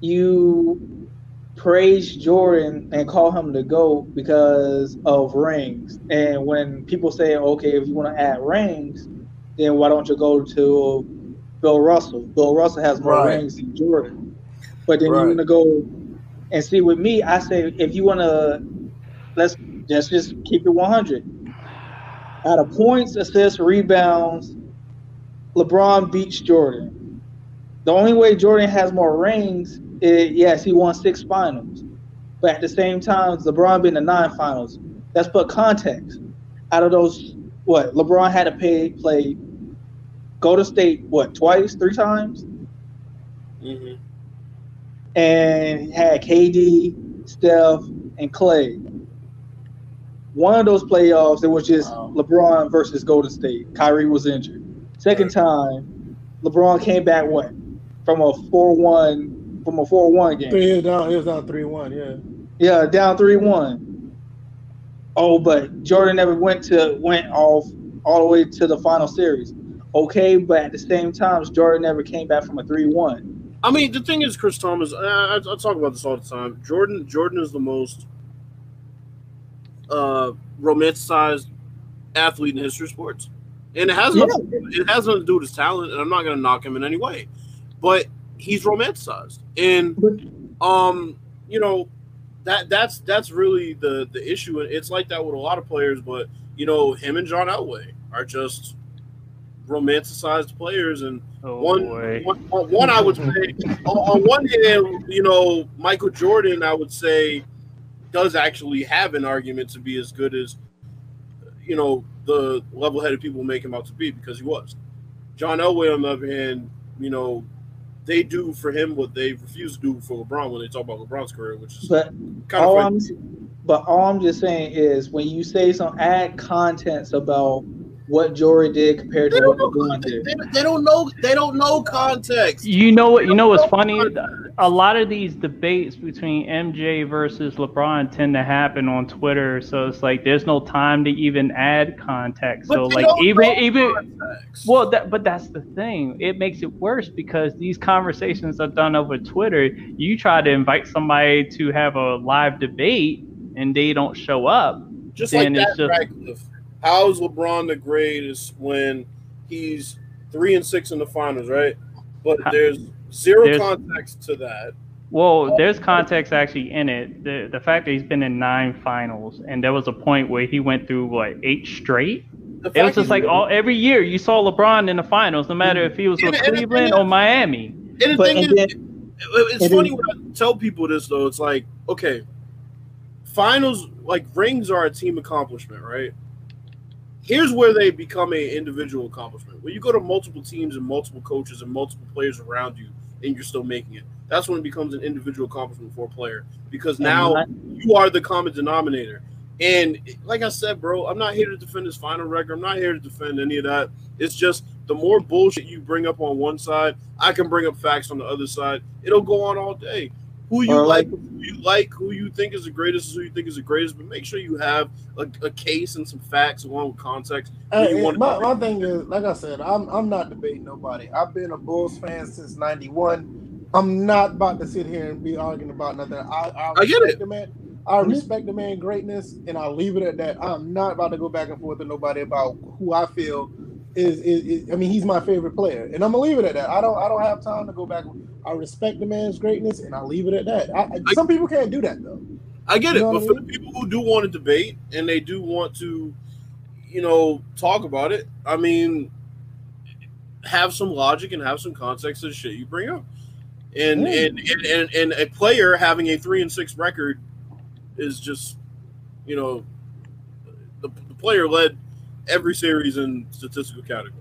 you praise Jordan and call him the GOAT because of rings. And when people say, okay, if you want to add rings, then why don't you go to Bill Russell? Bill Russell has more Right. rings than Jordan. But then Right. you want to go and see with me, I say, if you want to, let's, let's just keep it 100. Out of points, assists, rebounds, LeBron beats Jordan. The only way Jordan has more rings is yes, he won six finals. But at the same time, LeBron been to nine finals. Let's put context. Out of those, what LeBron had to pay play go to state what twice, three times, hmm and had KD, Steph, and Clay. One of those playoffs, it was just Wow. LeBron versus Golden State. Kyrie was injured. Second time, LeBron came back what from a four-one from a four-one game. Three years down, he was down three one. Yeah, Yeah, down three-one. Oh, but Jordan never went to went off all the way to the final series. Okay, but at the same time, Jordan never came back from a three-one. I mean, the thing is, Chris Thomas. I, I, I talk about this all the time. Jordan, Jordan is the most uh, romanticized athlete in history of sports, and it has Yeah. nothing, it has nothing to do with his talent. And I'm not going to knock him in any way, but he's romanticized, and um, you know that that's that's really the the issue. And It's like that with a lot of players, but you know, him and John Elway are just romanticized players and Oh, one, boy. one, one, one I would say on, on one hand, you know, Michael Jordan, I would say, does actually have an argument to be as good as, you know, the level-headed people make him out to be because he was. John Elway, on the other hand, you know, they do for him what they refuse to do for LeBron when they talk about LeBron's career, which is But kind all of I'm, but all I'm just saying is when you say some add contents about what Jory did compared they to what know, LeBron did. they, they don't know they don't know context. You know what? You know what's funny? A lot of these debates between MJ versus LeBron tend to happen on Twitter, so it's like there's no time to even add context. But So they like don't even know even context. well, that but that's the thing. It makes it worse because these conversations are done over Twitter. You try to invite somebody to have a live debate, and they don't show up. just then like it's that, just- Radcliffe. How is LeBron the greatest when he's three and six in the finals, right? But there's zero There's- context to that. Well, there's context actually in it. The the fact that he's been in nine finals, and there was a point where he went through what eight straight. It was just like all every year you saw LeBron in the finals, no matter if he was with And- and the Cleveland or Miami. And the But thing is, then, it's funny when I tell people this though. It's like, okay, finals like rings are a team accomplishment, right? Here's where they become an individual accomplishment. When you go to multiple teams and multiple coaches and multiple players around you, and you're still making it, that's when it becomes an individual accomplishment for a player because now you are the common denominator. And like I said, bro, I'm not here to defend his final record. I'm not here to defend any of that. It's just the more bullshit you bring up on one side, I can bring up facts on the other side. It'll go on all day. Who you Or like, like- who you like, who you think is the greatest, is who you think is the greatest. But make sure you have a, a case and some facts along with context. who Hey, you my, my thing is, like I said, I'm I'm not debating nobody. I've been a Bulls fan since '91. I'm not about to sit here and be arguing about nothing. I, I, I get respect it. The man, I Mhm. respect the man greatness, and I'll leave it at that. I'm not about to go back and forth with nobody about who I feel is, is, is I mean, he's my favorite player, and I'm gonna leave it at that. I don't I don't have time to go back. I respect the man's greatness, and I'll leave it at that. I, I- some people can't do that though. I get it, You know but what I for the people who do want to debate and they do want to, you know, talk about it, I mean, have some logic and have some context to the shit you bring up. And Yeah. and, and, and and a player having a three and six record is just, you know, the, the player led every series in statistical categories.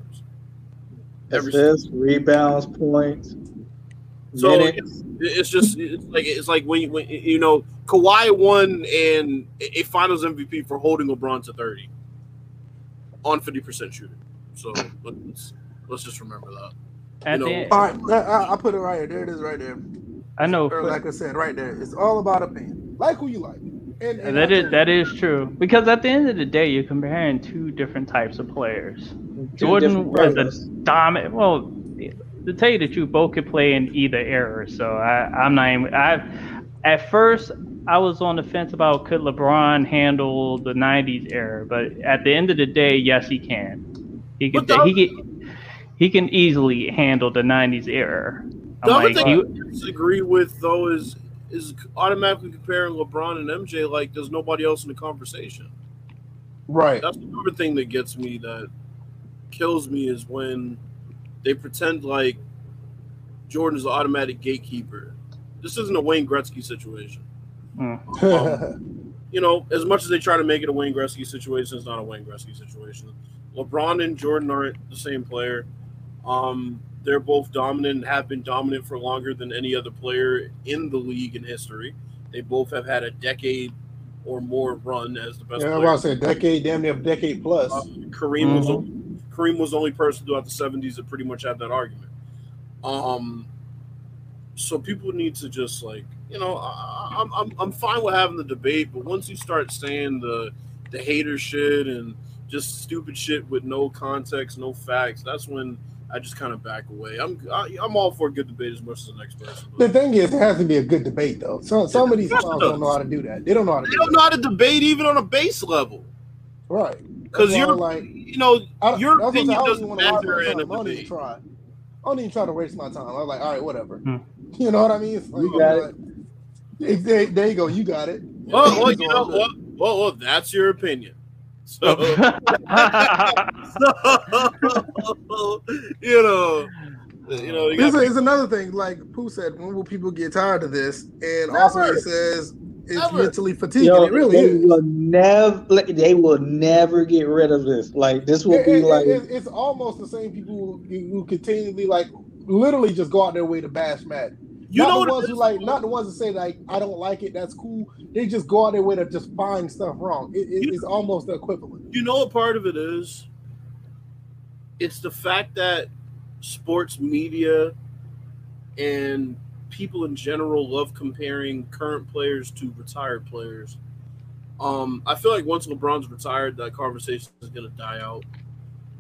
Every assists, rebounds, points. So it's, it's just it's like it's like when you, when you know Kawhi won and a Finals MVP for holding LeBron to thirty on fifty percent shooting. So let's let's just remember that. At You the know- end, All right, I, I put it right here. There it is, right there. I know Or like I said, right there. It's all about opinion. Like who you like. And, and that I is tell that you, is true because at the end of the day, you're comparing two different types of players. Two Jordan was a dominant. Well, to tell you the truth, both could play in either era. So I, I'm not. Even, I at first I was on the fence about could LeBron handle the '90s era, but at the end of the day, yes, he can. He can. But the- He can. He can easily handle the '90s era. I'm The other like, thing he- I disagree with though is is automatically comparing LeBron and MJ like there's nobody else in the conversation. Right. That's another thing that gets me that kills me is when they pretend like Jordan's the automatic gatekeeper. This isn't a Wayne Gretzky situation. You know, as much as they try to make it a Wayne Gretzky situation, it's not a Wayne Gretzky situation. LeBron and Jordan aren't the same player. Um, they're both dominant and have been dominant for longer than any other player in the league in history. They both have had a decade or more run as the best yeah, I was about to say decade, damn near a decade plus. Uh, Kareem was Mhm. only, Kareem was the only person throughout the seventies that pretty much had that argument. Um, so people need to just like you know I, I'm I'm I'm fine with having the debate, but once you start saying the the hater shit and just stupid shit with no context, no facts, that's when I just kind of back away. I'm I, I'm all for a good debate as much as the next person. The thing is, it has to be a good debate, though. Some some of these clowns don't know how to do that. They don't know how to they do don't know how to debate even on a base level Right. Because you're like, you know I, your that's what I'm saying. opinion don't doesn't want to waste matter my in a time. I don't even debate. try. I don't even try to waste my time. I'm like, all right, whatever. Hmm. You know what I mean? It's like, You got I'm like, If there, there you go. You got it. Well, well, you know, well, well, well, that's your opinion. So, you know, you know, you This is another thing. Like Pooh said, when will people get tired of this? And Never. also, he says it's Never. mentally fatiguing. Yo, it really they is. will never. They will never get rid of this. Like this will It- be it- like. it- it's almost the same people who, who continually like literally just go out their way to bash Matt. you not know the what ones it who is? like, not the ones that say like, I don't like it. That's cool. They just go out their way to just find stuff wrong. It, it- You- it's almost the equivalent. You know what part of it is? It's the fact that sports media and people in general love comparing current players to retired players. Um, I feel like once LeBron's retired, that conversation is going to die out.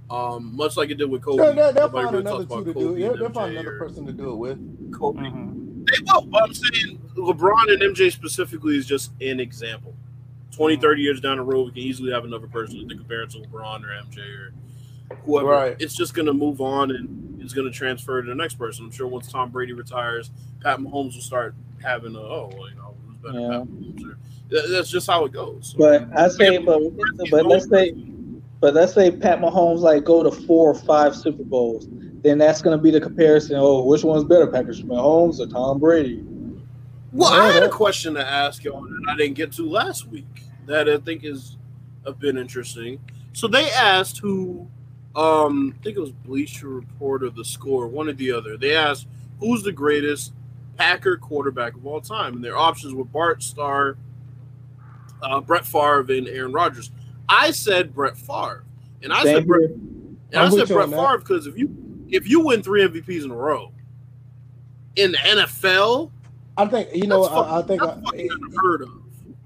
Um, much like it did with Kobe. They'll, they'll, they'll find really another two to Kobe it. They'll, they'll find another person to do it with. Kobe. Mhm. They will, but I'm saying LeBron and MJ specifically is just an example. 20, 30 years down the road, we can easily have another person to compare it to LeBron or MJ or whoever. Right. It's just going to move on and it's going to transfer to the next person. I'm sure once Tom Brady retires, Pat Mahomes will start having a, oh, well, you know, who's better, Yeah. Pat Mahomes? Or, that- that's just how it goes. But I say, but but let's say, but let's say Pat Mahomes like go to four or five Super Bowls. Then that's gonna be the comparison. Oh, which one's better, Patrick Mahomes or Tom Brady? Well, I had a question to ask y'all that I didn't get to last week that I think is a bit interesting. So they asked who, um, I think it was Bleacher Report or The Score, one or the other. They asked who's the greatest Packer quarterback of all time, and their options were Bart Starr, uh, Brett Favre, and Aaron Rodgers. I said Brett Favre, and I Same said Brett, and I said Brett. Favre because if you if you win three MVPs in a row in the NFL, I think you know. I, I think, I, unheard of.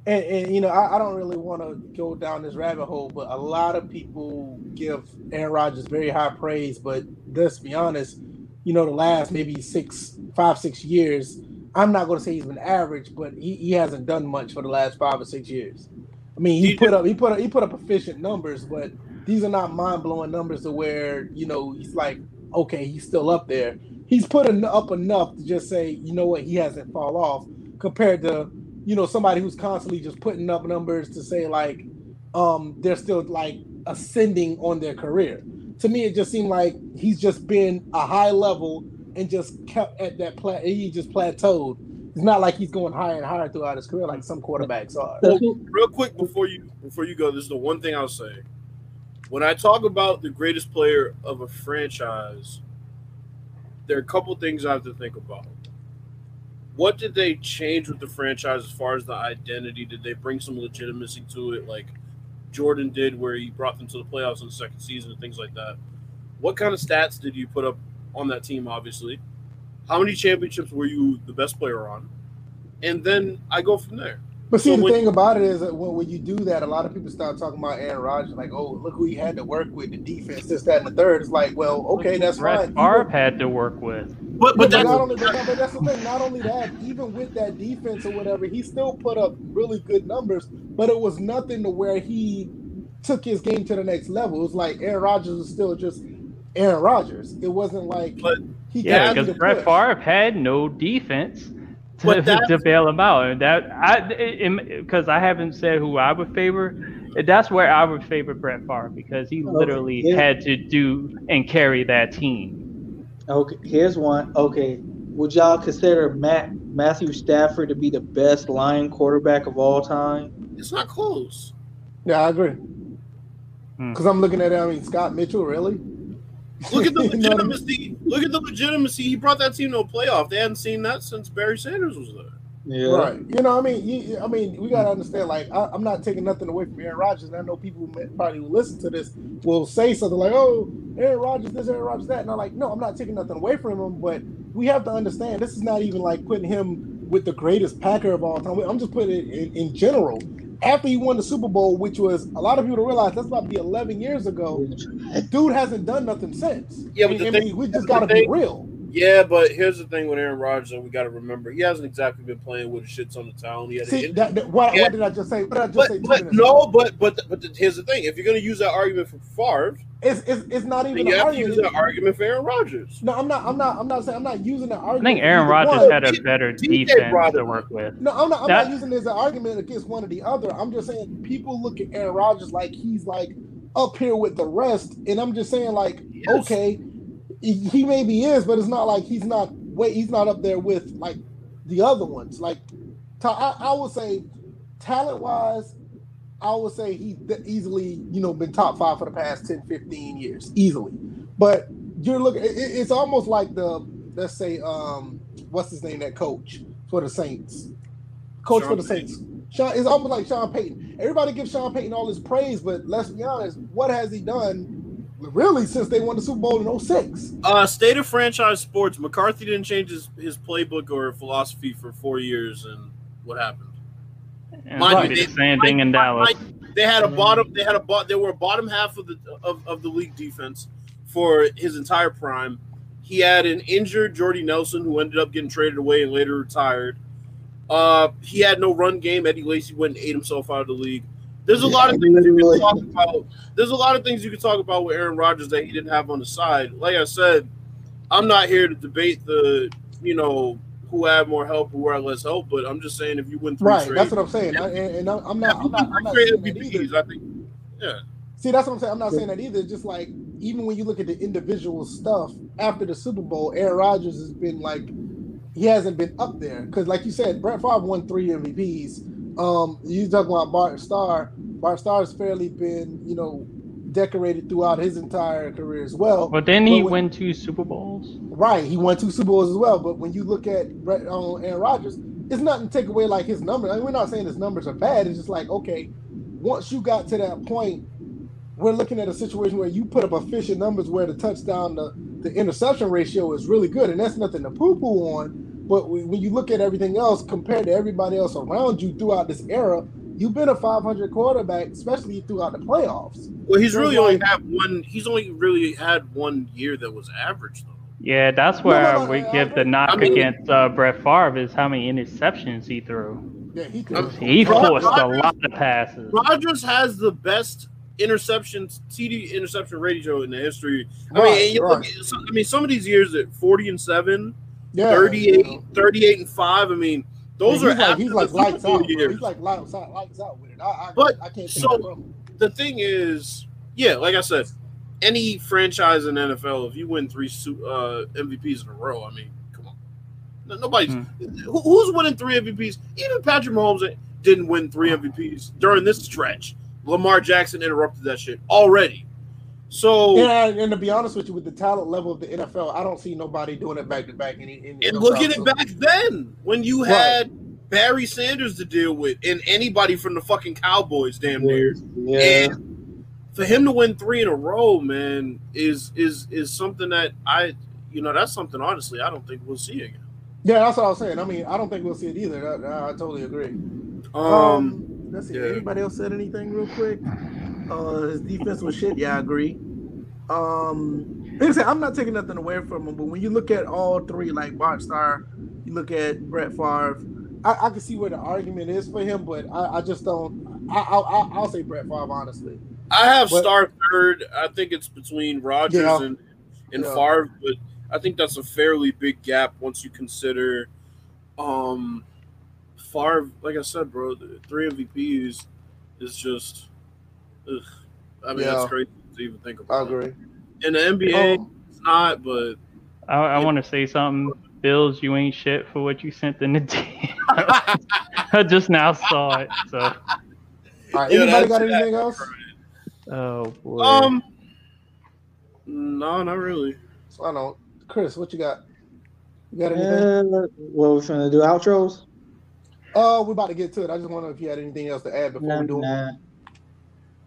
And, and you know, I, I don't really want to go down this rabbit hole, but a lot of people give Aaron Rodgers very high praise. But let's be honest, you know, the last maybe six, five, six years, I'm not going to say he's been average, but he, he hasn't done much for the last five or six years. I mean, he put up he put up he put up efficient numbers, but these are not mind blowing numbers to where you know he's like, okay, he's still up there. He's put en- up enough to just say, you know what, he hasn't fall off compared to you know somebody who's constantly just putting up numbers to say like um they're still like ascending on their career. To me, it just seemed like he's just been a high level and just kept at that pla- he just plateaued. It's not like he's going higher and higher throughout his career like some quarterbacks are. Who- Real quick before you before you go, this is the one thing I'll say. When I talk about the greatest player of a franchise, there are a couple things I have to think about. What did they change with the franchise as far as the identity? Did they bring some legitimacy to it, like Jordan did, where he brought them to the playoffs in the second season and things like that? What kind of stats did you put up on that team? Obviously, how many championships were you the best player on? And then I go from there. But see, So the when- thing about it is that when, when you do that, a lot of people start talking about Aaron Rodgers, like, oh, look who he had to work with, the defense, this, that, and the third. It's like, well, okay, that's right. Brett fine. Favre Even- had to work with. But But, but that's not only that, but that's the thing. Not only that, even with that defense or whatever, he still put up really good numbers. But it was nothing to where he took his game to the next level. It was like Aaron Rodgers was still just Aaron Rodgers. It wasn't like But- he Yeah, because to Brett push. Favre had no defense to, But to bail him out, and that I because I haven't said who I would favor. That's where I would favor Brett Favre because he literally yeah. had to do and carry that team. Okay, here's one. Okay, would y'all consider Matt Matthew Stafford to be the best Lion quarterback of all time? it's not close. Yeah, I agree. Hmm. Because I'm looking at, I mean, Scott Mitchell, really? Look at the You know what I mean? legitimacy. Look at the legitimacy. He brought that team to a playoff. They hadn't seen that since Barry Sanders was there. Yeah. Right. You know, I mean, you, I mean, we gotta understand. Like, I, I'm not taking nothing away from Aaron Rodgers, and I know people who probably who listen to this will say something like, "Oh, Aaron Rodgers this, Aaron Rodgers that," and I'm like, "No, I'm not taking nothing away from him." But we have to understand this is not even like putting him with the greatest Packer of all time. I'm just putting it in, in general. After he won the Super Bowl, which was a lot of people don't realize that's about to be 11 years ago, dude hasn't done nothing since. Yeah, I mean, the I mean, we just gotta be real. Yeah, but here's the thing with Aaron Rodgers, and we got to remember he hasn't exactly been playing with a shit ton of talent. He had See, that, that- what, Yeah. what did I just say? What did I just but, say? but no, but but but the, here's the thing: if you're going to use that argument for Favre, it's, it's it's not even then you an have to use argument. that argument for Aaron Rodgers. No, I'm not. I'm not. I'm not saying. I'm not using the I think Aaron Rodgers had a better DJ defense brought to work with. No, I'm not. I'm That- not using it as an argument against one or the other. I'm just saying people look at Aaron Rodgers like he's like up here with the rest, and I'm just saying like, Yes. okay, he, he maybe is, but it's not like he's not. Wait, he's not up there with like the other ones. Like, I, I would say, talent wise, I would say he's easily, you know, been top five for the past 10, 15 years, easily. But you're looking, it, it- it's almost like the, let's say, um, what's his name, that coach for the Saints, coach Sean for the Saints. Sean, it's almost like Sean Payton. Everybody gives Sean Payton all his praise, but let's be honest, what has he done really since they won the Super Bowl in 06? Uh, state of franchise sports. McCarthy didn't change his, his playbook or philosophy for four years, and what happened? And Mind you, did the they- same thing in Dallas. mind- They had a bottom. They had a bot. They were a bottom half of the of, of the league defense for his entire prime. He had an injured Jordy Nelson who ended up getting traded away and later retired. Uh, he had no run game. Eddie Lacy went and ate himself out of the league. There's a lot of things you can talk about. There's a lot of things you can talk about with Aaron Rodgers that he didn't have on the side. Like I said, I'm not here to debate the you know who had more help, who had less help, but I'm just saying if you win three Right, straight, that's what I'm saying. I- and, and I'm not. I'm not. I'm not saying. MVPs, I think. Yeah. See, that's what I'm saying. I'm not saying that either. Just like even when you look at the individual stuff after the Super Bowl, Aaron Rodgers has been like he hasn't been up there because, like you said, Brett Favre won three MVPs. Um, you talking about Bart Starr? Bart Starr's fairly been you know decorated throughout his entire career as well. But didn't he But when- win two Super Bowls? Right, he won two Super Bowls as well. But when you look at Brett, uh, Aaron Rodgers, it's nothing to take away like his numbers. I mean, we're not saying his numbers are bad. It's just like okay, once you got to that point, we're looking at a situation where you put up efficient numbers where the touchdown, the, the interception ratio is really good, and that's nothing to poo-poo on. But when when you look at everything else compared to everybody else around you throughout this era, you've been a 500 quarterback, especially throughout the playoffs. Well, he's So, really only had one. He's only really had one year that was average, though. Yeah, that's No, where no, no, we I- give I- the knock I mean- against uh, Brett Favre is how many interceptions he threw. Yeah, he could. He Rod- forced a lot of passes. Rodgers has the best interceptions TD interception ratio in the history. I Right, mean, right. look I mean, some of these years at 40 and 7, yeah, 38, you know. 38 and 5. I mean, those Yeah, are he's like, after he's like the Super lights out. Years. He's like lights out, lights out with it. I, I, But, I can't so- that from him. the thing is, yeah, like I said, any franchise in NFL, if you win three uh, MVPs in a row, I mean, come on, no, nobody's Hmm. who, who's winning three MVPs. Even Patrick Mahomes didn't win three MVPs during this stretch. Lamar Jackson interrupted that shit already. So And, and to be honest with you, with the talent level of the NFL, I don't see nobody doing it back to back. In, in, and look at it back then when you Right. had Barry Sanders to deal with and anybody from the fucking Cowboys, damn near. Yeah. And for him to win three in a row, man, is is is something that I, you know, that's something honestly I don't think we'll see again. Yeah, that's what I was saying. I mean, I don't think we'll see it either. That- I, totally agree. Um, Um, let's see. yeah. Anybody else said anything real quick? Uh, his defense was shit. Yeah, I agree. Um, like I said, I'm not taking nothing away from him, but when you look at all three, like Bart Starr, you look at Brett Favre, I, I can see where the argument is for him, but I, I just don't. I, I, I, I'll say Brett Favre honestly. I have What- Starr third. I think it's between Rodgers Yeah. and and Yeah. Favre, but I think that's a fairly big gap once you consider um Favre. Like I said, bro, the three MVPs is just. Ugh. I mean, Yeah. that's crazy to even think about. I agree. In the NBA, Um, it's not, but I, I want to say something. Bills, you ain't shit for what you sent in the team. I just now saw it. So, all right, Yeah, anybody got anything else? oh boy. um, no, not really. So I don't. Chris, what you got? You got anything? Uh, what we finna do? Outros? Uh, we're about to get to it. I just wonder if you had anything else to add before Nah, we do it.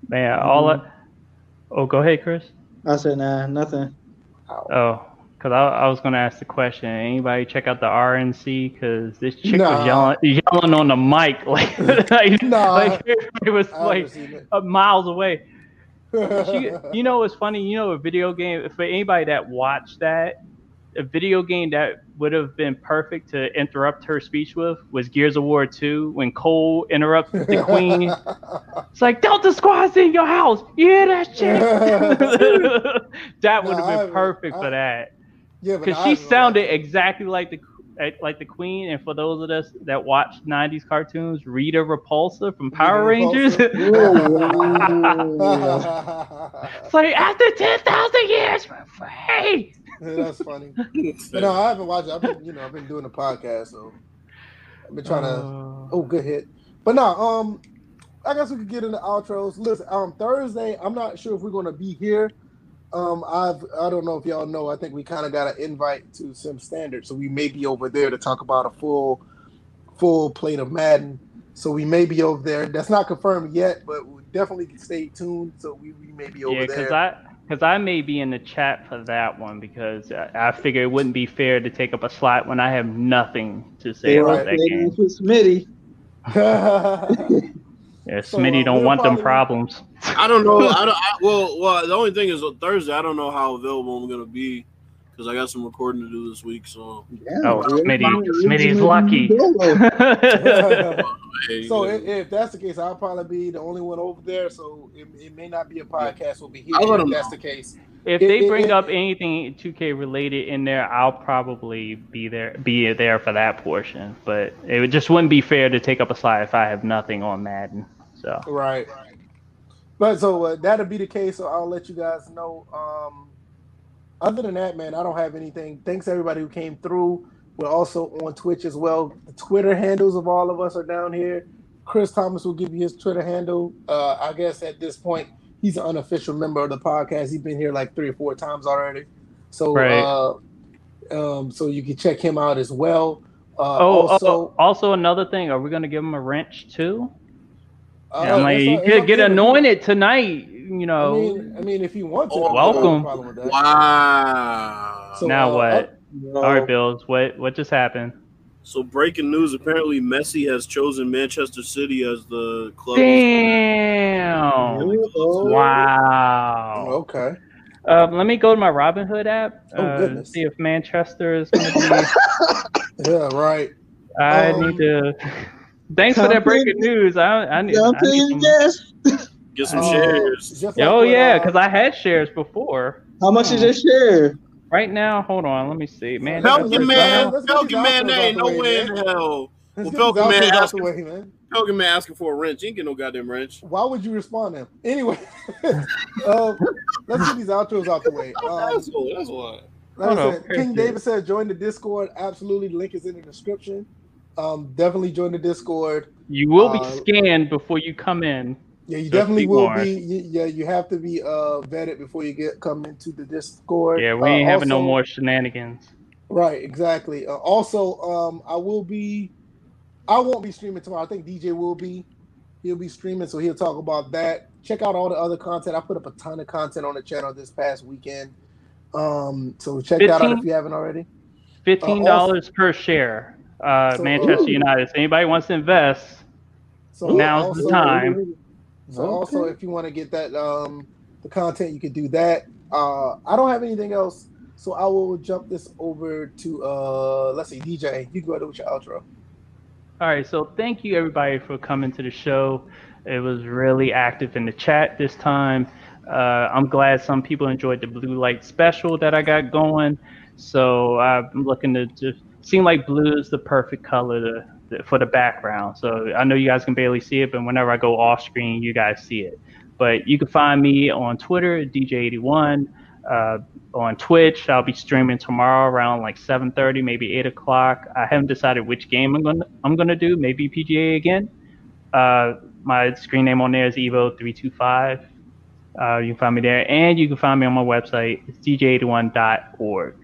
Nah. Man, all mm-hmm. I, oh, go ahead, Chris. I said nah, nothing. Oh, oh because I, I was gonna ask the question. Anybody check out the RNC? Because this chick Nah. was yelling, yelling on the mic like, like, Nah. like it was like it. miles away. She, you know, it's funny. You know, a video game for anybody that watched that, a video game that would have been perfect to interrupt her speech with was Gears of War 2 when Cole interrupts the Queen. It's like Delta Squad's in your house. You hear that shit? that would have I been haven't- perfect I- for that yeah, because she haven't sounded watched exactly like the like the Queen. And for those of us that watch '90s cartoons, Rita Repulsa from Power Rangers. it. it's like after ten thousand years, we're free. That's funny. But no, I haven't watched it. I've been, you know, I've been doing the podcast, so I've been trying to. Uh, Oh, good hit. But no, um, I guess we could get into outros. Listen, um, Thursday, I'm not sure if we're gonna be here. Um, I've I don't know if y'all know. I think we kind of got an invite to Sim Standard, so we may be over there to talk about a full, full plate of Madden. So we may be over there. That's not confirmed yet, but we definitely stay tuned. So we, we may be over yeah, there. because I because I may be in the chat for that one because I, I figure it wouldn't be fair to take up a slot when I have nothing to say They about Right. that game. gonna put Smitty. Yeah, So, Smitty uh, don't want them problems. I don't know. I don't. I, well, well, the only thing is on Thursday. I don't know how available I'm gonna be because I got some recording to do this week. So, Oh, Smitty- Smitty's lucky. So if, if that's the case, I'll probably be the only one over there. So it, it may not be a podcast. We'll be here. I'll let If 'em that's know. the case. if It- they bring up anything 2K related in there, I'll probably be there, be there for that portion. But it just wouldn't be fair to take up a slot if I have nothing on Madden. So Right. But so uh, that'll be the case. So I'll let you guys know. Um, other than that, man, I don't have anything. Thanks everybody who came through. We're also on Twitch as well. The Twitter handles of all of us are down here. Chris Thomas will give you his Twitter handle. Uh, I guess at this point, he's an unofficial member of the podcast. He's been here like three or four times already. So, Right. uh, um, so you can check him out as well. Uh, oh, also, oh, also another thing, are we gonna give him a wrench too? uh, Yeah, I'm like, you could get anointed tonight. You I know. mean, I mean, if you want to, Oh, I don't have a welcome. problem with that. wow. So, now uh, what? No. All right, Bills. What what just happened? So breaking news: apparently Messi has chosen Manchester City as the club. Damn! Oh, Wow. Okay. Um, let me go to my Robinhood app. Oh, uh, goodness. See if Manchester is going to be. Yeah, right. I Um, need to. Thanks for that breaking news. I, I need. Jump I need in, some- yes. Get some Uh, shares. like Oh yeah, uh, because I had shares before. How much is your share? Right now, hold on. Let me see. Man, Pelican Pelican Man, let's Pelican Man, there ain't out no way, way in hell. Well, get these Pelican Man outros out the asking- way, man. Pelican Man asking for a wrench. You ain't get no goddamn wrench. Why would you respond to him? Anyway, um, let's get these outros out the way. Um, that's what. That's why. like I said, King. David said, join the Discord. Absolutely, link is in the description. Um, definitely join the Discord. you will be uh, scanned before you come in. Yeah, you Just definitely will warned. be. you- Yeah, you have to be uh vetted before you get come into the Discord. Yeah, we Uh, ain't having no more shenanigans. Right, exactly. Uh, also, um, I will be, I won't be streaming tomorrow. I think DJ will be. He'll be streaming, so he'll talk about that. Check out all the other content. I put up a ton of content on the channel this past weekend. Um, so check that out if you haven't already. Fifteen dollars per share. Uh, So- Manchester Ooh. United. So anybody wants to invest, So Now's the also- time. So also, if you want to get that um the content, you could do that. Uh, I don't have anything else, so I will jump this over to uh, let's see, DJ. You go ahead with your outro. All right, so thank you everybody for coming to the show. It was really active in the chat this time. Uh, I'm glad some people enjoyed the blue light special that I got going. So I'm looking to just seem like blue is the perfect color to, to- for the background. So I know you guys can barely see it, but whenever I go off screen, you guys see it. But you can find me on Twitter, DJ81. Uh, on Twitch. I'll be streaming tomorrow around like 7:30, maybe 8 o'clock. I haven't decided which game I'm gonna I'm gonna do. Maybe PGA again. Uh, my screen name on there is Evo325. Uh, you can find me there, and you can find me on my website. It's dj81.org.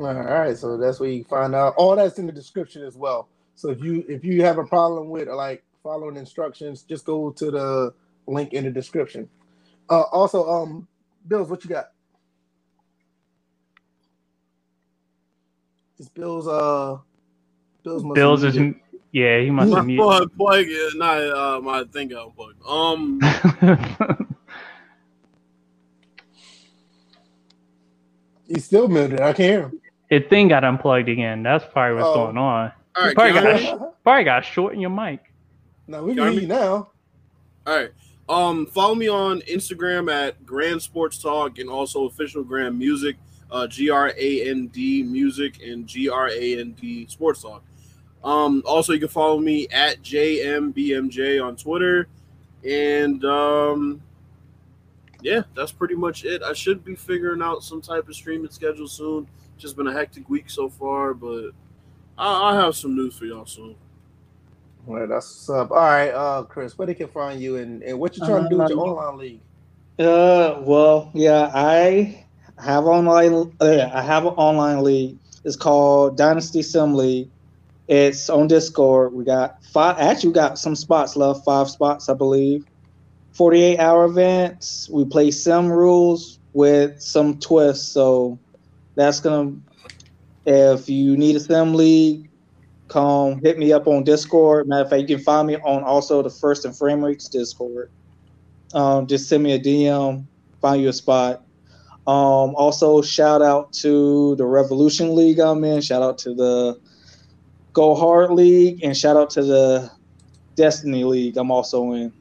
All right, so that's where you find out. All that's in the description as well. So if you if you have a problem with like following instructions, just go to the link in the description. Uh, also, um, Bills, what you got? Is Bills uh Bills must Bills is muted. yeah, he must My be mute. plug, plug, yeah, not uh, my thing got unplugged. Um, He's still muted. I can't hear him. his thing got unplugged again. That's probably what's Oh. going on. All right, probably can got y'all- probably got short in your mic. no, we Got can hear me? you now. All right. Um, follow me on Instagram at Grand Sports Talk and also official Grand Music, uh, G R A N D Music and G R A N D Sports Talk. Um, also you can follow me at JMBMJ on Twitter, and um, yeah, that's pretty much it. I should be figuring out some type of streaming schedule soon. Just been a hectic week so far, but I'll, I'll have some news for y'all soon. Well, that's up. All right, uh, Chris, where they can find you and, and what you trying to do with your online league? Uh, well, yeah, I have online. Uh, I have an online league. It's called Dynasty Sim League. It's on Discord. We got five. Actually, we got some spots left. Five spots, I believe. Forty-eight hour events. We play sim rules with some twists. So that's gonna. If you need a sim league, come hit me up on Discord. Matter of fact, you can find me on also the First and Framerates Discord um, just send me a DM, find you a spot. Um, also, shout out to the Revolution League I'm in. Shout out to the Go Hard League, and shout out to the Destiny League I'm also in.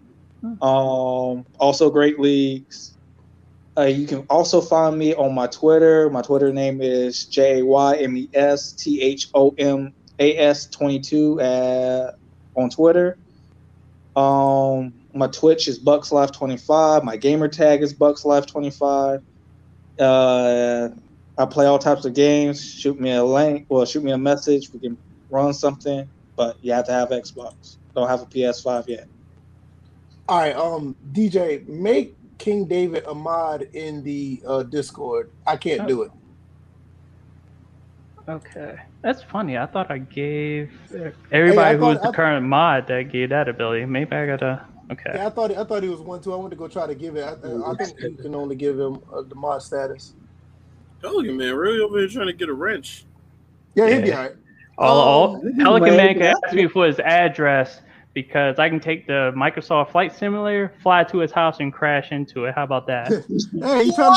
Um, also, great leagues. Uh, you can also find me on my Twitter. My Twitter name is J A Y M E S T H O M A S 22 uh, on Twitter. Um, my Twitch is Bucks Life 25. My gamer tag is Bucks Life 25. Uh, I play all types of games. Shoot me a link, well, shoot me a message. We can run something, but you have to have Xbox. Don't have a PS5 yet. All right, um, DJ, make King David Ahmad in the uh, Discord. I can't do it. Okay, that's funny. I thought I gave everybody who thought- was the I- current mod that gave that ability. Maybe I gotta. Okay. Yeah, I thought I thought he was one too. I wanted to go try to give it. I, I think you can only give him uh, the mod status. Pelican man, really over here trying to get a wrench. Yeah, he'll be Yeah. all right. All, all Um, Pelican Man can ask me for his address because I can take the Microsoft Flight Simulator, fly to his house, and crash into it. How about that? Hey, you trying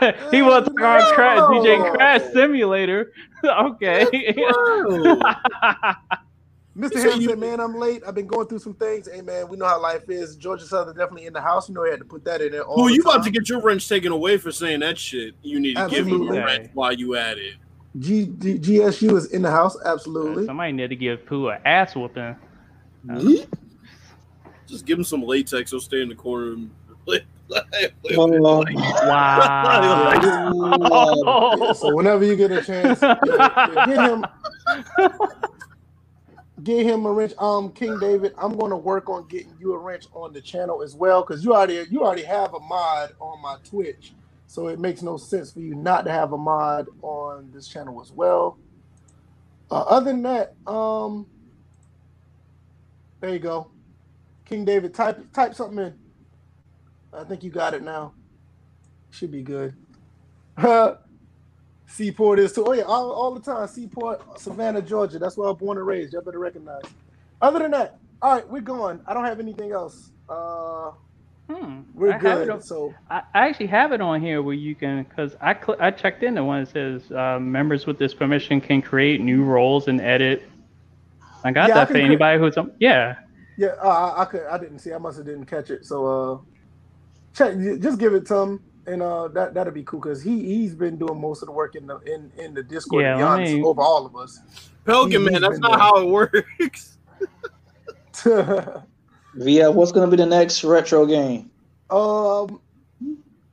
to? he wants to call crash, DJ Crash Simulator. okay. Mr. So Ham you- said, "Man, I'm late. I've been going through some things. Hey, man, we know how life is. Georgia Southern definitely in the house. You know, he had to put that in there. All Well, the you about to get your wrench taken away for saying that shit. You need to give him a wrench while you at it. G, G, GSU is in the house. Absolutely. Somebody need to give Pooh an ass whooping. Just give him some latex. He'll stay in the corner and play. Oh, Wow. Yeah, so whenever you get a chance, yeah, yeah, get him, get him a wrench. Um, King David, I'm going to work on getting you a wrench on the channel as well because you already you already have a mod on my Twitch, so it makes no sense for you not to have a mod on this channel as well. Uh, other than that, um, there you go, King David. Type type something in. I think you got it now. Should be good. Seaport is too. Oh yeah, all, all the time. Seaport, Savannah, Georgia. That's where I was born and raised. Y'all better recognize. Other than that, all right, we're going. I don't have anything else. Uh, Hmm. we're I good. on- So I, I actually have it on here where you can, because I cl- I checked in the one that says uh, members with this permission can create new roles and edit. I got Yeah, I that for can cre- anybody who's on. Yeah. yeah, uh, I, I could. I didn't see. I must have didn't catch it. So uh, check. Just give it to him, and uh, that that'll be cool because he he's been doing most of the work in the in in the Discord. Yeah, to be honest, me- over all of us. Pelican He's man, that's not there. how it works. Via, what's going to be the next retro game? Um,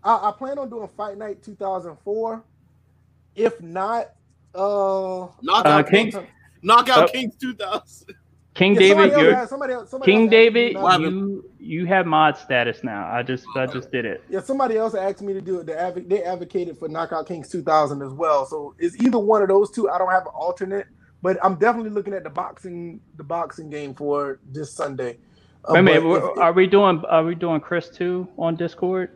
I, I plan on doing Fight Night 2004. If not, uh, Knockout Uh, Kings, King- Knockout Oh. Kings 2000. King yeah, David, somebody else you're somebody else, somebody King else asked me David. You you have mod status now. I just I just did it. yeah, somebody else asked me to do it. They, advo- they advocated for Knockout Kings 2000 as well. So it's either one of those two. I don't have an alternate, but I'm definitely looking at the boxing the boxing game for this Sunday. Wait a minute. but we're- if- Are we doing are we doing Chris too on Discord?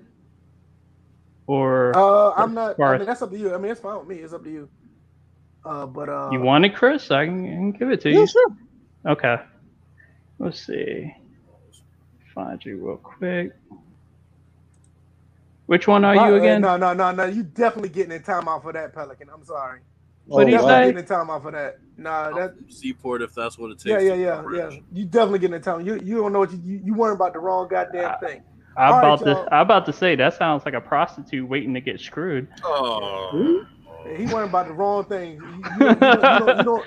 Or uh, I'm not. I mean, that's up to you. I mean, it's fine with me. It's up to you. Uh, but uh, you wanted Chris? I can, I can give it to you. Yeah, sure. Okay. Let's see. Find you real quick. Which one are you again? No, no, no, no. You definitely getting in timeout for that, Pelican. I'm sorry. What'd he Oh, wow. say? Getting in timeout for that. Nah, that. Seaport, if that's what it takes. Yeah, yeah, yeah, yeah. You definitely getting in time. You you don't know what you you, you worrying about the wrong goddamn thing. I'm All right, about y'all. to. I'm about to say that sounds like a prostitute waiting to get screwed. Oh, He worrying about the wrong thing. You, you, you, don't, you, don't, you don't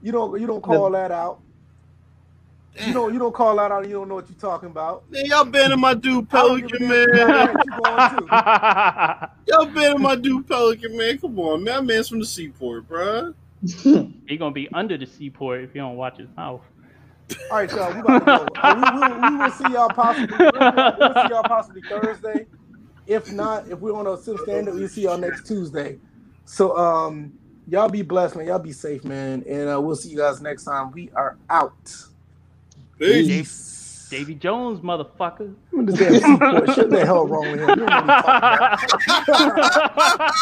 you don't you don't call that out. You don't you don't call out on You don't know what you're talking about. man, y'all banning my dude I don't give a Pelican, damn. man. You going too. Y'all banning my dude Pelican, man. Come on, man. That man's from the seaport, bruh. he gonna be under the seaport if you don't watch his mouth. All right, y'all. We about to go. We, will, we will see y'all possibly. We'll, we'll see y'all possibly Thursday. If not, if we're on a Sim Standard, we'll see y'all next Tuesday. So, um, y'all be blessed, man. Y'all be safe, man, and uh, we'll see you guys next time. We are out. Peace. Peace. Davy Jones, motherfucker. Look at this damn seaport. Shit, the hell wrong with him?